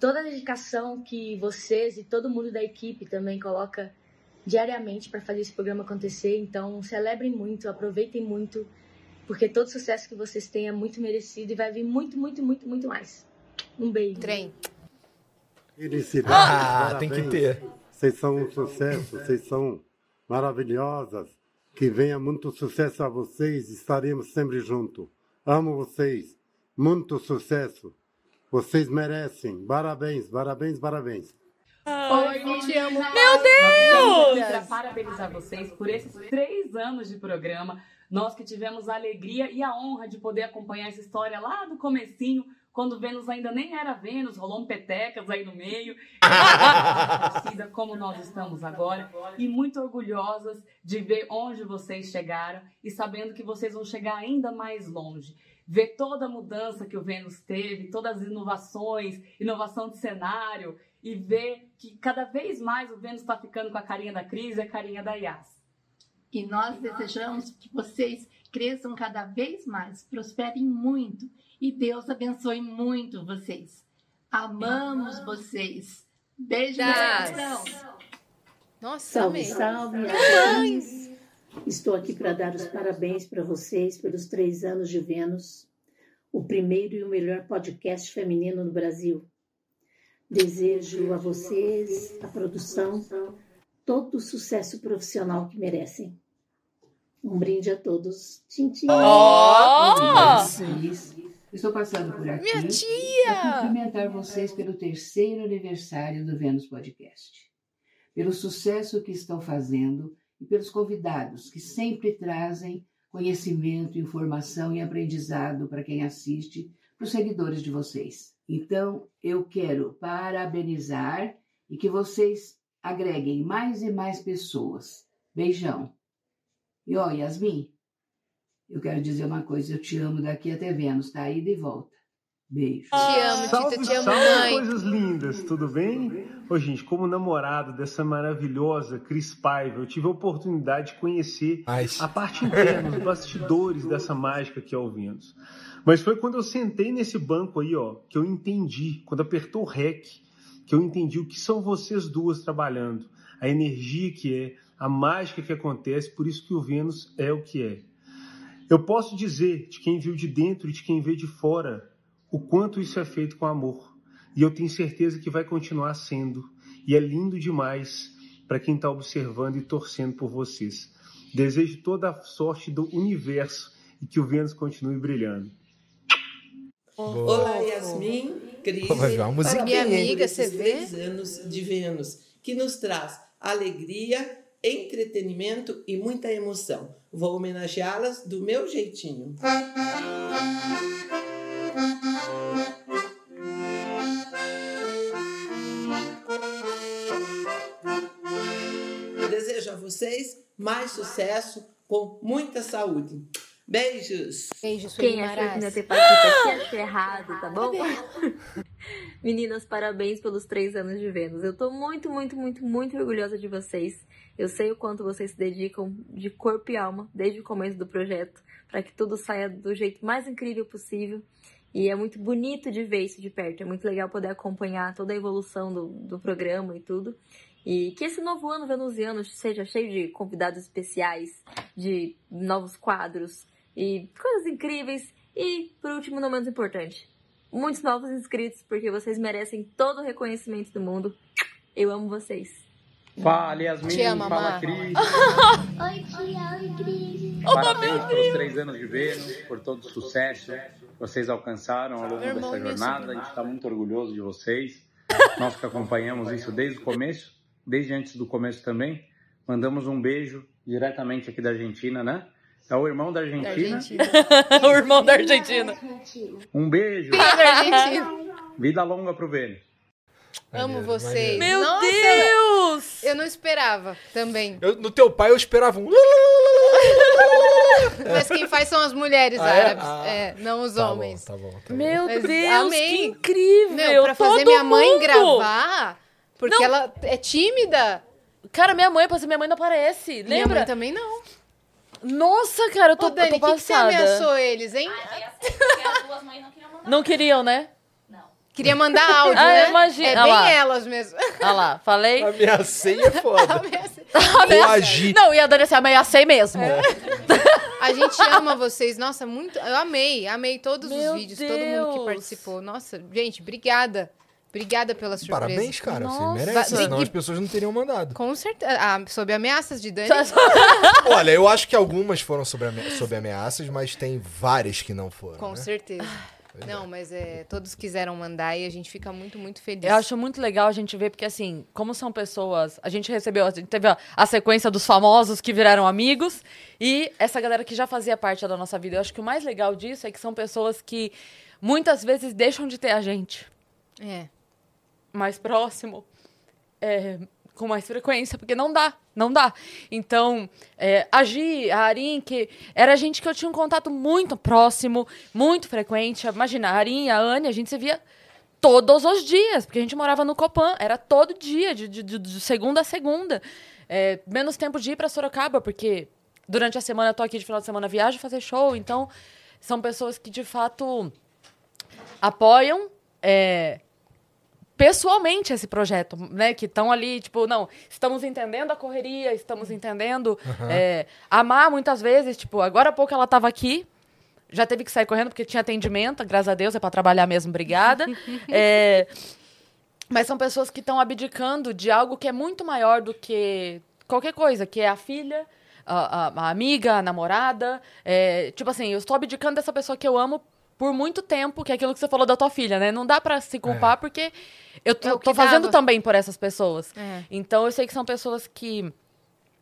toda a dedicação que vocês e todo mundo da equipe também coloca diariamente para fazer esse programa acontecer. Então, celebrem muito, aproveitem muito, porque todo sucesso que vocês têm é muito merecido e vai vir muito, muito, muito, muito mais. Um beijo. Trem. Felicidades. Ah, tem parabéns. que ter. Vocês são um sucesso, vocês são maravilhosas. Que venha muito sucesso a vocês, estaremos sempre juntos. Amo vocês. Muito sucesso. Vocês merecem. Parabéns, parabéns, parabéns. Oi, te amo. Meu Deus! Para Para parabenizar vocês por esses três anos de programa. Nós que tivemos a alegria e a honra de poder acompanhar essa história lá do comecinho, quando Vênus ainda nem era Vênus, rolou um petecas aí no meio. Torcida como nós estamos agora. E muito orgulhosas de ver onde vocês chegaram e sabendo que vocês vão chegar ainda mais longe. Ver toda a mudança que o Vênus teve, todas as inovações, inovação de cenário, e ver que cada vez mais o Vênus está ficando com a carinha da Cris e a carinha da Yas. E nós desejamos que vocês cresçam cada vez mais, prosperem muito e Deus abençoe muito vocês. Amamos vocês. Beijo no Das. coração. Nossa, Salve, amei. salve. Mamães. Estou aqui para dar os parabéns para vocês pelos três anos de Vênus, o primeiro e o melhor podcast feminino no Brasil. Desejo a vocês, a produção, todo o sucesso profissional que merecem. Um brinde a todos. Tchim, tchim. Cris. Estou passando por aqui Minha tia! para cumprimentar vocês pelo terceiro aniversário do Vênus Podcast. Pelo sucesso que estão fazendo e pelos convidados que sempre trazem conhecimento, informação e aprendizado para quem assiste, para os seguidores de vocês. Então, eu quero parabenizar e que vocês agreguem mais e mais pessoas. Beijão. E ó, Yasmin, eu quero dizer uma coisa, eu te amo daqui até Vênus, tá? Ida e volta. Beijo. Te amo, Salve, Tita, te amo, salve, mãe. coisas lindas, tudo bem? Ô, gente, como namorado dessa maravilhosa Cris Paiva, eu tive a oportunidade de conhecer a parte interna, os bastidores dessa mágica que é o Vênus. Mas foi quando eu sentei nesse banco aí, ó, que eu entendi, quando apertou o REC, que eu entendi o que são vocês duas trabalhando, a energia que é, a mágica que acontece, por isso que o Vênus é o que é. Eu posso dizer de quem viu de dentro e de quem vê de fora o quanto isso é feito com amor. E eu tenho certeza que vai continuar sendo. E é lindo demais para quem está observando e torcendo por vocês. Desejo toda a sorte do universo e que o Vênus continue brilhando. Olá, Yasmin, Cris. Minha Parabéns amiga, você vê? anos de Vênus, que nos traz alegria, entretenimento e muita emoção. Vou homenageá-las do meu jeitinho. Desejo a vocês mais sucesso com muita saúde. Beijos! Beijos, Quem achou que não ia ter aqui achou errado, tá bom? Meninas, parabéns pelos três anos de Vênus. Eu tô muito, muito, muito, muito orgulhosa de vocês. Eu sei o quanto vocês se dedicam de corpo e alma desde o começo do projeto para que tudo saia do jeito mais incrível possível. E é muito bonito de ver isso de perto. É muito legal poder acompanhar toda a evolução do, do programa e tudo. E que esse novo ano venusiano seja cheio de convidados especiais, de novos quadros e coisas incríveis. E, por último, não menos importante, muitos novos inscritos, porque vocês merecem todo o reconhecimento do mundo. Eu amo vocês. Fala, Yasmin. Te amo, fala. Cris. Oi, tia. Oi, Cris. Parabéns pelos três anos de Vênus, por todo o sucesso vocês alcançaram ao longo dessa jornada. A gente está muito orgulhoso de vocês. Nós que acompanhamos isso desde o começo, desde antes do começo também. Mandamos um beijo diretamente aqui da Argentina, né? É o irmão da Argentina. o irmão da Argentina. Um beijo. Da Argentina. Vida longa pro Vênus. Amo vocês. Meu Nossa, Deus! Eu não esperava também. Eu- no teu pai eu esperava um. Mas quem faz são as mulheres Ah, é? árabes. Ah. É, não os Tá bom, homens. tá bom, tá Meu Mas Deus, amei. que incrível! Meu, pra fazer Todo minha mãe mundo! gravar, porque Não. ela é tímida. Cara, minha mãe, pra minha mãe não aparece. Minha Lembra? mãe também não. Nossa, cara, eu tô, Ô, Dani, eu o tô que, que você passada. ameaçou eles, hein? Não queriam, né? Queria mandar áudio, Ah, né? imagina. É Ah bem lá. elas mesmo. Olha lá, falei. Ameacei é foda. Ameacei. Não, e a Dani assim, ameacei mesmo. A gente ama vocês. Nossa, muito. Eu amei, amei todos Meu os vídeos, todo mundo que Deus. participou. Nossa, gente, obrigada. Obrigada pela surpresa. Parabéns, cara. Você Nossa. merece, Va- senão e- as pessoas não teriam mandado. Com certeza. Ah, sob ameaças de Dani. Olha, eu acho que algumas foram sobre, ame- sobre ameaças, mas tem várias que não foram. Com né? certeza. Não, mas é, todos quiseram mandar e a gente fica muito, muito feliz. Eu acho muito legal a gente ver, porque assim, como são pessoas. A gente recebeu, a gente teve a, a sequência dos famosos que viraram amigos e essa galera que já fazia parte da nossa vida. Eu acho que o mais legal disso é que são pessoas que muitas vezes deixam de ter a gente É. mais próximo, é, com mais frequência, porque não dá, não dá. Então, é, a Gi, a Arin, que era gente que eu tinha um contato muito próximo, muito frequente. Imagina, a Arin, a Anne, a gente se via todos os dias, porque a gente morava no Copan, era todo dia, de, de- de- segunda a segunda. É, menos tempo de ir para Sorocaba, porque durante a semana eu tô aqui de final de semana, viajo fazer show, então são pessoas que de fato apoiam é, pessoalmente esse projeto, né? Que estão ali, tipo, não, estamos entendendo a correria, estamos entendendo. Aham. é, amar muitas vezes, tipo, agora há pouco ela tava aqui. Já teve que sair correndo porque tinha atendimento, graças a Deus, é para trabalhar mesmo, obrigada. É, mas são pessoas que estão abdicando de algo que é muito maior do que qualquer coisa, que é a filha, a, a- a amiga, a namorada. é, tipo assim, eu estou abdicando dessa pessoa que eu amo por muito tempo, que é aquilo que você falou da tua filha, né? Não dá pra se culpar porque eu tô, É o que tô fazendo dava. também por essas pessoas. É. Então eu sei que são pessoas que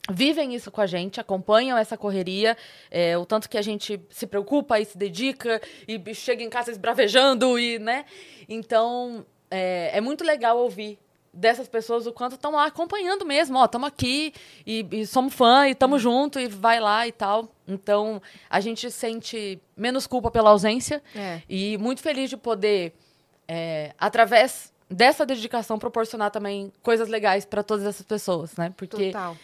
vivem isso com a gente, acompanham essa correria, é, o tanto que a gente se preocupa e se dedica e chega em casa esbravejando e, né? Então, é, é muito legal ouvir dessas pessoas o quanto estão lá acompanhando mesmo, ó, estamos aqui e, e somos fã e estamos junto e vai lá e tal. Então, a gente sente menos culpa pela ausência É. e muito feliz de poder, é, através dessa dedicação, proporcionar também coisas legais para todas essas pessoas, né? Porque Total.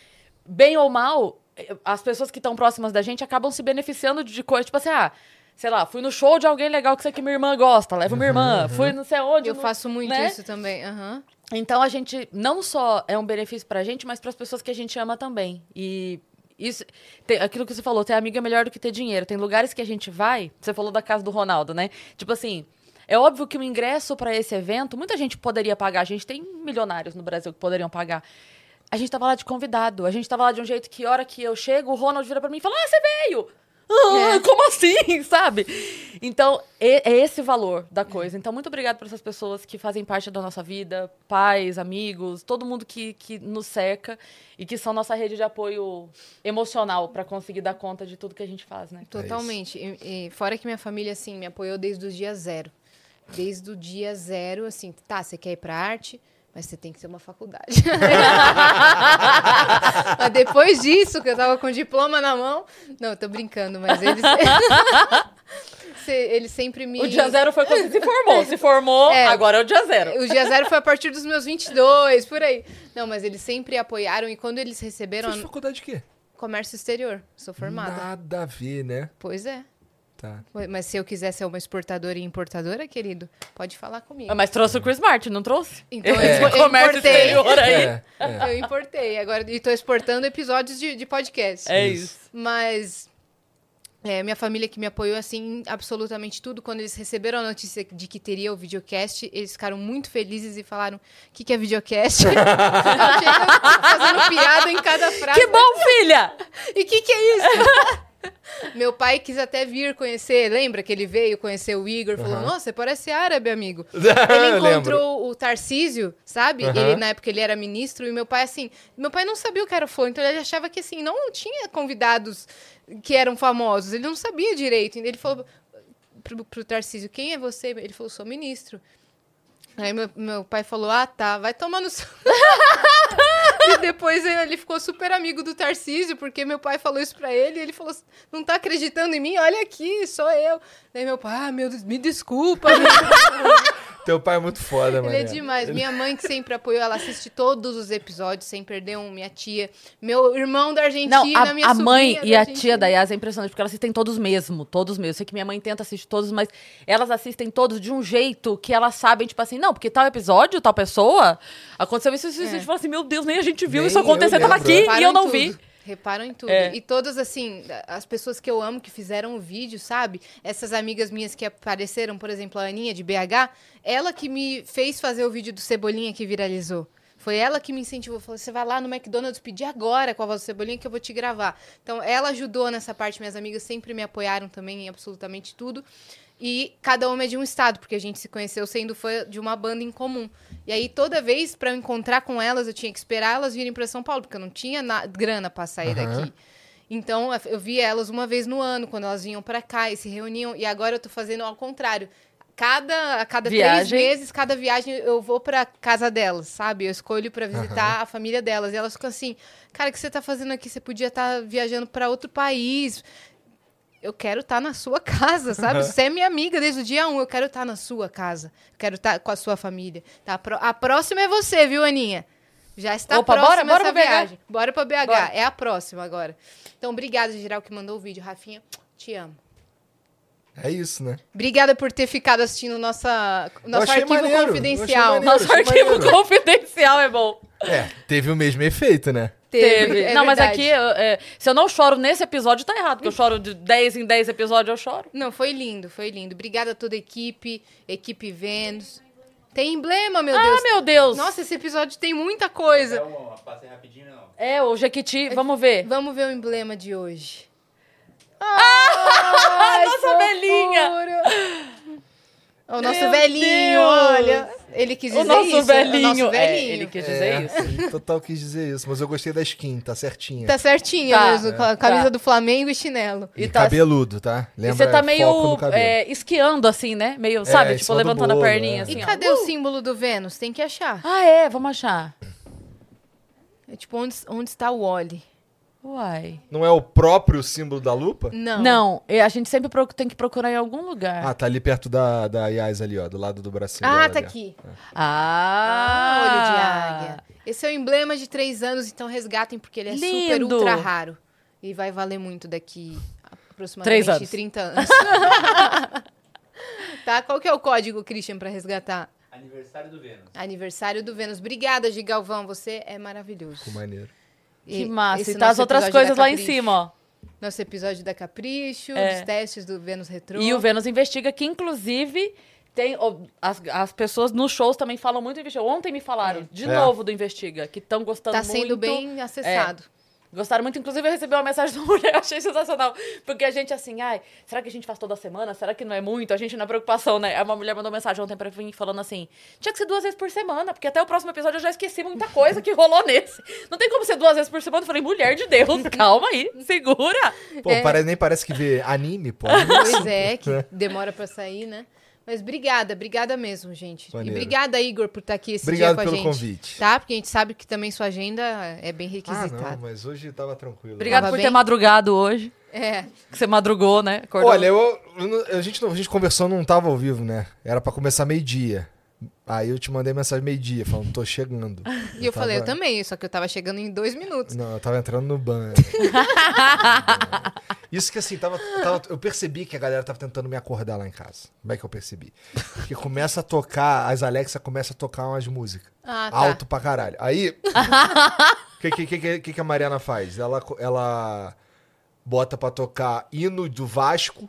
bem ou mal, eh, as pessoas que estão próximas da gente acabam se beneficiando de, coisas, tipo assim, ah, sei lá, fui no show de alguém legal que sei que minha irmã gosta, levo minha irmã, Uhum, fui uhum. não sei onde. Eu no- faço muito né? isso também. aham. Então a gente não só é um benefício pra gente, mas para as pessoas que a gente ama também. E isso, tem- aquilo que você falou, ter amigo é melhor do que ter dinheiro. Tem lugares que a gente vai, você falou da casa do Ronaldo, né? Tipo assim, é óbvio que o ingresso para esse evento, muita gente poderia pagar. A gente tem milionários no Brasil que poderiam pagar. A gente tava lá de convidado. A gente tava lá de um jeito que, hora que eu chego, o Ronald vira pra mim e fala: Ah, você veio! Ah, Como assim? Sabe? Então, é esse o valor da coisa. Então, muito obrigada por essas pessoas que fazem parte da nossa vida, pais, amigos, todo mundo que, que nos cerca e que são nossa rede de apoio emocional pra conseguir dar conta de tudo que a gente faz, né? Totalmente. E, e fora que minha família, assim, me apoiou desde o dia zero. Desde o dia zero, assim, tá, você quer ir pra arte, mas você tem que ter uma faculdade. mas depois disso, que eu tava com o diploma na mão. Não, eu tô brincando, mas eles. Se- eles sempre me. O dia zero foi quando você se formou. Se formou, agora é o dia zero. O dia zero foi a partir dos meus 22, por aí. Não, mas eles sempre apoiaram e quando eles receberam. Fez faculdade de quê? Comércio exterior. Sou formada. Nada a ver, né? Pois é. Tá. Mas se eu quiser ser uma exportadora e importadora, querido, pode falar comigo. Ah, Mas trouxe o Chris Martin, não trouxe? Então Esse eu, eu importei. É, é. Eu importei. Agora, e tô exportando episódios de, de podcast. É isso. Mas é, minha família que me apoiou, assim, em absolutamente tudo. Quando eles receberam a notícia de que teria o videocast, eles ficaram muito felizes e falaram: o que, que é videocast? Fazendo piada em cada frase. Que bom, filha! E o que, que é isso? Meu pai quis até vir conhecer, lembra que ele veio conhecer o Igor? Falou, Aham. nossa, você parece árabe, amigo. Ele encontrou o Tarcísio, sabe? Aham. Ele, na época ele era ministro, e meu pai, assim, meu pai não sabia o que era flor, então ele achava que, assim, não tinha convidados que eram famosos, ele não sabia direito. Ele falou pro, pro Tarcísio, quem é você? Ele falou, sou ministro. Aí meu, meu pai falou, ah, tá, vai seu... e depois ele ficou super amigo do Tarcísio, porque meu pai falou isso pra ele, e ele falou, não tá acreditando em mim? Olha aqui, sou eu. Daí meu pai, ah, meu Deus, me desculpa. Teu pai é muito foda, mano. Ele é demais. Minha mãe, que sempre apoiou, ela assiste todos os episódios, sem perder um. Minha tia, meu irmão da Argentina, Não, a, minha a mãe e a Argentina. tia da Yas é impressionante, porque elas assistem todos mesmo, todos mesmo. Eu sei que minha mãe tenta assistir todos, mas elas assistem todos de um jeito que elas sabem, tipo assim, não, porque tal episódio, tal pessoa, aconteceu isso, isso, isso. A gente fala assim, meu Deus, nem a gente viu Nem isso acontecer, eu tava aqui é. e eu não vi. Reparam em tudo. É. E todas, assim, as pessoas que eu amo que fizeram o vídeo, sabe? Essas amigas minhas que apareceram, por exemplo, a Aninha de BH, ela que me fez fazer o vídeo do Cebolinha que viralizou. Foi ela que me incentivou. Falou: você vai lá no McDonald's pedir agora com a voz do Cebolinha que eu vou te gravar. Então, ela ajudou nessa parte. Minhas amigas sempre me apoiaram também em absolutamente tudo. E cada uma é de um estado, porque a gente se conheceu sendo fã de uma banda em comum. E aí, toda vez, pra eu encontrar com elas, eu tinha que esperar elas virem pra São Paulo, porque eu não tinha na- grana pra sair Aham. daqui. Então, eu via elas uma vez no ano, quando elas vinham pra cá e se reuniam. E agora eu tô fazendo ao contrário. Cada, a cada três Viagem. meses, cada viagem, eu vou pra casa delas, sabe? Eu escolho pra visitar a família delas. E elas ficam assim, cara, o que você tá fazendo aqui? Você podia estar viajando pra outro país. Eu quero estar na sua casa, sabe? Você é minha amiga desde o dia um. Eu quero estar na sua casa. Eu quero estar com a sua família. Tá? A pró- A próxima é você, viu, Aninha? Já está Opa, próxima bora, bora essa pra BH? viagem. Bora pra BH. Bora. É a próxima agora. Então, obrigada, geral, que mandou o vídeo. Rafinha, te amo. É isso, né? Obrigada por ter ficado assistindo nossa, nosso arquivo maneiro, confidencial. maneiro, Nosso arquivo maneiro. confidencial é bom. É, teve o mesmo efeito, né? Teve. é não, mas verdade. aqui, é, se eu não choro nesse episódio, tá errado. Porque eu choro de 10 em 10 episódios, eu choro. Não, foi lindo, foi lindo. Obrigada a toda a equipe, equipe Vênus. Tem emblema, meu Ah, Deus. meu Deus. Nossa, esse episódio tem muita coisa. Passei rapidinho, não. É, o Jequiti, vamos ver. Vamos ver o emblema de hoje. Ah, nossa fofura. O nosso Meu velhinho, Deus. olha. Ele quis O dizer nosso isso. velhinho. O nosso É, velhinho. ele quis dizer É, isso. total quis dizer isso, mas eu gostei da skin, tá certinha. Tá certinho Tá. mesmo, a É. camisa Tá. do Flamengo e chinelo. E, E tá- cabeludo, tá? E Lembra você tá meio é, esquiando, assim, né? Meio, sabe? em tipo, levantando a bolo, perninha, é. assim, E ó. cadê o símbolo do Vênus? Tem que achar. Ah, é? Vamos achar. É tipo, onde, onde está o Oli? Uai. Não é o próprio símbolo da lupa? Não. Não, a gente sempre tem que procurar em algum lugar. Ah, tá ali perto da, da ali, ó, do lado do bracinho Ah, tá ali, aqui. Ah, Ah, olho de águia. Esse é o emblema de três anos, então resgatem, porque ele é super Lindo. ultra raro. E vai valer muito daqui aproximadamente Três anos. 30 anos. tá? Qual que é o código, Christian, pra resgatar? Aniversário do Vênus. Aniversário do Vênus. Obrigada, Gigalvão. Você é maravilhoso. Ficou maneiro. Que E massa. E tá as outras coisas lá em cima, ó. Nosso episódio da Capricho, É. dos testes do Vênus Retrô. E o Vênus Investiga, que inclusive tem. as, as pessoas nos shows também falam muito do Investiga. Ontem me falaram de É. novo do Investiga, que estão gostando Tá muito. sendo bem acessado. Gostaram muito, inclusive eu recebi uma mensagem da mulher, eu achei sensacional. Porque a gente assim, ai, será que a gente faz toda semana? Será que não é muito? A gente na preocupação, né? Uma mulher mandou mensagem ontem pra mim falando assim: tinha que ser duas vezes por semana, porque até o próximo episódio eu já esqueci muita coisa que rolou nesse. Não tem como ser duas vezes por semana. Eu falei, mulher de Deus, calma aí, segura. Pô, É. nem parece que vê anime, pô. Pois é, que É. demora pra sair, né? Mas obrigada, obrigada mesmo, gente. Maneiro. E obrigada, Igor, por estar aqui esse Obrigado dia com a pelo gente. convite. Tá? Porque a gente sabe que também sua agenda é bem Ah, requisitada. não, mas hoje tava tranquilo. Obrigado Tava por bem? ter madrugado hoje. É. Que você madrugou, né? Acordou. Olha, eu, eu a, gente, a gente conversou, não tava ao vivo, né? Era pra começar meio-dia. Aí eu te mandei mensagem meio-dia, falando, tô chegando. E eu falei, eu também, só que eu tava chegando em dois minutos. Não, eu tava entrando no ban. Isso que assim, tava, tava- eu percebi que a galera tava tentando me acordar lá em casa. Como é que eu percebi? Porque começa a tocar, as Alexa começam a tocar umas músicas. Ah, tá. Alto pra caralho. Aí, o que, que, que, que, a Mariana faz? Ela, ela bota pra tocar hino do Vasco,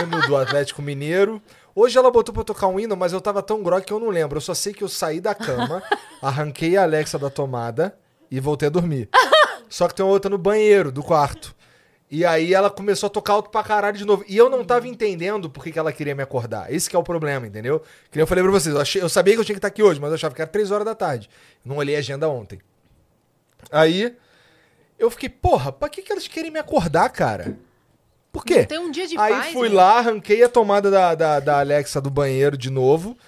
hino do Atlético Mineiro. Hoje ela botou pra tocar um hino, mas eu tava tão grog que eu não lembro. Eu só sei que eu saí da cama, arranquei a Alexa da tomada e voltei a dormir. Só que tem uma outra no banheiro do quarto. E aí ela começou a tocar alto pra caralho de novo. E eu não tava entendendo por que, que ela queria me acordar. Esse que é o problema, entendeu? Que eu falei pra vocês, eu, achei- eu sabia que eu tinha que estar aqui hoje, mas eu achava que era 3 horas da tarde. Não olhei a agenda ontem. Aí eu fiquei, porra, pra que, que elas querem me acordar, cara? Por quê? Tem um dia de aí paz, fui né? lá, arranquei a tomada da, da, da Alexa do banheiro de novo.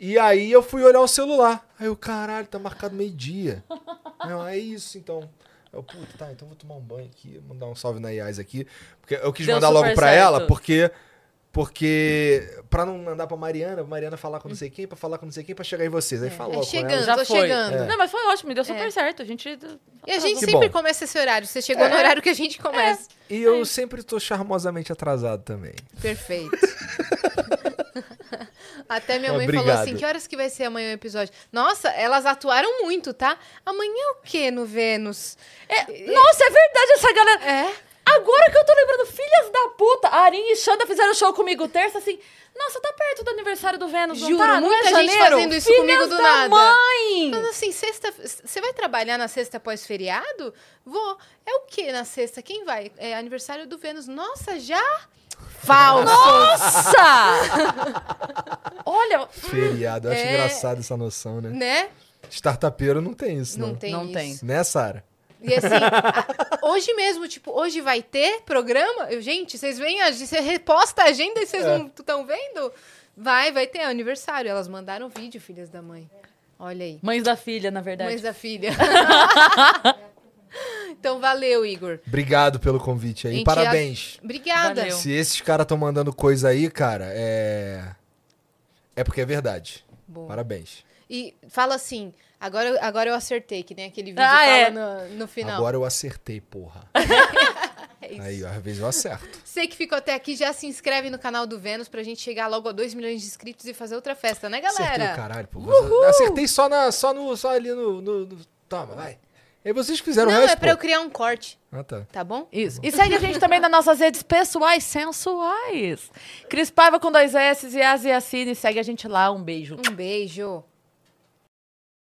E aí eu fui olhar o celular. Aí eu, caralho, tá marcado meio-dia. Não, é isso então. Eu, puta, tá, então vou tomar um banho aqui, mandar um salve na Yas aqui. Porque eu quis Deu mandar logo pra certo. ela, porque. Porque. Pra não mandar pra Mariana, pra Mariana falar com não sei quem, pra falar com não sei quem, pra chegar em vocês. Aí falou. É com chegando, ela. Já tô foi. chegando. É. Não, mas foi ótimo, deu super É. certo. A gente. E a gente Que sempre bom. começa esse horário. Você chegou no É. horário que a gente começa. E eu sempre tô charmosamente atrasado também. Perfeito. Até minha mãe Obrigado. falou assim: que horas que vai ser amanhã o episódio? Nossa, elas atuaram muito, tá? Amanhã é o quê no Vênus? Nossa, é verdade essa galera. É. Agora que eu tô lembrando, filhas da puta, a Arin e Xanda fizeram show comigo terça, assim. Nossa, tá perto do aniversário do Vênus, não Juro, tá? Não muita é gente janeiro? fazendo isso Filhas comigo do da nada. mãe! Falando assim, sexta. Você vai trabalhar na sexta pós-feriado? Vou. É o que na sexta? Quem vai? É aniversário do Vênus. Nossa, já? Falso! Nossa! Olha, Feriado. Eu acho É. engraçado essa noção, né? Né? Startupeiro não tem isso, não. Não tem Não isso. tem. Né, Sara? E assim, a- hoje mesmo, tipo, hoje vai ter programa? Eu, gente, vocês veem, a- você reposta a agenda e vocês É. não estão vendo? Vai, vai ter aniversário. Elas mandaram vídeo, filhas da mãe. Olha aí. mães da filha, na verdade. Mães da filha. então, valeu, Igor. Obrigado pelo convite aí. Gente, Parabéns. a- Obrigada. Valeu. Se esses caras estão mandando coisa aí, cara, é. É porque é verdade. Boa. Parabéns. E fala assim, agora, eu- agora eu acertei, que nem aquele vídeo Ah, fala é. no, no final. Agora eu acertei, porra. É isso. Aí, às vezes eu acerto. Você que ficou até aqui, já se inscreve no canal do Vênus pra gente chegar logo a 2 milhões de inscritos e fazer outra festa, né, galera? Acertei o caralho, pô. Acertei só, na, só, no, só ali no, no- no- Toma, vai. E vocês fizeram Não, o resto, é pra eu pô. criar um corte, Ah, tá. tá bom? Isso. E segue a gente também nas nossas redes pessoais sensuais. Cris Paiva com dois S e Asiacine. Segue a gente lá. Um beijo. Um beijo.